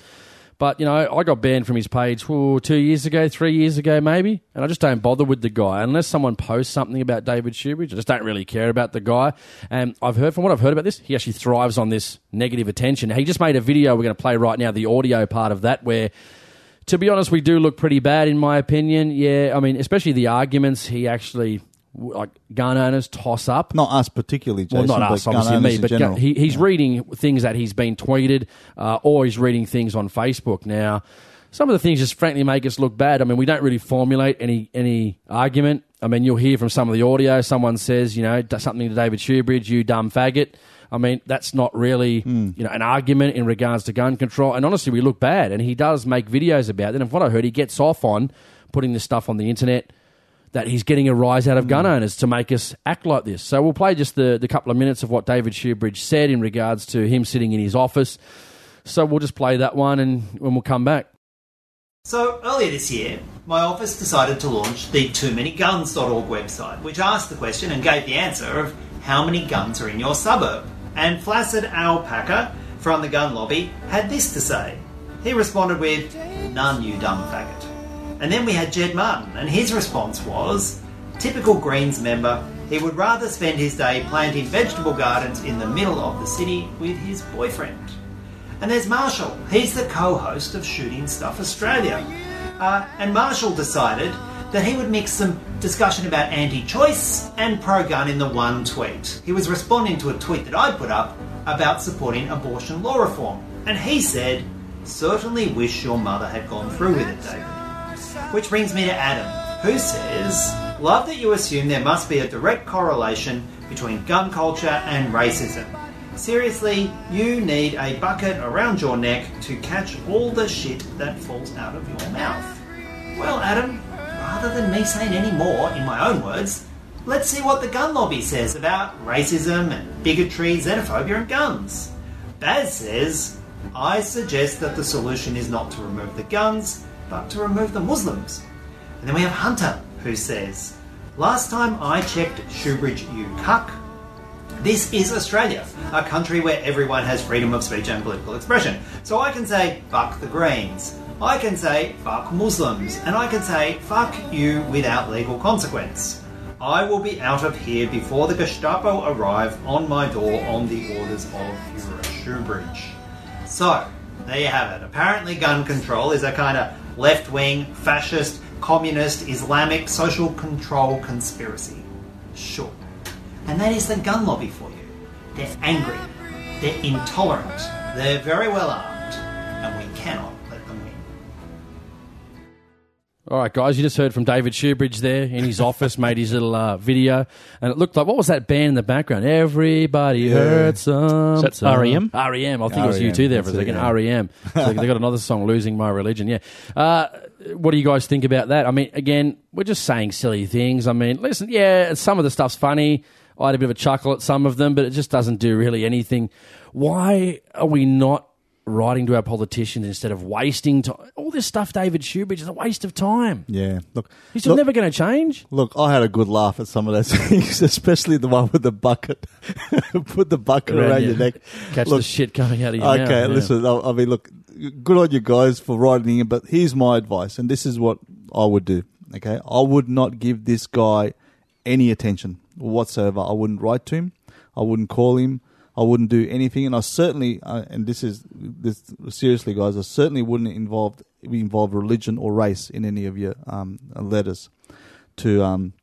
But, you know, I got banned from his page two years ago, three years ago, maybe. And I just don't bother with the guy. Unless someone posts something about David Shoebridge, I just don't really care about the guy. And I've heard, from what I've heard about this, he actually thrives on this negative attention. He just made a video we're going to play right now, the audio part of that, where to be honest, we do look pretty bad, in my opinion. Yeah, I mean, especially the arguments he actually, like, gun owners toss up. Not us particularly, Jason. well, not us, gun obviously me, but gu- general. he, he's reading things that he's been tweeted, uh, or he's reading things on Facebook. Now, some of the things just frankly make us look bad. I mean, we don't really formulate any any argument. I mean, you'll hear from some of the audio. Someone says, you know, something to David Shoebridge, you dumb faggot. I mean, that's not really, Hmm. you know, an argument in regards to gun control. And honestly, we look bad. And he does make videos about it. And from what I heard, he gets off on putting this stuff on the internet that he's getting a rise out of gun owners to make us act like this. So we'll play just the, the couple of minutes of what David Shoebridge said in regards to him sitting in his office. So we'll just play that one and when we'll come back. So, earlier this year, my office decided to launch the TooManyGuns.org website, which asked the question and gave the answer of how many guns are in your suburb. And Flaccid Alpaca from the gun lobby had this to say. He responded with, None, you dumb faggot. And then we had Jed Martin, and his response was, Typical Greens member, he would rather spend his day planting vegetable gardens in the middle of the city with his boyfriend. And there's Marshall. He's the co-host of Shooting Stuff Australia. Uh, and Marshall decided that he would mix some discussion about anti-choice and pro-gun in the one tweet. He was responding to a tweet that I put up about supporting abortion law reform. And he said, certainly wish your mother had gone through with it, David. Which brings me to Adam, who says, Love that you assume there must be a direct correlation between gun culture and racism. Seriously, you need a bucket around your neck to catch all the shit that falls out of your mouth. Well, Adam, rather than me saying any more in my own words, let's see what the gun lobby says about racism and bigotry, xenophobia, and guns. Baz says, I suggest that the solution is not to remove the guns, but to remove the Muslims. And then we have Hunter, who says, Last time I checked Shoebridge, you cuck. This is Australia, a country where everyone has freedom of speech and political expression. So I can say, fuck the Greens. I can say, fuck Muslims. And I can say, fuck you without legal consequence. I will be out of here before the Gestapo arrive on my door on the orders of Führer Shoebridge. So, there you have it. Apparently, gun control is a kind of left wing, fascist, communist, Islamic social control conspiracy. Sure. And that is the gun lobby for you. They're angry, they're intolerant, they're very well armed, and we cannot. All right, guys, you just heard from David Shoebridge there in his office, made his little uh, video, and it looked like what was that band in the background? Everybody heard some. Is that some- REM? REM. I think it was U2 there for a that's second. yeah. REM. So they got another song, "Losing My Religion." Yeah. Uh, what do you guys think about that? I mean, again, we're just saying silly things. I mean, listen, yeah, some of the stuff's funny. I had a bit of a chuckle at some of them, but it just doesn't do really anything. Why are we not writing to our politicians instead of wasting time? All this stuff, David Shoebridge, is a waste of time. Yeah, look, He's look, never going to change. Look, I had a good laugh at some of those things, especially the one with the bucket. Put the bucket around, your neck. Catch Look, the shit coming out of your okay, mouth. yeah. listen. I, I mean, look, good on you guys for writing in, but here's my advice, and this is what I would do. Okay, I would not give this guy any attention whatsoever. I wouldn't write to him. I wouldn't call him. I wouldn't do anything, and I certainly, uh, and this is this seriously, guys. I certainly wouldn't involve involve religion or race in any of your um, letters to um,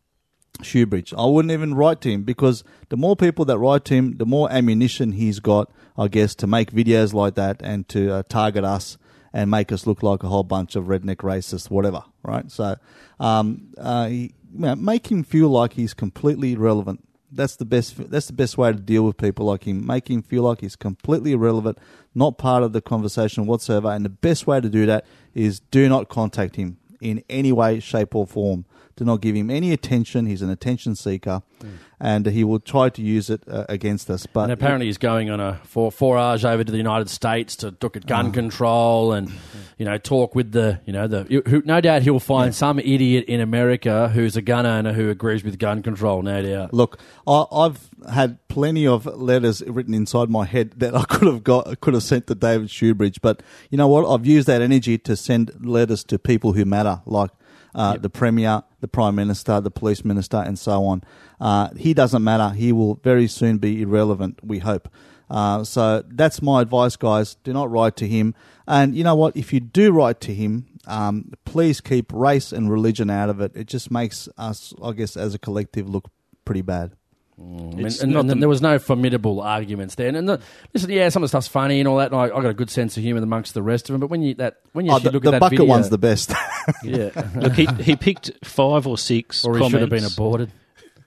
Shoebridge. I wouldn't even write to him because the more people that write to him, the more ammunition he's got, I guess, to make videos like that and to uh, target us and make us look like a whole bunch of redneck racists, whatever, right? So, um, uh, he, you know, make him feel like he's completely irrelevant. That's the best. That's the best way to deal with people like him. Make him feel like he's completely irrelevant, not part of the conversation whatsoever. And the best way to do that is do not contact him in any way, shape, or form. Do not give him any attention. He's an attention seeker, hmm. And he will try to use it uh, against us. But And apparently he's going on a four forage over to the United States to look at gun control and you know talk with the you know the who, no doubt he'll find some idiot in America who's a gun owner who agrees with gun control. No doubt. Look, I, I've had plenty of letters written inside my head that I could have got, could have sent to David Shoebridge. But you know what? I've used that energy to send letters to people who matter, like uh, the premier, the prime minister, the police minister, and so on. Uh, he doesn't matter. He will very soon be irrelevant. We hope. Uh, so that's my advice, guys. Do not write to him. And you know what? If you do write to him, um, please keep race and religion out of it. It just makes us, I guess, as a collective, look pretty bad. I mean, It's and, not and the- there was no formidable arguments there. And, and the, listen, yeah, some of the stuff's funny and all that. And I, I got a good sense of humour amongst the rest of them. But when you that when you Oh, the look the at that bucket video, one's the best. yeah, Look, he, he picked five or six or he should have been aborted.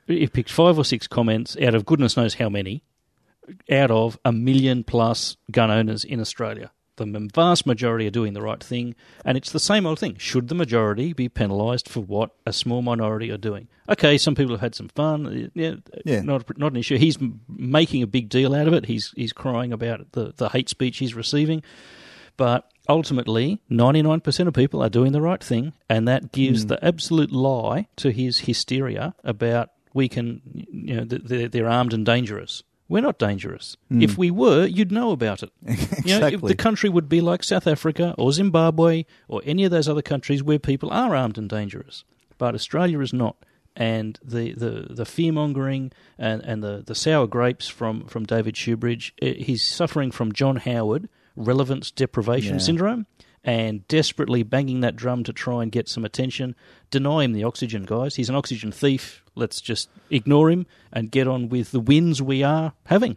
He picked five or six comments out of goodness knows how many, out of a million plus gun owners in Australia. The vast majority are doing the right thing, and it's the same old thing. Should the majority be penalised for what a small minority are doing? Okay, some people have had some fun. Uh, yeah, Yeah. not not an issue. He's making a big deal out of it. He's he's crying about the the hate speech he's receiving, but ultimately, ninety nine percent of people are doing the right thing, and that gives hmm. the absolute lie to his hysteria about we can, you know, they're, they're armed and dangerous. We're not dangerous. If we were, you'd know about it. You know. Exactly. the country would be like South Africa or Zimbabwe or any of those other countries where people are armed and dangerous. But Australia is not. And the, the, the fear mongering and, and the, the sour grapes from, from David Shoebridge, eh, he's suffering from John Howard relevance deprivation Yeah. syndrome and desperately banging that drum to try and get some attention. Deny him the oxygen, guys. He's an oxygen thief. Let's just ignore him and get on with the wins we are having.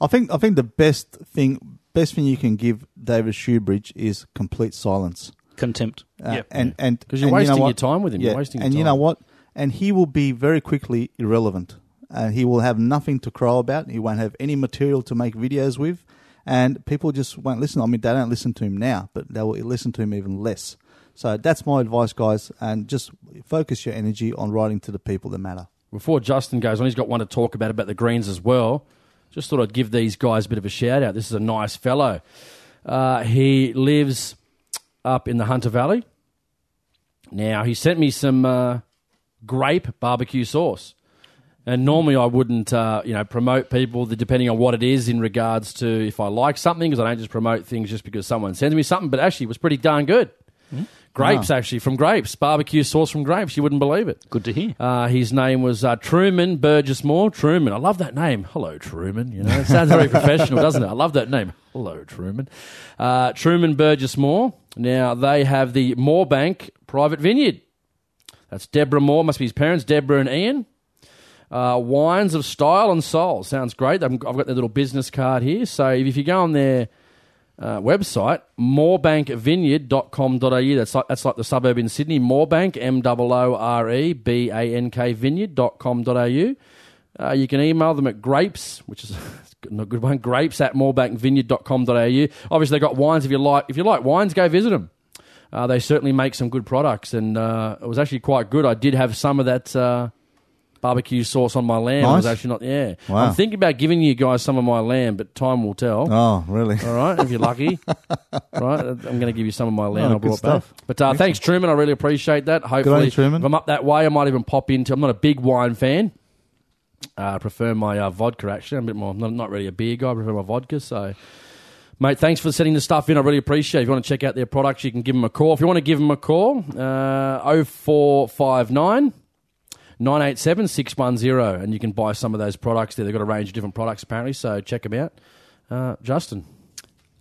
I think I think the best thing best thing you can give David Shoebridge is complete silence. Contempt. Uh, Yep. and and 'Cause you're and you know wasting what? your time with him. You're wasting your and you know what? And he will be very quickly irrelevant. And he will have nothing to crow about. He won't have any material to make videos with, and people just won't listen. I mean, they don't listen to him now, but they will listen to him even less. So that's my advice, guys. And just focus your energy on writing to the people that matter. Before Justin goes on, he's got one to talk about about the Greens as well. Just thought I'd give these guys a bit of a shout out. This is a nice fellow. Uh, he lives up in the Hunter Valley. Now he sent me some uh, grape barbecue sauce, and normally I wouldn't, uh, you know, promote people depending on what it is in regards to if I like something, because I don't just promote things just because someone sends me something. But actually, it was pretty darn good. Grapes, actually, from grapes. Barbecue sauce from grapes. You wouldn't believe it. Good to hear. Uh, his name was uh, Truman Burgess Moore. Truman, I love that name. Hello, Truman. You know, it sounds very professional, doesn't it? I love that name. Hello, Truman. Uh, Truman Burgess Moore. Now they have the Moorebank Private Vineyard. That's Deborah Moore. Must be his parents, Deborah and Ian. Uh, wines of style and soul. Sounds great. I've got their little business card here. So if you go on their uh, website, moorebankvineyard.com.au. That's like, that's like the suburb in Sydney, Moorebank, M O O R E B A N K vineyard.com.au. Uh, you can email them at grapes, which is a good one, grapes at moorebankvineyard.com.au. Obviously, they've got wines. If you like, if you like wines, go visit them. Uh, they certainly make some good products, and uh, it was actually quite good. I did have some of that uh, barbecue sauce on my lamb. It was actually not, yeah. Wow. I'm thinking about giving you guys some of my lamb, but time will tell. Oh, really? All right, if you're lucky. right, I'm going to give you some of my land Oh, I brought back. stuff. But uh, thanks, Truman. I really appreciate that. Hopefully, Truman. if I'm up that way, I might even pop into. I'm not a big wine fan. Uh, I prefer my uh, vodka. Actually, I'm a bit more. I'm not, not really a beer guy. I prefer my vodka. So, mate, thanks for sending the stuff in. I really appreciate. it. If you want to check out their products, you can give them a call. If you want to give them a call, uh, 0459 987 610, and you can buy some of those products there. They've got a range of different products apparently. So check them out. Uh, Justin.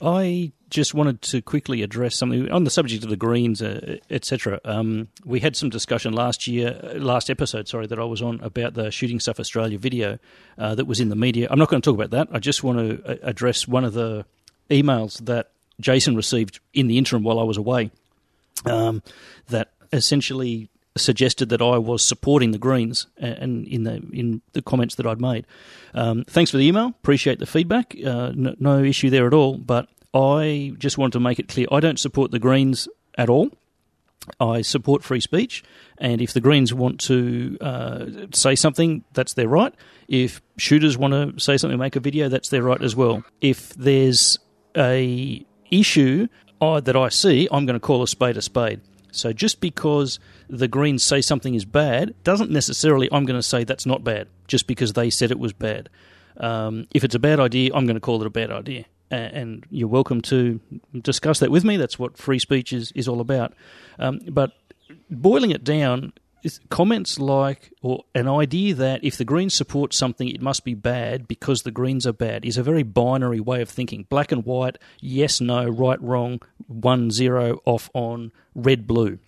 I just wanted to quickly address something on the subject of the Greens, uh, etc. Um, we had some discussion last year, uh, last episode, sorry, that I was on about the Shooting Stuff Australia video uh, that was in the media. I'm not going to talk about that. I just want to uh, address one of the emails that Jason received in the interim while I was away. Um, that essentially suggested that I was supporting the Greens, and in the in the comments that I'd made. Um, thanks for the email. Appreciate the feedback. Uh, no, no issue there at all. But I just want to make it clear: I don't support the Greens at all. I support free speech, and if the Greens want to uh, say something, that's their right. If shooters want to say something, make a video, that's their right as well. If there's a issue that I see, I'm going to call a spade a spade. So just because the Greens say something is bad doesn't necessarily I'm going to say that's not bad just because they said it was bad. Um, if it's a bad idea, I'm going to call it a bad idea. And you're welcome to discuss that with me. That's what free speech is, is all about. Um, but boiling it down, comments like, or an idea that if the Greens support something, it must be bad because the Greens are bad, is a very binary way of thinking. Black and white, yes, no, right, wrong, one, zero, off, on, red, blue.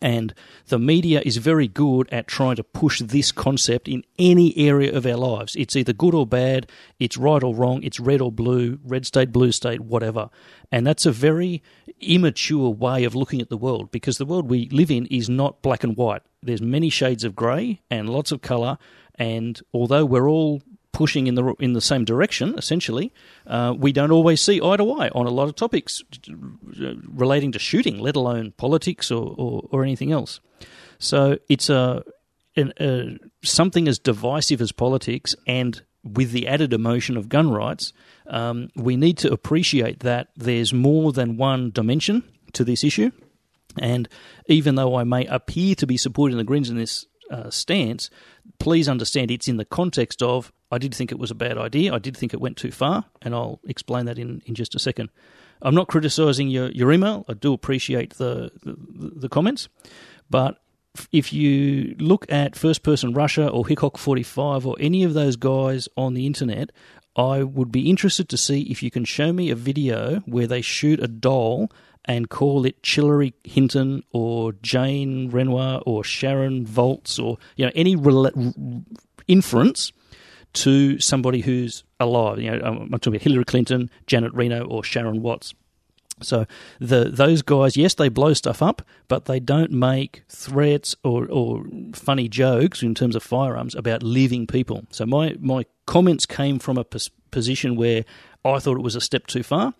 And the media is very good at trying to push this concept in any area of our lives. It's either good or bad, it's right or wrong, it's red or blue, red state, blue state, whatever. And that's a very immature way of looking at the world because the world we live in is not black and white. There's many shades of grey and lots of colour. And although we're all pushing in the in the same direction, essentially, uh, we don't always see eye to eye on a lot of topics relating to shooting, let alone politics or, or, or anything else. So it's a, an, a something as divisive as politics, and with the added emotion of gun rights, um, we need to appreciate that there's more than one dimension to this issue. And even though I may appear to be supporting the Greens in this uh, stance, please understand it's in the context of I did think it was a bad idea. I did think it went too far, and I'll explain that in, in just a second. I'm not criticising your, your email. I do appreciate the, the, the comments, but if you look at First Person Russia or Hickok 45 or any of those guys on the internet, I would be interested to see if you can show me a video where they shoot a doll and call it Chillery Hinton or Jane Renoir or Sharon Volts or you know any inference to somebody who's alive. You know, um, I'm talking about Hillary Clinton, Janet Reno, or Sharon Watts. So the those guys, yes, they blow stuff up, but they don't make threats or, or funny jokes in terms of firearms about living people. So my my comments came from a pos- position where I thought it was a step too far,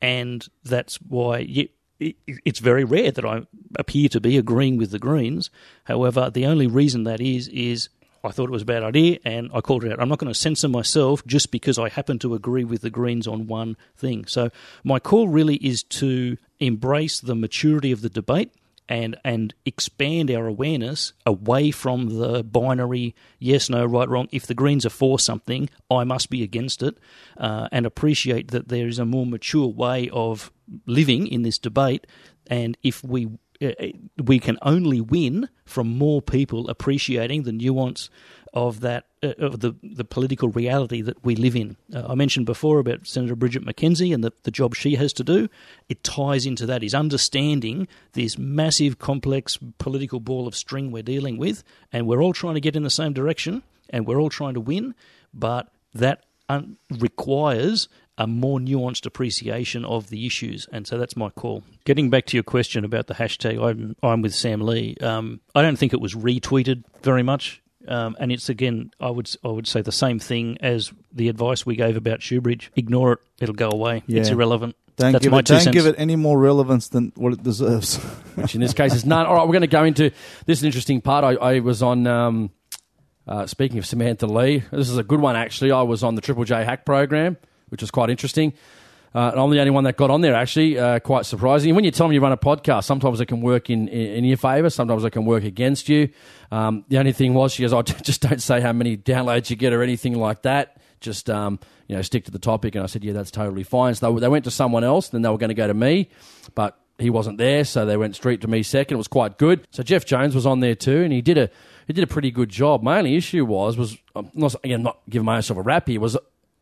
and that's why you, it, it's very rare that I appear to be agreeing with the Greens. However, the only reason that is is I thought it was a bad idea and I called it out. I'm not going to censor myself just because I happen to agree with the Greens on one thing. So my call really is to embrace the maturity of the debate and and expand our awareness away from the binary yes no right wrong if the greens are for something i must be against it uh, and appreciate that there is a more mature way of living in this debate and if we we can only win from more people appreciating the nuance of that uh, of the the political reality that we live in. Uh, I mentioned before about Senator Bridget McKenzie and the, the job she has to do. It ties into that is understanding this massive, complex political ball of string we're dealing with, and we're all trying to get in the same direction, and we're all trying to win, but that un- requires a more nuanced appreciation of the issues, and so that's my call. Getting back to your question about the hashtag, I'm, I'm with Sam Lee. Um, I don't think it was retweeted very much, um, and it's again, I would I would say the same thing as the advice we gave about Shoebridge. Ignore it; it'll go away. It's Yeah. irrelevant. Don't, that's give, my it, two don't cents. give it any more relevance than what it deserves. which in this case is none. All right, we're going to go into this is an interesting part. I, I was on. Um, uh, speaking of Samantha Lee, this is a good one actually. I was on the Triple J Hack program, which was quite interesting. Uh, and I'm the only one that got on there actually, uh, quite surprising. When you tell me you run a podcast, sometimes it can work in, in, in your favour, sometimes it can work against you. Um, the only thing was, she goes, I just don't say how many downloads you get or anything like that. Just um, you know, stick to the topic. And I said, yeah, that's totally fine. So they, they went to someone else, then they were going to go to me, but he wasn't there, so they went straight to me second. It was quite good. So Jeff Jones was on there too, and he did a he did a pretty good job. My only issue was was um, not again not giving myself a rap here was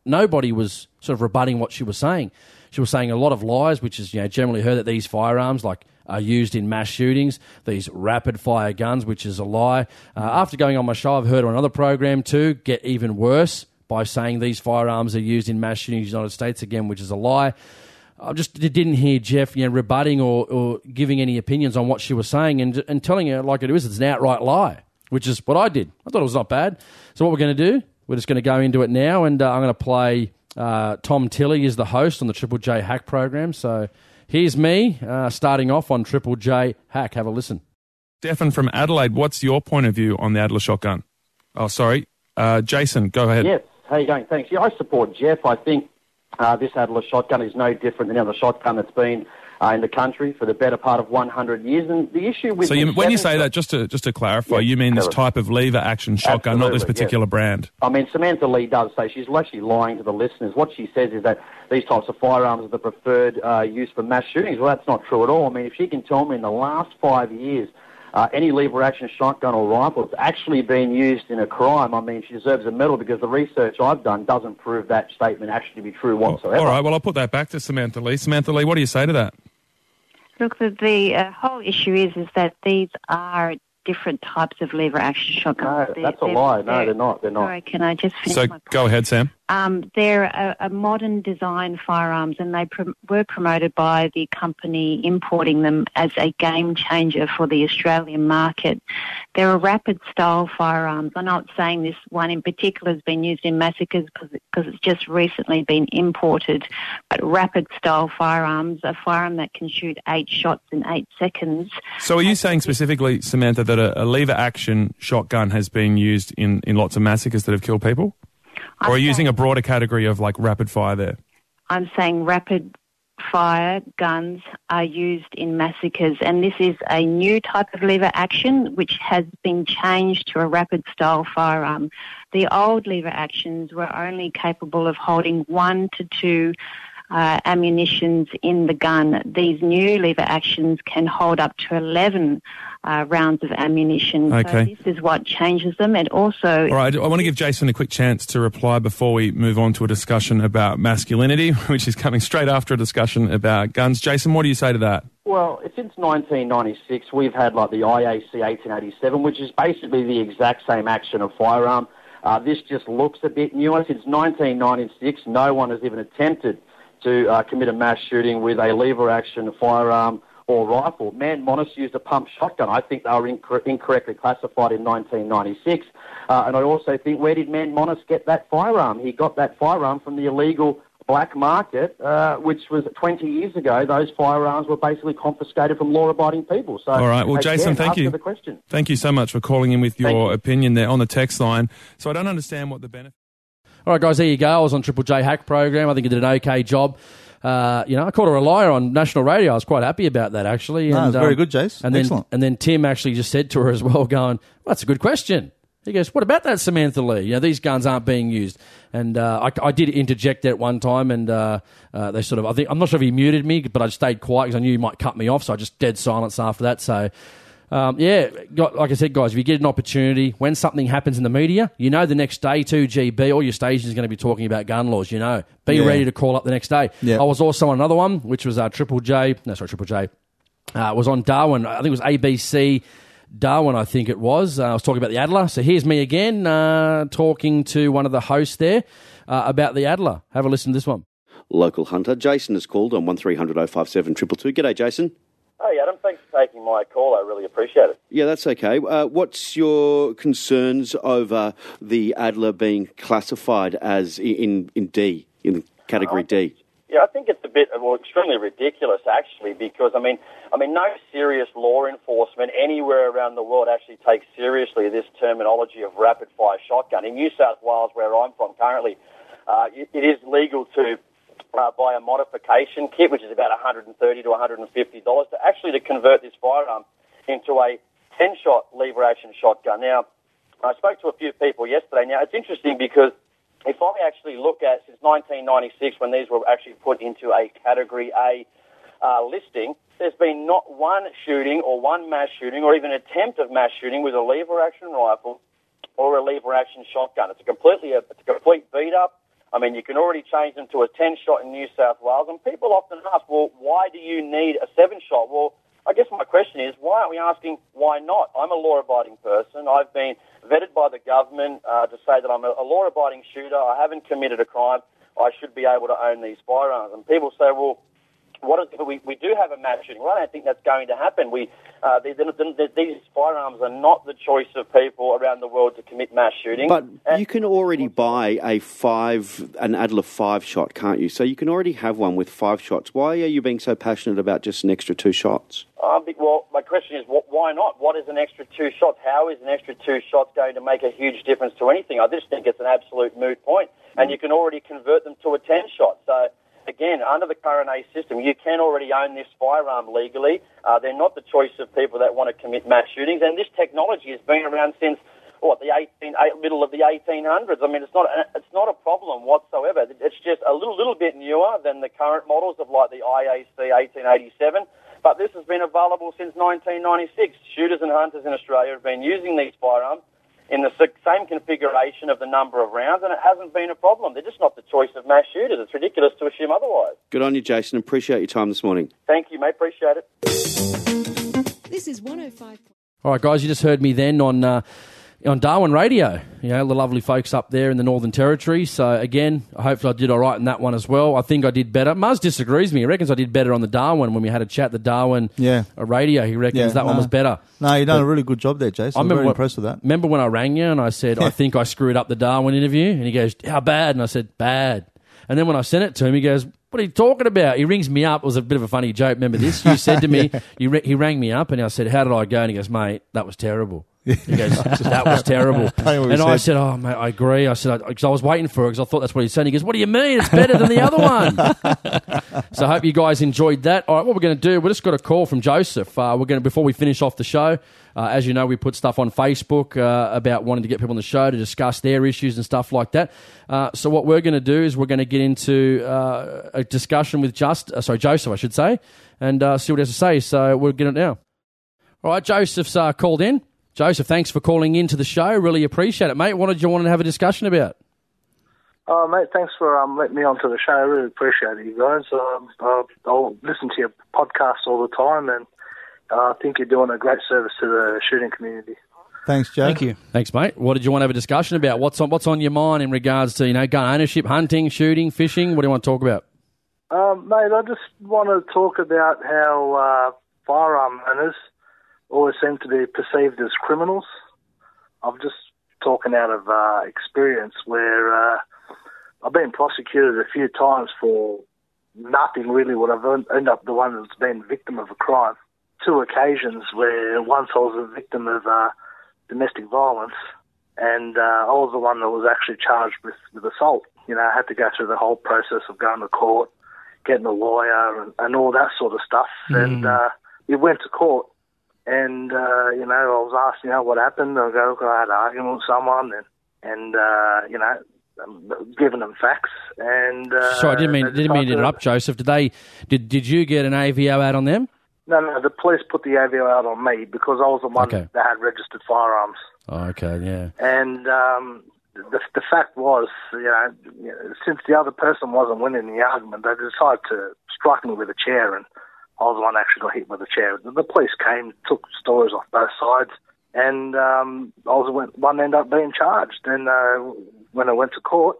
nobody was sort of rebutting what she was saying. She was saying a lot of lies, which is you know generally heard that these firearms like are used in mass shootings, these rapid fire guns, which is a lie. Uh, after going on my show, I've heard on another program too get even worse by saying these firearms are used in mass shootings in the United States again, which is a lie. I just didn't hear Jeff, you know, rebutting or, or giving any opinions on what she was saying and, and telling her like it is. It's an outright lie, which is what I did. I thought it was not bad. So what we're going to do, we're just going to go into it now, and uh, I'm going to play. Uh, Tom Tilley is the host on the Triple J Hack program. So here's me uh, starting off on Triple J Hack. Have a listen. Stefan from Adelaide, what's your point of view on the Adler shotgun? Oh, sorry. Uh, Jason, go ahead. Yes. How you going? Thanks. Yeah, I support Jeff. I think uh, this Adler shotgun is no different than any other shotgun that's been uh, in the country for the better part of 100 years. And the issue with So you, when you say that, just to just to clarify, Yeah, you mean this type of lever action shotgun, not this particular yes. brand. I mean, Samantha Lee does say she's actually lying to the listeners. What she says is that these types of firearms are the preferred uh, use for mass shootings. Well, that's not true at all. I mean, if she can tell me in the last five years uh, any lever action shotgun or rifle that's actually been used in a crime, I mean, she deserves a medal because the research I've done doesn't prove that statement actually to be true whatsoever. All right, well, I'll put that back to Samantha Lee. Samantha Lee, what do you say to that? Look, the, the uh, whole issue is is that these are different types of lever action shotguns. No, They're- that's a they're- lie. No, they're- they're not. They're not. Sorry, can I just finish So my go ahead, Sam. Um, they're a, a modern design firearms, and they prom- were promoted by the company importing them as a game changer for the Australian market. They're a rapid style firearms. I'm not saying this one in particular has been used in massacres because it's just recently been imported, but rapid style firearms, a firearm that can shoot eight shots in eight seconds. So are you saying specifically, Samantha, that a, a lever action shotgun has been used in, in lots of massacres that have killed people? Or are you using a broader category of like rapid fire there? I'm saying rapid fire guns are used in massacres, and this is a new type of lever action which has been changed to a rapid style firearm. The old lever actions were only capable of holding one to two uh, ammunitions in the gun. These new lever actions can hold up to 11 uh, rounds of ammunition. Okay. So this is what changes them. And also, All right, I want to give Jason a quick chance to reply before we move on to a discussion about masculinity, which is coming straight after a discussion about guns. Jason, what do you say to that? Well, since 1996, we've had like the IAC 1887, which is basically the exact same action of firearm. Uh, this just looks a bit newer. Since 1996, no one has even attempted to uh, commit a mass shooting with a lever action firearm or rifle. Man Monis used a pump shotgun. I think they were incor- incorrectly classified in 1996. Uh, and I also think, where did Man Monis get that firearm? He got that firearm from the illegal black market, uh, which was 20 years ago. Those firearms were basically confiscated from law-abiding people. So, All right, well, again, Jason, thank you. The question. Thank you so much for calling in with your you. opinion there on the text line. So I don't understand what the benefit. All right, guys, there you go. I was on Triple J Hack program. I think I did an okay job. Uh, you know, I called her a liar on national radio. I was quite happy about that, actually. No, and, um, very good, Jace. And then, Excellent. and then Tim actually just said to her as well, going, well, "That's a good question." He goes, "What about that Samantha Lee? You know, these guns aren't being used." And uh, I, I did interject at one time, and uh, uh, they sort of, I think, I'm not sure if he muted me, but I stayed quiet because I knew he might cut me off, so I just dead silence after that. So. Um, yeah, got, like I said, guys, if you get an opportunity, when something happens in the media, you know the next day, 2GB, all your stations is going to be talking about gun laws, you know. Be Yeah. ready to call up the next day. Yeah. I was also on another one, which was uh, Triple J, no, sorry, Triple J, uh, was on Darwin. I think it was ABC Darwin, I think it was. Uh, I was talking about the Adler. So here's me again uh, talking to one of the hosts there uh, about the Adler. Have a listen to this one. local hunter. Jason has called on 1300 057 222. G'day, Jason. Hey, Adam. Thanks for taking my call. I really appreciate it. Yeah, that's okay. Uh, what's your concerns over the Adler being classified as in, in D, in category D? Yeah, I think it's a bit, well, extremely ridiculous actually, because I mean, I mean, no serious law enforcement anywhere around the world actually takes seriously this terminology of rapid fire shotgun. In New South Wales, where I'm from currently, uh, it, it is legal to uh, a modification kit, which is about 130 to 150 dollars, to actually to convert this firearm into a 10-shot lever action shotgun. Now, I spoke to a few people yesterday. Now, it's interesting because if I actually look at since 1996, when these were actually put into a Category A uh, listing, there's been not one shooting or one mass shooting or even attempt of mass shooting with a lever action rifle or a lever action shotgun. It's a completely it's a complete beat up. I mean, you can already change them to a 10 shot in New South Wales, and people often ask, well, why do you need a 7 shot? Well, I guess my question is, why aren't we asking why not? I'm a law abiding person. I've been vetted by the government uh, to say that I'm a, a law abiding shooter. I haven't committed a crime. I should be able to own these firearms. And people say, well, what is, we, we do have a mass shooting. Well, I don't think that's going to happen. We, uh, these, these firearms are not the choice of people around the world to commit mass shooting. But And- you can already buy a five, an Adler five shot, can't you? So you can already have one with five shots. Why are you being so passionate about just an extra two shots? Uh, well, my question is, wh- why not? What is an extra two shots? How is an extra two shots going to make a huge difference to anything? I just think it's an absolute moot point. point, and you can already convert them to a ten shot. So. Again, under the current A system, you can already own this firearm legally. Uh, they're not the choice of people that want to commit mass shootings, and this technology has been around since what the 18, eh, middle of the 1800s. I mean, it's not it's not a problem whatsoever. It's just a little little bit newer than the current models of like the IAC 1887. But this has been available since 1996. Shooters and hunters in Australia have been using these firearms in the same configuration of the number of rounds, and it hasn't been a problem. They're just not the choice of mass shooters. It's ridiculous to assume otherwise. Good on you, Jason. Appreciate your time this morning. Thank you, mate. Appreciate it. This is 105. All right, guys, you just heard me then on uh, on Darwin Radio. You know, the lovely folks up there in the Northern Territory. So again, hopefully I did all right in that one as well. I think I did better. Muzz disagrees with me. He reckons I did better on the Darwin when we had a chat. The Darwin Yeah. uh, radio. He reckons Yeah, that one was better. No, you've done But a really good job there, Jason. I'm very impressed with that. Remember when I rang you and I said I think I screwed up the Darwin interview, and he goes, "How bad?" And I said, "Bad." And then when I sent it to him, he goes, "What are you talking about?" He rings me up. It was a bit of a funny joke. Remember this? You said to me, you re- he rang me up, and I said, "How did I go?" And he goes, "Mate, that was terrible." He goes, that was terrible. And I said, oh, mate, I agree. I said, because I was waiting for it because I thought that's what he said. He goes, what do you mean? It's better than the other one. so I hope you guys enjoyed that. All right, what we're going to do, we just got a call from Joseph. Uh, we're going to, before we finish off the show, uh, as you know, we put stuff on Facebook uh, about wanting to get people on the show to discuss their issues and stuff like that. Uh, so what we're going to do is we're going to get into uh, a discussion with just, uh, sorry, Joseph, I should say, and uh, see what he has to say. So we'll get it now. All right, Joseph's uh, called in. Joseph, thanks for calling in to the show. Really appreciate it, mate. What did you want to have a discussion about? Oh, mate, thanks for um, letting me onto the show. I really appreciate it, you guys. Um, uh, I'll listen to your podcast all the time, and uh, I think you're doing a great service to the shooting community. Thanks, Joe. Thank you. Thanks, mate. What did you want to have a discussion about? What's on What's on your mind in regards to you know gun ownership, hunting, shooting, fishing? What do you want to talk about? Um, mate, I just want to talk about how uh, firearm owners always seem to be perceived as criminals. I'm just talking out of uh, experience where uh, I've been prosecuted a few times for nothing really. What I've en- ended up the one that's been victim of a crime. Two occasions where once I was a victim of uh, domestic violence, and uh, I was the one that was actually charged with, with assault. You know, I had to go through the whole process of going to court, getting a lawyer, and, and all that sort of stuff. And uh, we went to court, and uh, you know, I was asked, you know, what happened. I go, I had an argument with someone, and and uh, you know, I'm giving them facts. And uh, Sorry, I didn't mean didn't mean to interrupt, Joseph. Did they did Did you get an AVO out on them? No, no, the police put the AVO out on me because I was the one Okay. that had registered firearms. Oh, okay, yeah. And um, the, the fact was, you know, you know, since the other person wasn't winning the argument, they decided to strike me with a chair, and I was the one that actually got hit with a chair. The, police came, took stories off both sides, and um, I was the one one ended up being charged. And uh, when I went to court,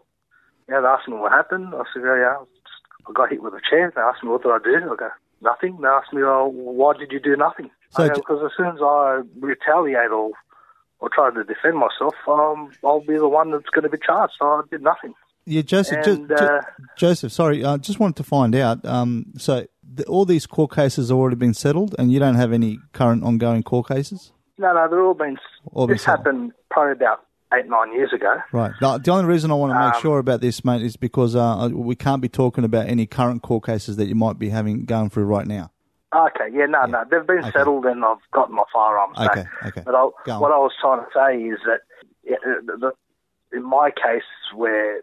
you know, they asked me what happened. I said, oh, yeah, I got hit with a chair. They asked me what did I do. I go, nothing. They asked me, oh, why did you do nothing? So I go, because as soon as I retaliate or or try to defend myself, um, I'll be the one that's going to be charged. So I did nothing. Yeah, Joseph. And, Jo- uh, Joseph, sorry, I just wanted to find out. Um, so the, all these court cases have already been settled, and you don't have any current ongoing court cases, No, no, they're all been. All been this happened probably about eight, nine years ago. right? The, the only reason I want to make Um, sure about this, mate, is because uh, we can't be talking about any current court cases that you might be having going through right now. Okay, yeah, no, no, they've been settled and I've gotten my firearms Okay, back. okay. But I, Go on. what I was trying to say is that yeah, the, in my case, where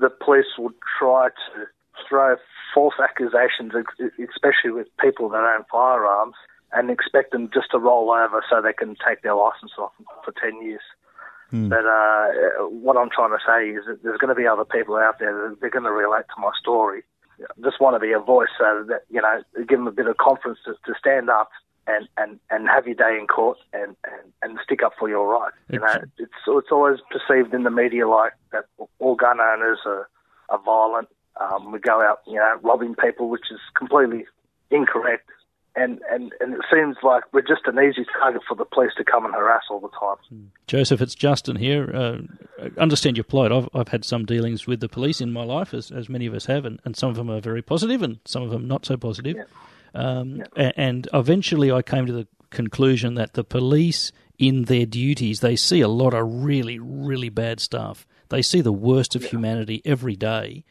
the police would try to throw false accusations, especially with people that own firearms, and expect them just to roll over so they can take their license off for 10 years. Hmm. But uh, what I'm trying to say is that there's going to be other people out there that they're going to relate to my story. Just want to be a voice so that you know, give them a bit of confidence to, to stand up and, and, and have your day in court and, and, and stick up for your right. You know, it's it's always perceived in the media like that all gun owners are are violent. Um, we go out, you know, robbing people, which is completely incorrect. And, and, and it seems like we're just an easy target for the police to come and harass all the time. Joseph, it's Justin here. Uh, I understand your plight. I've, I've had some dealings with the police in my life, as, as many of us have, and, and some of them are very positive and some of them not so positive. Um, a- And eventually I came to the conclusion that the police, in their duties, they see a lot of really, really bad stuff. They see the worst of humanity every day.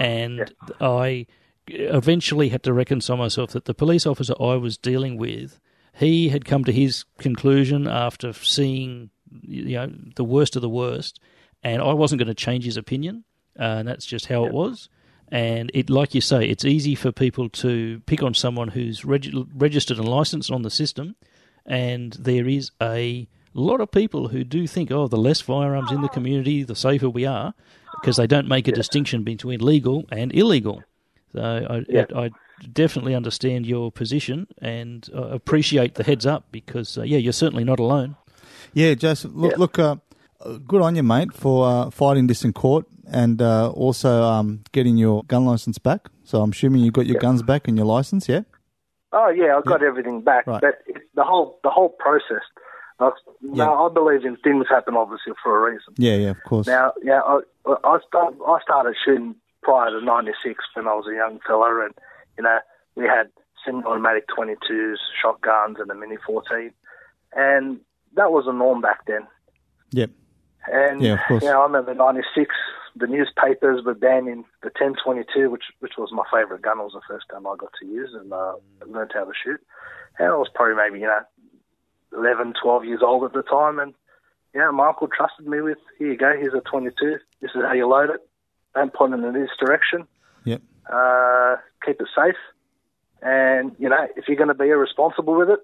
And I eventually had to reconcile myself that the police officer I was dealing with, he had come to his conclusion after seeing you know the worst of the worst, and I wasn't going to change his opinion, uh, and that's just how it was. And it, like you say, it's easy for people to pick on someone who's reg- registered and licensed on the system, and there is a lot of people who do think, oh, the less firearms in the community, the safer we are, because they don't make a distinction between legal and illegal. So I, Yeah. I definitely understand your position and uh, appreciate the heads up because, uh, yeah, you're certainly not alone. Yeah, Joseph. Look, look uh, uh, good on you, mate, for uh, fighting this in court and uh, also um, getting your gun license back. So I'm assuming you got your guns back and your license, yeah? Oh yeah, I got everything back, Right. but it, the whole the whole process. I, Now I believe in things happen obviously for a reason. Yeah, yeah, of course. Now, yeah, I, I, start, I started shooting prior to '96 when I was a young fella, and you know we had semi-automatic 22s, shotguns, and a Mini 14. And that was the norm back then. Yep. And Yeah, of course. you know, I remember '96. The newspapers were banning the 1022, which which was my favourite gun. It was the first gun I got to use and uh, learned how to shoot. And I was probably maybe you know 11, 12 years old at the time, and yeah, my uncle trusted me with here you go, here's a 22. This is how you load it. Don't point it in this direction. Yep. Uh, keep it safe, and you know if you're going to be irresponsible with it,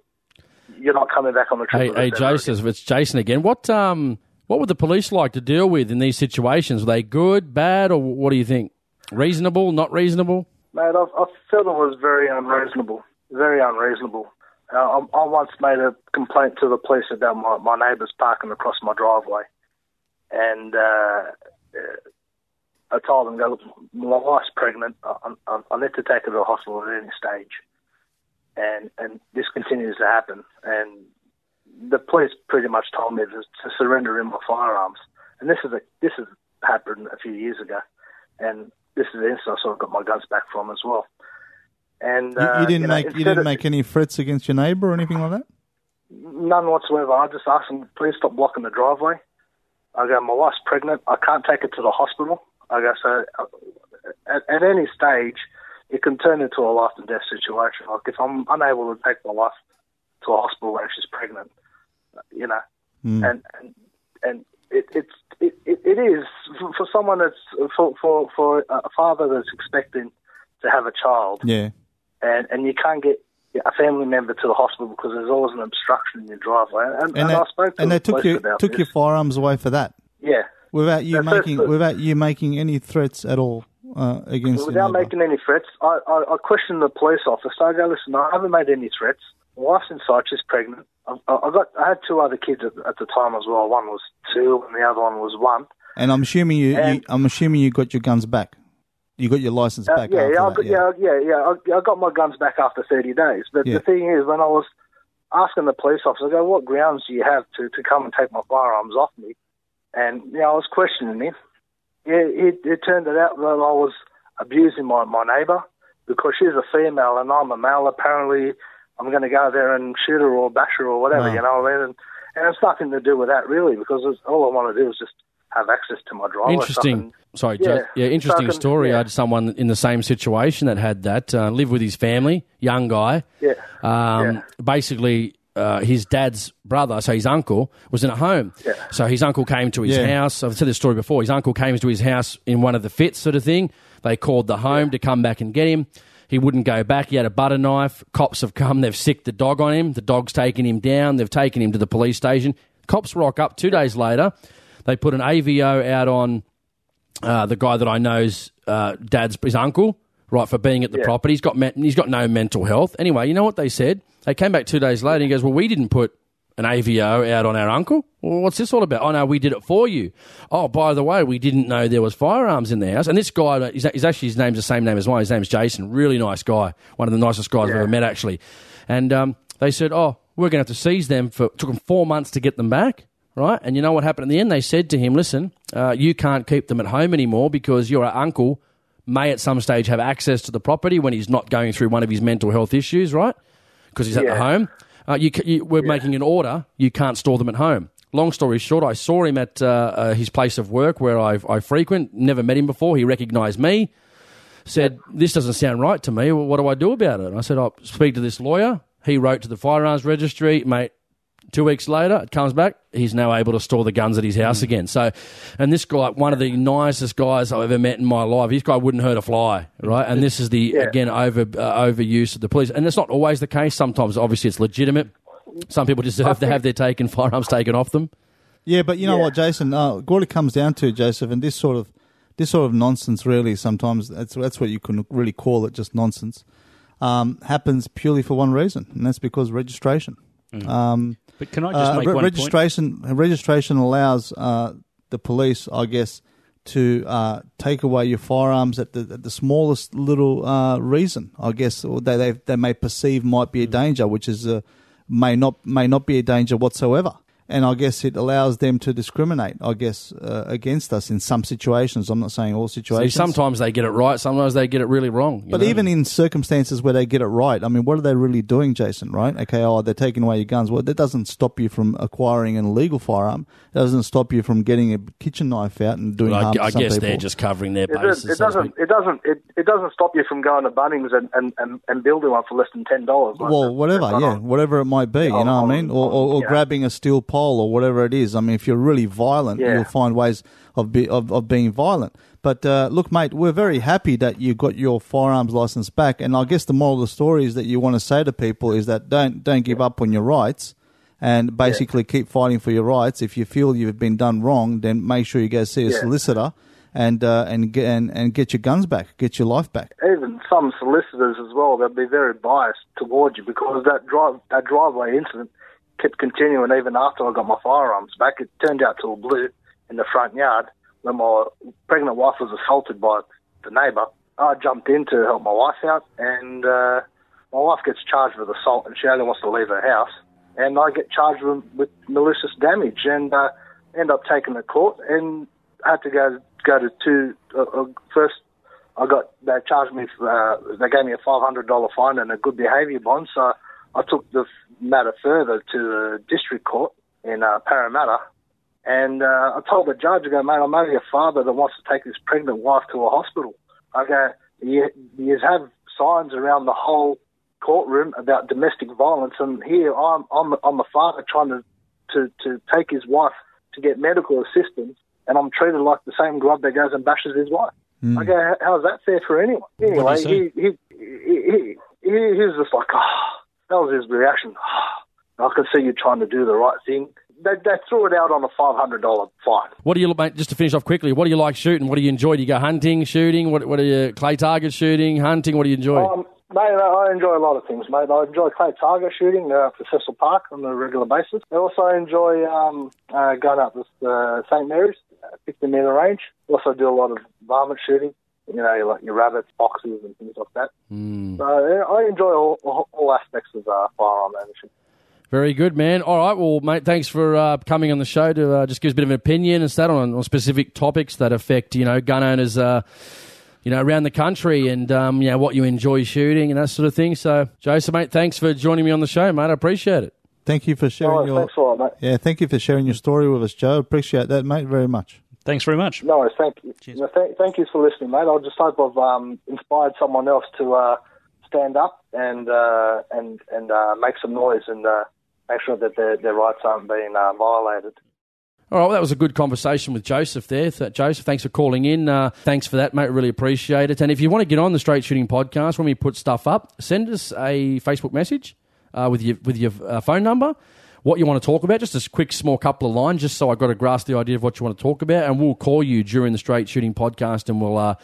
you're not coming back on the trip. Hey, hey, Jason, it's Jason again. What um, what would the police like to deal with in these situations? Are they good, bad, or what do you think? Reasonable, not reasonable? Mate, I, I felt it was very unreasonable. Very unreasonable. Uh, I, I once made a complaint to the police about my, my neighbours parking across my driveway. And uh, uh, I told them, go, "Look, my wife's pregnant. I, I, I need to take her to the hospital at any stage. And, and this continues to happen. And the police pretty much told me to, to surrender in my firearms. And this is a, this has happened a few years ago. And this is the instance I sort of got my guns back from as well. And You, uh, you didn't know, make you didn't of- make any threats against your neighbour or anything like that. none whatsoever. I just asked them, please stop blocking the driveway. I go, my wife's pregnant. I can't take her to the hospital. I go, so uh, at, at any stage, it can turn into a life and death situation. Like if I'm unable to take my wife to a hospital where she's pregnant, you know, Mm. and and and it it's it, it, it is for, for someone that's for, for for a father that's expecting to have a child Yeah. And and you can't get a family member to the hospital because there's always an obstruction in your driveway. And, and, And, they, I spoke to and the they took you took this. your firearms away for that. yeah, Without you That's- making without you making any threats at all uh, against without making any threats. I, I I questioned the police officer. I go, listen, I haven't made any threats. My wife's inside. She's pregnant. I, I got I had two other kids at, at the time as well. One was two, and the other one was one. And I'm assuming you, you And- I'm assuming you got your guns back. You got your license Uh, back. yeah, after yeah, that, got, yeah, yeah, yeah. I, I got my guns back after 30 days. But Yeah. the thing is, when I was asking the police officer, I go, what grounds do you have to, to come and take my firearms off me? And, you know, I was questioning him. Yeah, it, it turned it out that I was abusing my, my neighbour because she's a female and I'm a male. Apparently, I'm going to go there and shoot her or bash her or whatever, Wow. you know what I mean? And, and it's nothing to do with that, really, because it's, all I want to do is just have access to my driveway. so I Interesting. can- Sorry, Yeah. Jo- yeah, interesting So I can- story. yeah. I had someone in the same situation that had that. Uh, lived with his family, young guy. Yeah. Um, Basically, uh, his dad's brother, so his uncle, was in a home. Yeah. So his uncle came to his Yeah. house. I've said this story before. His uncle came to his house in one of the fits, sort of thing. They called the home to come back and get him. He wouldn't go back. He had a butter knife. Cops have come. They've sicked the dog on him. The dog's taken him down. They've taken him to the police station. Cops rock up two days later. They put an AVO out on uh, the guy that I know's uh, dad's his uncle, right, for being at the Yeah. property. He's got men- he's got no mental health. Anyway, you know what they said? They came back two days later. and He goes, "Well, we didn't put an AVO out on our uncle. Well, what's this all about? Oh no, we did it for you. Oh, by the way, we didn't know there was firearms in the house. And this guy, he's, he's actually his name's the same name as mine. His name's Jason. Really nice guy. One of the nicest guys I've ever met, actually. And um, they said, "Oh, we're going to have to seize them for." Took them four months to get them back right? And you know what happened in the end? They said to him, listen, uh, you can't keep them at home anymore because your uncle may at some stage have access to the property when he's not going through one of his mental health issues, right? Because he's at the home. Uh, you, you, we're making an order. You can't store them at home. Long story short, I saw him at uh, uh, his place of work where I, I frequent. Never met him before. He recognised me. Said, "This doesn't sound right to me. Well, what do I do about it?" And I said, "I'll speak to this lawyer." He wrote to the firearms registry, mate. Two weeks later, it comes back. He's now able to store the guns at his house again. So, and this guy, one of the nicest guys I've ever met in my life. This guy wouldn't hurt a fly, right? And this is the again over uh, overuse of the police, and it's not always the case. Sometimes, obviously, it's legitimate. Some people deserve to have their taken firearms taken off them. Yeah, but you know Yeah. what, Jason? Uh, what it comes down to, Joseph, and this sort of this sort of nonsense, really, sometimes that's that's what you can really call it, just nonsense. Um, happens purely for one reason, and that's because registration. Um, But can I just uh, make re- one point? registration? Registration allows uh, the police, I guess, to uh, take away your firearms at the at the smallest little uh, reason, I guess, or they, they they may perceive might Mm. be a danger, which is uh, may not may not be a danger whatsoever. And I guess it allows them to discriminate. I guess uh, against us in some situations. I'm not saying all See, situations. sometimes they get it right, sometimes they get it really wrong. you But know? even in circumstances where they get it right, I mean, what are they really doing, Jason? Right? Okay, oh, they're taking away your guns. Well, that doesn't stop you from acquiring an illegal firearm. It doesn't stop you from getting a kitchen knife out and doing Well, harm I, I to some guess people. they're just covering their It, bases. does, it doesn't. It doesn't. It, it doesn't stop you from going to Bunnings and, and, and, and building one for less than ten dollars. well, whatever, yeah, whatever it might be, you know what I mean, or, or, or yeah. grabbing a steel or whatever it is. I mean, if you're really violent, Yeah. you'll find ways of be, of, of being violent. But uh, look, mate, we're very happy that you got your firearms license back, and I guess the moral of the story is that you want to say to people is that don't don't give up on your rights, and basically keep fighting for your rights. If you feel you've been done wrong, then make sure you go see a Yeah. solicitor. And uh, and get and, and get your guns back, get your life back. even some solicitors as well, they'll be very biased towards you because that drive that driveway incident kept continuing even after I got my firearms back. It turned out to a blue in the front yard when my pregnant wife was assaulted by the neighbour. I jumped in to help my wife out, and uh, my wife gets charged with assault, and she only wants to leave her house, and I get charged with, with malicious damage, and uh, end up taking the court, and had to go go to two uh, uh, first I got they charged me. Uh, they gave me a five hundred dollar fine and a good behaviour bond. So I took the matter further to the district court in uh, Parramatta, and uh, I told the judge, I go, mate, I'm only a father that wants to take his pregnant wife to a hospital. I go, you, you have signs around the whole courtroom about domestic violence, and here I'm I'm I'm a father trying to to to take his wife to get medical assistance, and I'm treated like the same grub that goes and bashes his wife. I go, how's that fair for anyone? Anyway, he, he, he, he, he was just like, oh, that was his reaction. I can see you trying to do the right thing. They, they threw it out on a $500 fine. What do you, mate? Just to finish off quickly, what do you like shooting? What do you enjoy? Do you go hunting, shooting? What, what are you clay target shooting, hunting? What do you enjoy? Um, mate, I enjoy a lot of things, mate. I enjoy clay target shooting uh, for Cecil Park on a regular basis. I also enjoy um, uh, going up with uh, St Mary's, uh, 50 metre range. Also do a lot of varmint shooting. You know, like your rabbits, foxes, and things like that. Hmm. So yeah, I enjoy all, all, all aspects of uh, firearm ownership. Very good, man. All right, well, mate, thanks for uh, coming on the show to uh, just give us a bit of an opinion and stuff on, on specific topics that affect, you know, gun owners, uh, you know, around the country and, um, you know, what you enjoy shooting and that sort of thing. So, Joseph, mate, thanks for joining me on the show, mate. I appreciate it. Thank you for sharing Oh, your. thanks a lot, mate. Yeah, thank you for sharing your story with us, Joe. Appreciate that, mate, very much. Thanks very much. No, worries, thank you. No, thank, thank you for listening, mate. I just hope I've um, inspired someone else to uh, stand up and uh, and and uh, make some noise and uh, make sure that their, their rights aren't being uh, violated. All right, well, that was a good conversation with Joseph there. Th- Joseph, thanks for calling in. Uh, thanks for that, mate. Really appreciate it. And if you want to get on the Straight Shooting Podcast when we put stuff up, send us a Facebook message uh, with your with your uh, phone number. What you want to talk about, just a quick, small couple of lines, just so I've got to grasp the idea of what you want to talk about, and we'll call you during the Straight Shooting Podcast, and we'll uh,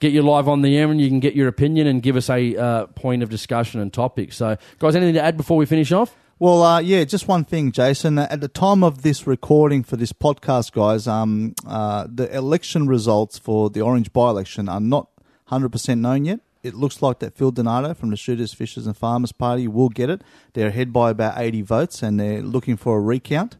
get you live on the air, and you can get your opinion and give us a uh, point of discussion and topic. So, guys, anything to add before we finish off? Well, uh, yeah, just one thing, Jason. At the time of this recording for this podcast, guys, um, uh, the election results for the Orange by-election are not 100% known yet. It looks like that Phil Donato from the Shooters, Fishers and Farmers Party will get it. They're ahead by about 80 votes and they're looking for a recount.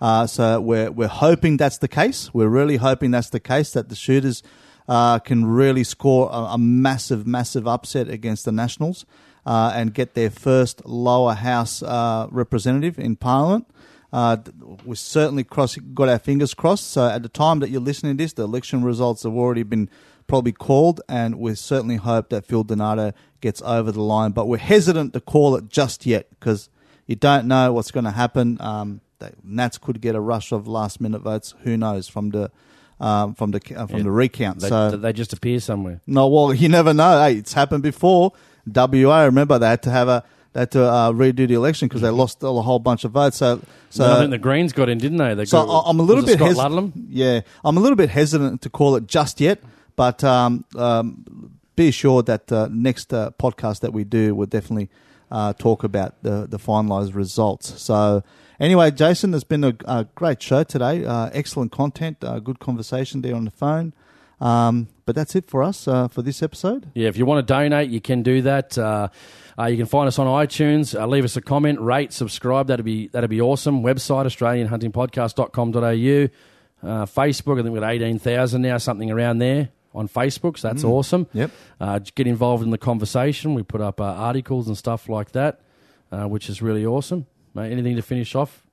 Uh, so we're, we're hoping that's the case. We're really hoping that's the case, that the Shooters uh, can really score a, a massive, massive upset against the Nationals uh, and get their first lower house uh, representative in Parliament. Uh, we certainly cross, got our fingers crossed. So at the time that you're listening to this, the election results have already been probably called, and we certainly hope that Phil Donato gets over the line. But we're hesitant to call it just yet because you don't know what's going to happen. Um, Nats could get a rush of last minute votes. Who knows from the um, from the uh, from Yeah. the recount? They, so they just appear somewhere. no, well, you never know. Hey, it's happened before. WA, remember they had to have a they had to uh, redo the election because they lost a whole bunch of votes. So, so I think the Greens got in, didn't they? they so got, I'm a little bit hesitant. Yeah, I'm a little bit hesitant to call it just yet, but um, um, be assured that uh, next uh, podcast that we do will definitely uh, talk about the the finalised results. So. Anyway, Jason, it's been a, a great show today. Uh, excellent content, uh, good conversation there on the phone. Um, but that's it for us uh, for this episode. Yeah, if you want to donate, you can do that. Uh, uh, you can find us on iTunes. Uh, leave us a comment, rate, subscribe. That'd be that'd be awesome. Website AustralianHuntingPodcast.com.au. Uh, Facebook, I think we've got eighteen thousand now, something around there on Facebook. So that's Mm. awesome. Yep. Uh, get involved in the conversation. We put up uh, articles and stuff like that, uh, which is really awesome. Mate, anything to finish off,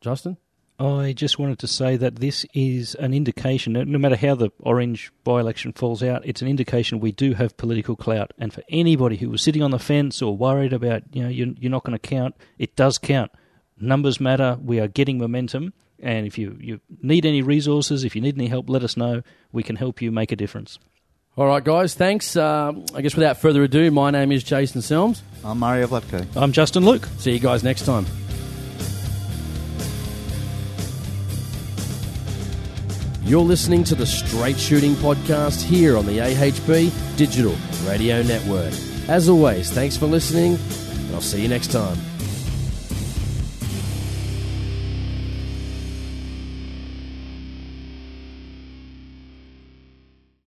Justin? I just wanted to say that this is an indication, no matter how the Orange by election falls out, it's an indication we do have political clout. And for anybody who was sitting on the fence or worried about, you know, you're, you're not going to count, it does count. Numbers matter. We are getting momentum. And if you, you need any resources, if you need any help, let us know. We can help you make a difference. All right, guys. Thanks. Um, I guess without further ado, my name is Jason Selms. I'm Mario Vlatko. I'm Justin Luke. See you guys next time. You're listening to the Straight Shooting Podcast here on the AHB Digital Radio Network. As always, thanks for listening, and I'll see you next time.